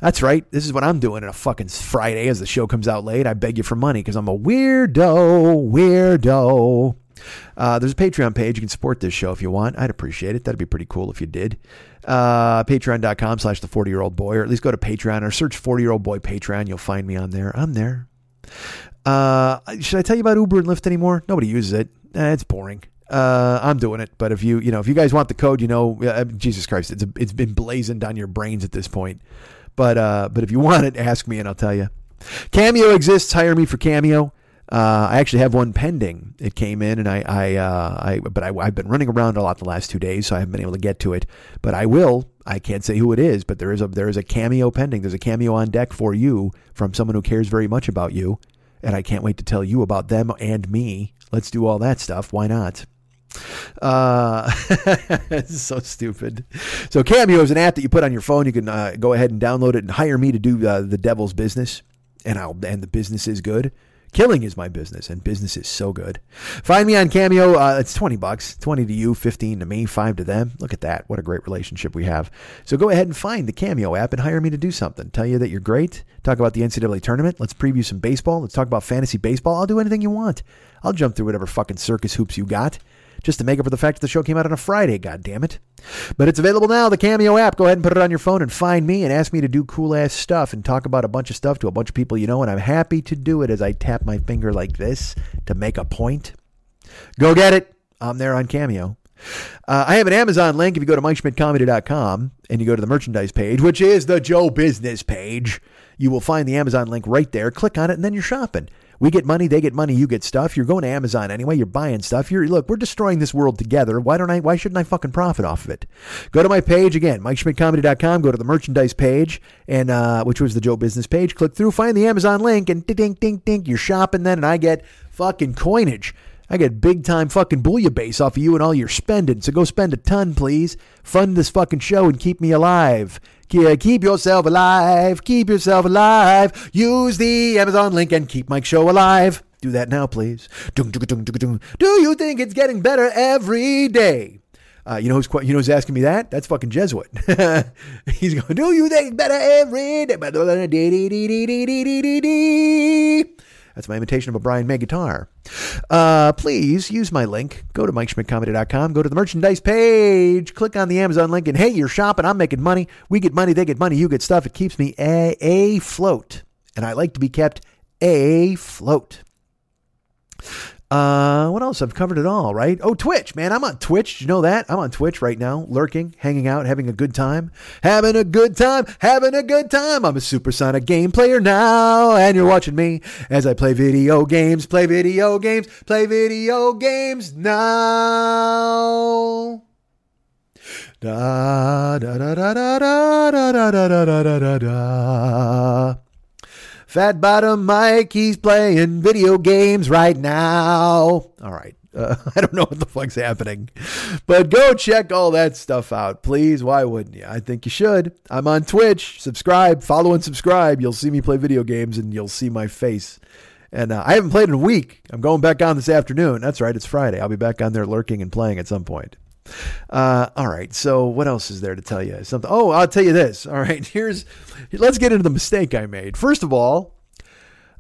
C: That's right. This is what I'm doing on a fucking Friday as the show comes out late. I beg you for money because I'm a weirdo, weirdo. Uh, there's a Patreon page. You can support this show if you want. I'd appreciate it. That'd be pretty cool if you did. Uh, Patreon.com slash the 40 year old boy, or at least go to Patreon or search 40 year old boy Patreon. You'll find me on there. I'm there. Uh, should I tell you about Uber and Lyft anymore? Nobody uses it. Eh, it's boring. Uh, I'm doing it, but if you you know if you guys want the code, you know, uh, Jesus Christ, it's a, it's been blazoned on your brains at this point. But uh, but if you want it, ask me and I'll tell you. Cameo exists. Hire me for Cameo. Uh, I actually have one pending. It came in, and I, I, uh, I but I, I've been running around a lot the last two days, so I haven't been able to get to it. But I will. I can't say who it is, but there is a there is a cameo pending. There's a cameo on deck for you from someone who cares very much about you, and I can't wait to tell you about them and me. Let's do all that stuff. Why not? Uh, so stupid. So Cameo is an app that you put on your phone. You can uh, go ahead and download it and hire me to do uh, the devil's business, and I'll and the business is good. Killing is my business, and business is so good. Find me on Cameo. Uh, it's twenty bucks, twenty to you, fifteen to me, five to them. Look at that! What a great relationship we have. So go ahead and find the Cameo app and hire me to do something. Tell you that you're great. Talk about the NCAA tournament. Let's preview some baseball. Let's talk about fantasy baseball. I'll do anything you want. I'll jump through whatever fucking circus hoops you got just to make up for the fact that the show came out on a Friday, God damn it! But it's available now, the Cameo app. Go ahead and put it on your phone and find me and ask me to do cool ass stuff and talk about a bunch of stuff to a bunch of people you know, and I'm happy to do it as I tap my finger like this to make a point. Go get it. I'm there on Cameo. Uh, I have an Amazon link. If you go to MikeSchmidtComedy.com and you go to the merchandise page, which is the Joe Business page, you will find the Amazon link right there. Click on it and then you're shopping. We get money, they get money, you get stuff. You're going to Amazon anyway. You're buying stuff. You're look, we're destroying this world together. Why don't I? Why shouldn't I fucking profit off of it? Go to my page again, MikeSchmidtComedy.com. Go to the merchandise page, and uh, which was the Joe Business page. Click through, find the Amazon link, and ding, ding, ding. ding, You're shopping then, and I get fucking coinage. I get big time fucking bouillabaisse off of you and all your spending. So go spend a ton, please. Fund this fucking show and keep me alive. Keep yourself alive. Keep yourself alive. Use the Amazon link and keep Mike Show alive. Do that now, please. Do you think it's getting better every day? Uh, you know who's you know who's asking me that? That's fucking Jesuit. He's going, "Do you think better every day?" That's my imitation of a Brian May guitar. Uh, please use my link. Go to MikeSchmidtComedy.com. Go to the merchandise page. Click on the Amazon link. And hey, you're shopping. I'm making money. We get money. They get money. You get stuff. It keeps me a, a float. And I like to be kept a float. Uh, what else? I've covered it all, right? Oh, Twitch, man. I'm on Twitch. Did you know that? I'm on Twitch right now, lurking, hanging out, having a good time. Having a good time, having a good time. I'm a supersonic game player now, and you're watching me as I play video games, play video games, play video games now. Da da da da da da da da da da da da da. Fat Bottom Mike, he's playing video games right now. All right. Uh, I don't know what the fuck's happening. But go check all that stuff out, please. Why wouldn't you? I think you should. I'm on Twitch. Subscribe, follow, and subscribe. You'll see me play video games and you'll see my face. And uh, I haven't played in a week. I'm going back on this afternoon. That's right. It's Friday. I'll be back on there lurking and playing at some point. Uh, all right. So what else is there to tell you? Something. Oh, I'll tell you this. All right. Here's. Let's get into the mistake I made. First of all,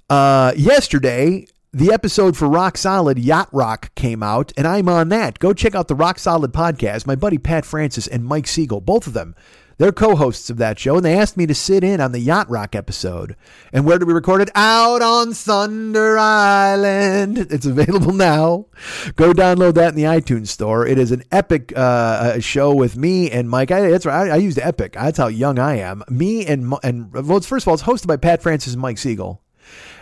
C: uh, yesterday the episode for Rock Solid Yacht Rock came out, and I'm on that. Go check out the Rock Solid podcast. My buddy Pat Francis and Mike Siegel, both of them, they're co-hosts of that show, and they asked me to sit in on the Yacht Rock episode. And where did we record it? Out on Thunder Island. It's available now. Go download that in the iTunes store. It is an epic uh, show with me and Mike. I, that's right. I, I used Epic. That's how young I am. Me and and well, first of all, it's hosted by Pat Francis and Mike Siegel.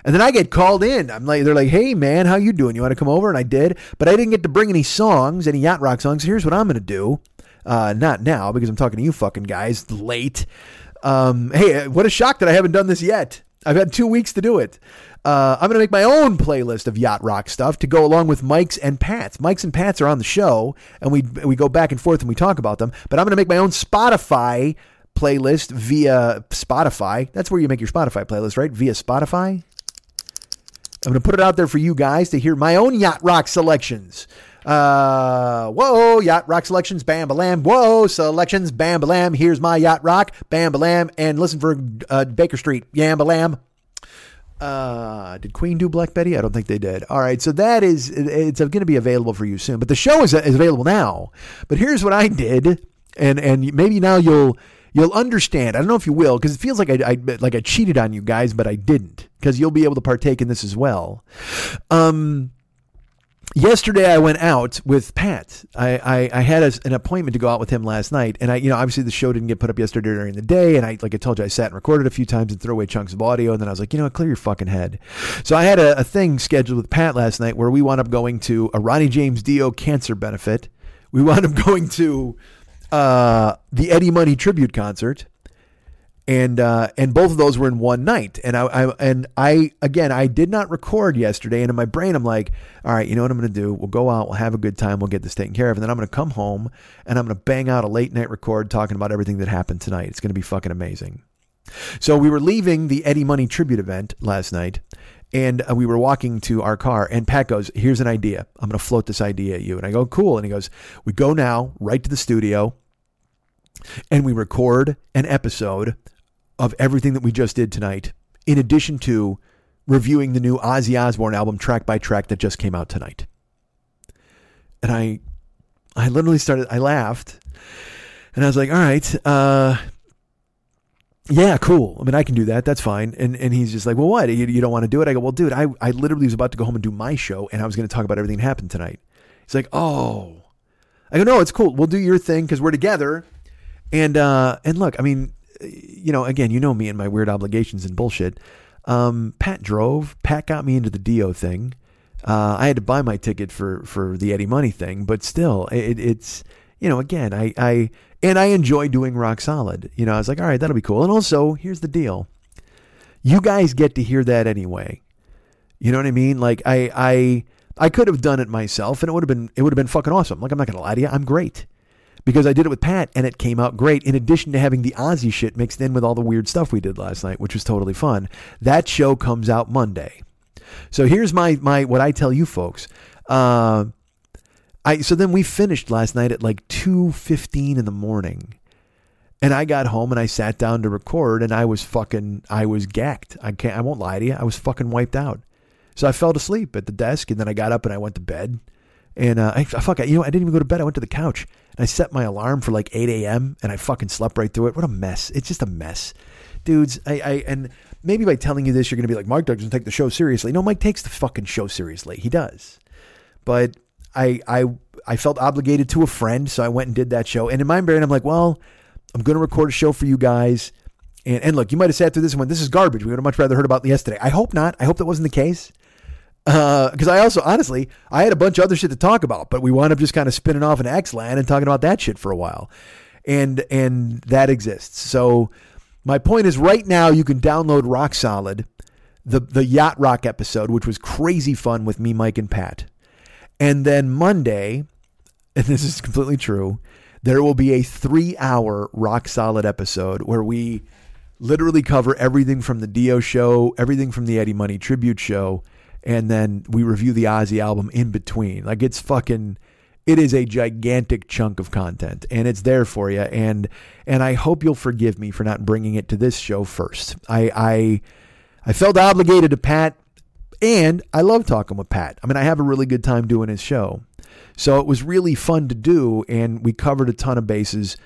C: And then I get called in. I'm like, they're like, hey man, how you doing? You want to come over? And I did, but I didn't get to bring any songs, any yacht rock songs. Here's what I'm gonna do. Uh, not now because I'm talking to you fucking guys late. Um, hey, what a shock that I haven't done this yet. I've had two weeks to do it. Uh, I'm going to make my own playlist of yacht rock stuff to go along with Mike's and Pat's. Mike's and Pat's are on the show, and we we go back and forth and we talk about them. But I'm going to make my own Spotify playlist via Spotify. That's where you make your Spotify playlist, right? Via Spotify. I'm going to put it out there for you guys to hear my own yacht rock selections. Uh, whoa, yacht rock selections, bam, balam. Whoa, selections, bam, balam. Here's my yacht rock, bam, balam. And listen for uh, Baker Street, yam, balam. Uh, did Queen do Black Betty? I don't think they did. All right, so that is it's going to be available for you soon. But the show is, is available now. But here's what I did, and and maybe now you'll you'll understand. I don't know if you will because it feels like I, I like I cheated on you guys, but I didn't because you'll be able to partake in this as well. Um, yesterday I went out with Pat. I, I, I had a, an appointment to go out with him last night, and I, you know, obviously the show didn't get put up yesterday during the day, and I, like I told you, I sat and recorded a few times and threw away chunks of audio, and then I was like, you know, clear your fucking head. So I had a, a thing scheduled with Pat last night where we wound up going to a Ronnie James Dio cancer benefit. We wound up going to uh, the Eddie Money tribute concert and uh, and both of those were in one night. And I, I, and I again I did not record yesterday, and in my brain I'm like, all right, you know what I'm going to do? We'll go out, we'll have a good time, we'll get this taken care of, and then I'm going to come home and I'm going to bang out a late night record talking about everything that happened tonight. It's going to be fucking amazing. So we were leaving the Eddie Money tribute event last night. And uh, we were walking to our car, and Pat goes, Here's an idea. I'm going to float this idea at you. And I go, Cool. And he goes, We go now right to the studio and we record an episode of everything that we just did tonight, in addition to reviewing the new Ozzy Osbourne album track by track that just came out tonight. And I I literally started I laughed and I was like, all right, uh yeah, cool. I mean, I can do that. That's fine. And and he's just like, well, what? You, you don't want to do it? I go, well, dude, I, I literally was about to go home and do my show, and I was going to talk about everything that happened tonight. He's like, oh. I go, no, it's cool. We'll do your thing because we're together. And uh, and look, I mean, you know, again, you know me and my weird obligations and bullshit. Um, Pat drove. Pat got me into the Dio thing. Uh, I had to buy my ticket for for the Eddie Money thing, but still, it, it's you know, again, I I and I enjoy doing Rock Solid. You know, I was like, all right, that'll be cool. And also, here's the deal: you guys get to hear that anyway. You know what I mean? Like I I I could have done it myself, and it would have been it would have been fucking awesome. Like I'm not gonna lie to you, I'm great because I did it with Pat and it came out great. In addition to having the Ozzy shit mixed in with all the weird stuff we did last night, which was totally fun. That show comes out Monday. So here's my my what I tell you folks. Uh, I so then we finished last night at like two fifteen in the morning. And I got home and I sat down to record and I was fucking I was gacked. I can't I won't lie to you. I was fucking wiped out. So I fell asleep at the desk and then I got up and I went to bed. And uh, I fuck, you know, I didn't even go to bed. I went to the couch and I set my alarm for like 8 a.m. and I fucking slept right through it. What a mess! It's just a mess, dudes. I, I and maybe by telling you this, you're gonna be like, Mike doesn't take the show seriously. No, Mike takes the fucking show seriously. He does. But I, I, I felt obligated to a friend, so I went and did that show. And in my brain, I'm like, well, I'm gonna record a show for you guys. And, and look, you might have sat through this and went, this is garbage. We would have much rather heard about yesterday. I hope not. I hope that wasn't the case because uh, I also honestly I had a bunch of other shit to talk about, but we wound up just kind of spinning off in X land and talking about that shit for a while, and and that exists. So my point is, right now you can download Rock Solid, the the Yacht Rock episode, which was crazy fun with me, Mike, and Pat, and then Monday, and this is completely true, there will be a three hour Rock Solid episode where we literally cover everything from the Dio show, everything from the Eddie Money tribute show and then we review the Ozzy album in between. Like it's fucking it is a gigantic chunk of content and it's there for you and and I hope you'll forgive me for not bringing it to this show first. I I I felt obligated to Pat and I love talking with Pat. I mean, I have a really good time doing his show. So it was really fun to do and we covered a ton of bases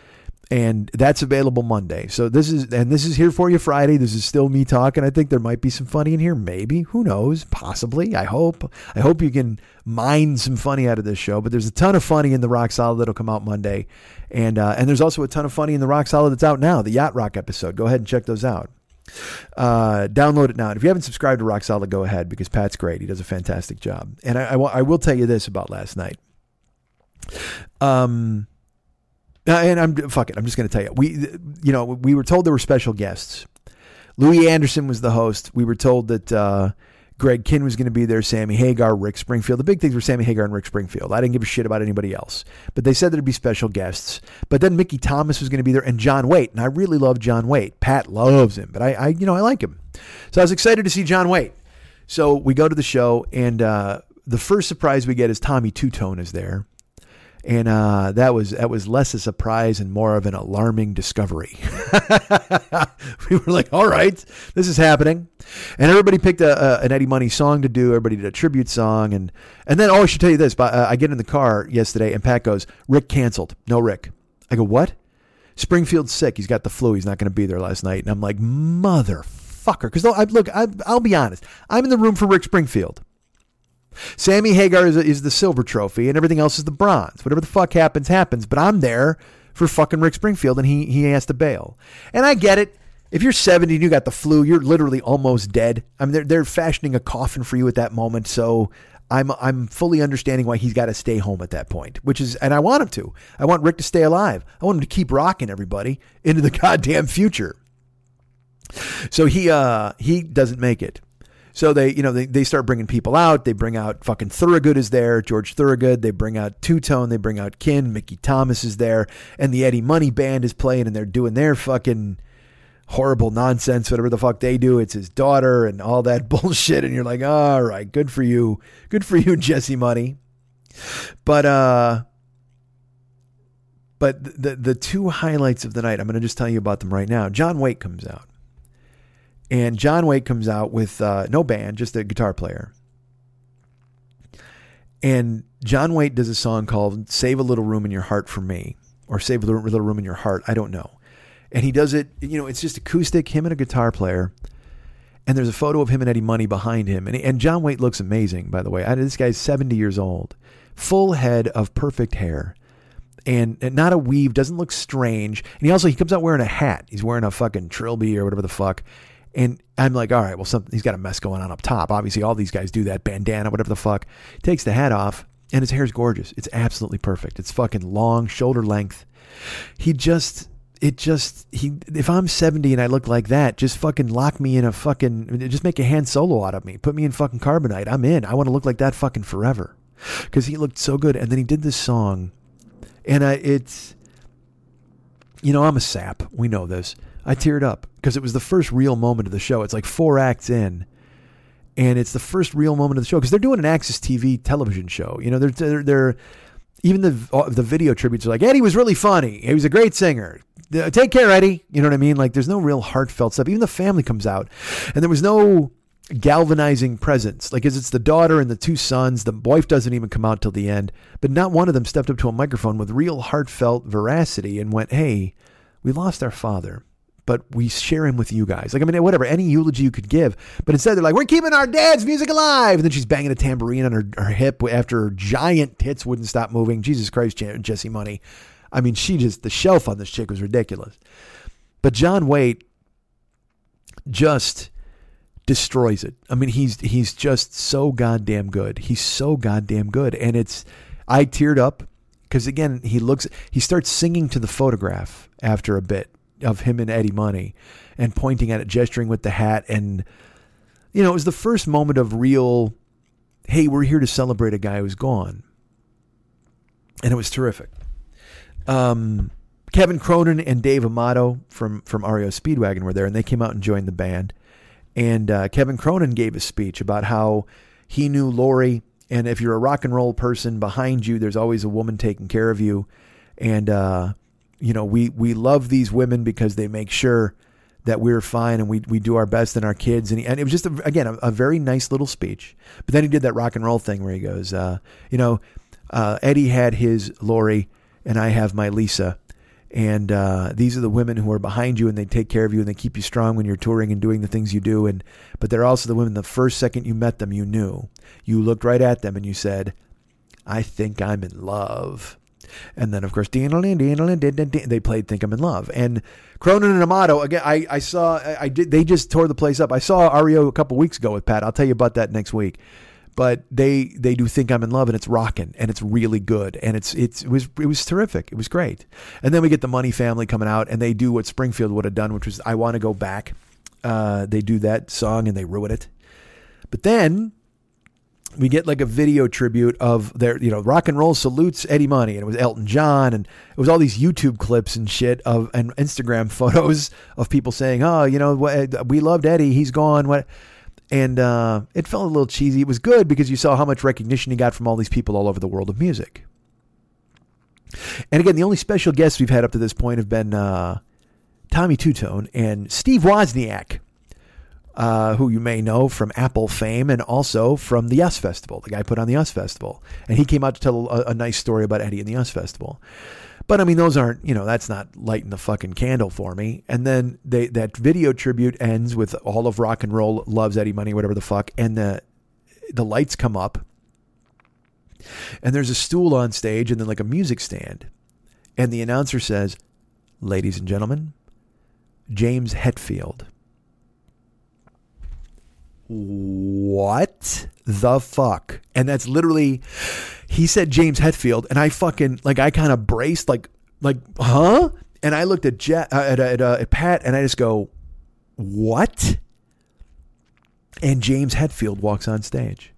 C: and that's available Monday. So this is and this is here for you Friday. This is still me talking. I think there might be some funny in here, maybe. Who knows? Possibly. I hope. I hope you can mine some funny out of this show. But there's a ton of funny in the Rock Solid that'll come out Monday, and uh, and there's also a ton of funny in the Rock Solid that's out now. The Yacht Rock episode. Go ahead and check those out. Uh, download it now. And if you haven't subscribed to Rock Solid, go ahead because Pat's great. He does a fantastic job. And I, I, I will tell you this about last night. Um uh, and I'm fuck it. I'm just going to tell you. We, you know, we were told there were special guests. Louie Anderson was the host. We were told that uh, Greg Kihn was going to be there. Sammy Hagar, Rick Springfield. The big things were Sammy Hagar and Rick Springfield. I didn't give a shit about anybody else, but they said there'd be special guests. But then Mickey Thomas was going to be there, and John Waite. And I really love John Waite. Pat loves him, but I, I, you know, I like him. So I was excited to see John Waite. So we go to the show, and uh, the first surprise we get is Tommy Tutone is there and uh, that was that was less a surprise and more of an alarming discovery. we were like, "All right, this is happening," and everybody picked a, a, an Eddie Money song to do. Everybody did a tribute song, and and then oh, I should tell you this. But uh, I get in the car yesterday, and Pat goes, "Rick canceled. No Rick." I go, "What?" Springfield's sick. He's got the flu. He's not going to be there last night. And I'm like, motherfucker. Because look, I, I'll be honest. I'm in the room for Rick Springfield. Sammy Hagar is, is the silver trophy, and everything else is the bronze. Whatever the fuck happens, happens. But I'm there for fucking Rick Springfield, and he he has to bail. And I get it. If you're 70 and you got the flu, you're literally almost dead. I mean, they're they're fashioning a coffin for you at that moment. So I'm I'm fully understanding why he's got to stay home at that point, which is, and I want him to. I want Rick to stay alive. I want him to keep rocking everybody into the goddamn future. So he uh he doesn't make it. So they, you know, they, they start bringing people out. They bring out fucking Thorogood is there, George Thorogood. They bring out Tutone. They bring out Kihn. Mickey Thomas is there, and the Eddie Money Band is playing, and they're doing their fucking horrible nonsense, whatever the fuck they do. It's his daughter and all that bullshit. And you're like, all right, good for you. Good for you, Jesse Money. But, uh, but the, the two highlights of the night, I'm going to just tell you about them right now. John Waite comes out. And John Waite comes out with uh, no band, just a guitar player. And John Waite does a song called Save a Little Room in Your Heart for Me, or Save a Little Room in Your Heart. I don't know and he does it. You know, it's just acoustic, him and a guitar player. And there's a photo of him and Eddie Money behind him. And, and John Waite looks amazing, by the way. I, this guy's 70 years old, full head of perfect hair, and, and not a weave, doesn't look strange. And he also he comes out wearing a hat. He's wearing a fucking trilby or whatever the fuck. And I'm like, all right, well, something, he's got a mess going on up top. Obviously, all these guys do that bandana, whatever the fuck. Takes the hat off, and his hair's gorgeous. It's absolutely perfect. It's fucking long, shoulder length. He just it just he if I'm 70 and I look like that, just fucking lock me in a fucking just make a Han Solo out of me. Put me in fucking carbonite. I'm in. I want to look like that fucking forever. Cuz he looked so good and then he did this song and I it's you know, I'm a sap. We know this. I teared up because it was the first real moment of the show. It's like 4 acts in and it's the first real moment of the show because they're doing an AXS TV television show. You know, they're they're, they're even the uh, the video tributes are like Eddie was really funny. He was a great singer take care, Eddie. You know what I mean? Like there's no real heartfelt stuff. Even the family comes out, and there was no galvanizing presence. Like, as it's the daughter and the two sons. The wife doesn't even come out till the end, but not one of them stepped up to a microphone with real heartfelt veracity and went, "Hey, we lost our father." But we share him with you guys. Like, I mean, whatever, any eulogy you could give. But instead, they're like, we're keeping our dad's music alive. And then she's banging a tambourine on her, her hip after her giant tits wouldn't stop moving. Jesus Christ, Jesse Money. I mean, she just, the shelf on this chick was ridiculous. But John Waite just destroys it. I mean, he's he's just so goddamn good. He's so goddamn good. And it's I teared up because again, he looks he starts singing to the photograph after a bit of him and Eddie Money and pointing at it, gesturing with the hat and you know, it was the first moment of real hey, we're here to celebrate a guy who's gone. And it was terrific. Um, Kevin Cronin and Dave Amato from from REO Speedwagon were there, and they came out and joined the band. And uh, Kevin Cronin gave a speech about how he knew Laurie, and if you're a rock and roll person behind you, there's always a woman taking care of you. And uh, you know, we we love these women because they make sure that we're fine and we we do our best and our kids. And, he, and it was just a, again a, a, very nice little speech. But then he did that rock and roll thing where he goes, uh, you know, uh, Eddie had his Laurie and I have my Lisa. And uh, these are the women who are behind you, and they take care of you, and they keep you strong when you're touring and doing the things you do. And but they're also the women. The first second you met them, you knew. You looked right at them, and you said, "I think I'm in love." And then, of course, they played "Think I'm in Love." And Cronin and Amato again. I, I saw. I did. They just tore the place up. I saw REO a couple weeks ago with Pat. I'll tell you about that next week but they they do think I'm in love and it's rocking and it's really good and it's it's it was it was terrific. It was great. And then we get the Money family coming out and they do what Springfield would have done, which was I want to go back. Uh, they do that song and they ruin it. But then we get like a video tribute of their, you know, rock and roll salutes Eddie Money, and it was Elton John, and it was all these YouTube clips and shit of and Instagram photos of people saying, "Oh, you know, we loved Eddie, he's gone." What? and uh, it felt a little cheesy. It was good because you saw how much recognition he got from all these people all over the world of music. And again, the only special guests we've had up to this point have been uh, Tommy Tutone and Steve Wozniak, uh, who you may know from Apple fame and also from the US Festival. The guy put on the US Festival. And he came out to tell a, a nice story about Eddie and the US Festival. But I mean, those aren't, you know, that's not lighting the fucking candle for me. And then they, that video tribute ends with all of rock and roll loves Eddie Money, whatever the fuck. And the, the lights come up and there's a stool on stage and then like a music stand. And the announcer says, Ladies and gentlemen, James Hetfield. What the fuck? And that's literally, he said James Hetfield, and I fucking, like, I kind of braced, like, like, huh? And I looked at, Jet, uh, at, at, uh, at Pat, and I just go, what? And James Hetfield walks on stage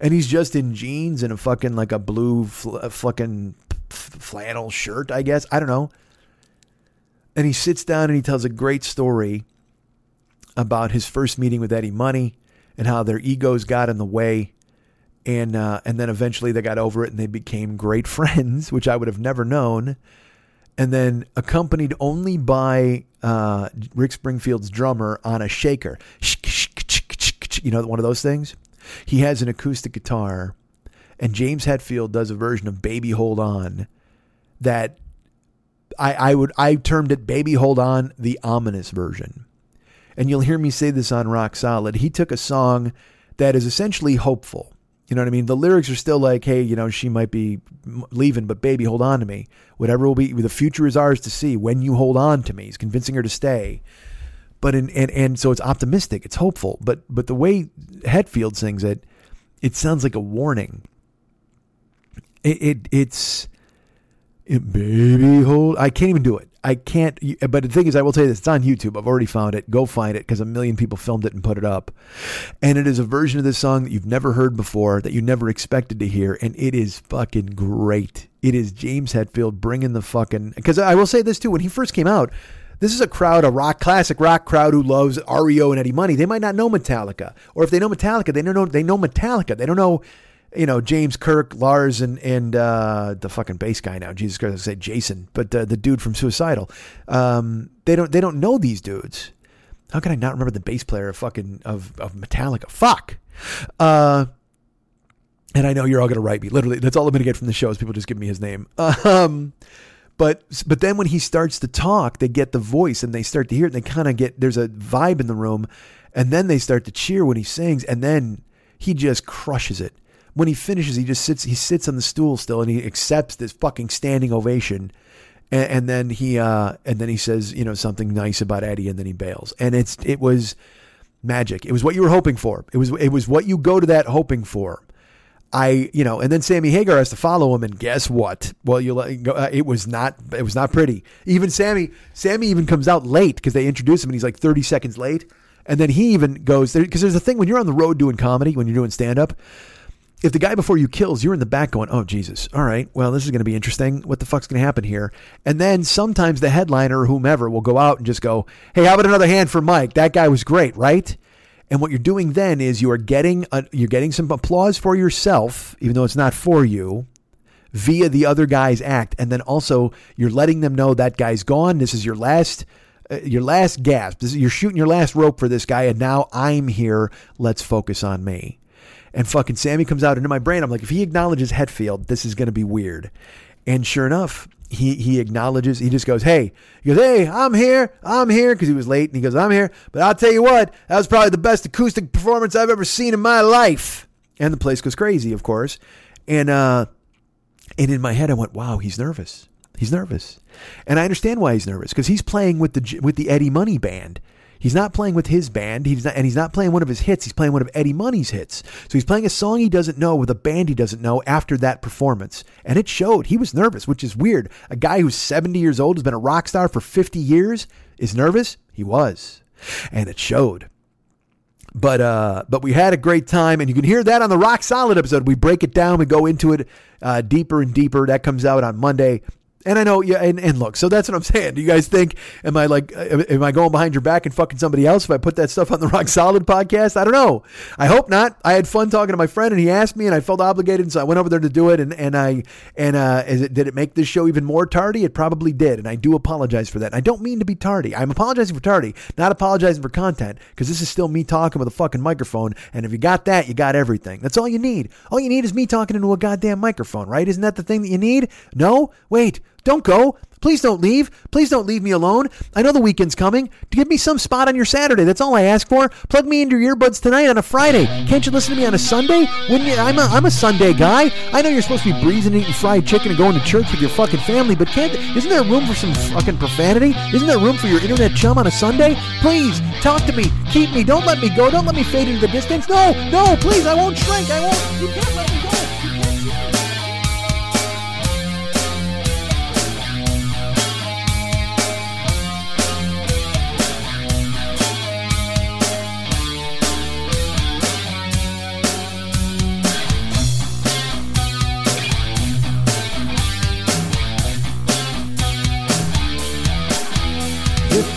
C: and he's just in jeans and a fucking like a blue fl- fucking flannel shirt, I guess. I don't know. And he sits down and he tells a great story about his first meeting with Eddie Money and how their egos got in the way. And uh, and then eventually they got over it and they became great friends, which I would have never known. And then accompanied only by uh, Rick Springfield's drummer on a shaker, you know, one of those things. He has an acoustic guitar, and James Hetfield does a version of "Baby Hold On" that I, I would I termed it "Baby Hold On," the ominous version. And you'll hear me say this on Rock Solid. He took a song that is essentially hopeful. You know what I mean? The lyrics are still like, "Hey, you know, she might be leaving, but baby, hold on to me. Whatever will be, the future is ours to see. When you hold on to me, he's convincing her to stay." but in, and and so it's optimistic, it's hopeful. But but the way Hetfield sings it, it sounds like a warning. It, it it's it, baby hold. I can't even do it. I can't. But the thing is, I will tell you this: it's on YouTube. I've already found it. Go find it because a million people filmed it and put it up. And it is a version of this song that you've never heard before, that you never expected to hear, and it is fucking great. It is James Hetfield bringing the fucking. Because I will say this too: when he first came out, this is a crowd, a rock classic rock crowd who loves REO and Eddie Money. They might not know Metallica, or if they know Metallica, they don't know they know Metallica. They don't know, you know, James Kirk, Lars, and and uh, the fucking bass guy now. Jesus Christ, I say Jason, but uh, the dude from Suicidal. Um, they don't they don't know these dudes. How can I not remember the bass player of fucking of of Metallica? Fuck. Uh, and I know you're all gonna write me. Literally, that's all I'm gonna get from the show is people just give me his name. Um, but but then when he starts to talk, they get the voice and they start to hear it. And they kind of get there's a vibe in the room, and then they start to cheer when he sings, and then he just crushes it. When he finishes, he just sits he sits on the stool still, and he accepts this fucking standing ovation. And, and then he uh, and then he says you know something nice about Eddie, and then he bails. And it's it was magic. It was what you were hoping for. It was it was what you go to that hoping for. I, you know, and then Sammy Hagar has to follow him, and guess what? Well, you uh, it was not it was not pretty. Even Sammy, Sammy even comes out late because they introduce him, and he's like thirty seconds late, and then he even goes there because there's a thing when you're on the road doing comedy, when you're doing stand up. If the guy before you kills, you're in the back going, "Oh Jesus! All right, well this is going to be interesting. What the fuck's going to happen here?" And then sometimes the headliner or whomever will go out and just go, "Hey, how about another hand for Mike? That guy was great, right?" And what you're doing then is you are getting a, you're getting some applause for yourself, even though it's not for you, via the other guy's act, and then also you're letting them know that guy's gone. This is your last. Uh, your last gasp. This Is, you're shooting your last rope for this guy, and now I'm here. Let's focus on me. And fucking Sammy comes out into my brain. I'm like, if he acknowledges Hetfield, this is going to be weird. And sure enough, he he acknowledges. He just goes, "Hey," he goes, "Hey, I'm here. I'm here," because he was late, and he goes, "I'm here." But I'll tell you what, that was probably the best acoustic performance I've ever seen in my life. And the place goes crazy, of course. And uh, and in my head, I went, "Wow, he's nervous. He's nervous." And I understand why he's nervous because he's playing with the with the Eddie Money band. He's not playing with his band. He's not, and he's not playing one of his hits. He's playing one of Eddie Money's hits. So he's playing a song he doesn't know with a band he doesn't know after that performance. And it showed. He was nervous, which is weird. A guy who's 70 years old, has been a rock star for 50 years, is nervous? He was. And it showed. But uh, but we had a great time, and you can hear that on the Rock Solid episode. We break it down, we go into it uh, deeper and deeper. That comes out on Monday. And I know, yeah, and, and look, so that's what I'm saying. Do you guys think, am I like, am I going behind your back and fucking somebody else if I put that stuff on the Rock Solid podcast? I don't know. I hope not. I had fun talking to my friend and he asked me and I felt obligated. So I went over there to do it. And, and I, and, uh, it, did it make this show even more tardy? It probably did. And I do apologize for that. And I don't mean to be tardy. I'm apologizing for tardy, not apologizing for content because this is still me talking with a fucking microphone. And if you got that, you got everything. That's all you need. All you need is me talking into a goddamn microphone, right? Isn't that the thing that you need? No? Wait. Don't go. Please don't leave. Please don't leave me alone. I know the weekend's coming. Give me some spot on your Saturday. That's all I ask for. Plug me into your earbuds tonight on a Friday. Can't you listen to me on a Sunday? When you, I'm a I'm a Sunday guy. I know you're supposed to be breezing, eating fried chicken, and going to church with your fucking family, but can't isn't there room for some fucking profanity? Isn't there room for your internet chum on a Sunday? Please talk to me. Keep me. Don't let me go. Don't let me fade into the distance. No, no, please. I won't shrink. I won't. You can't let me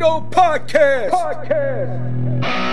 F: Podcast. Podcast.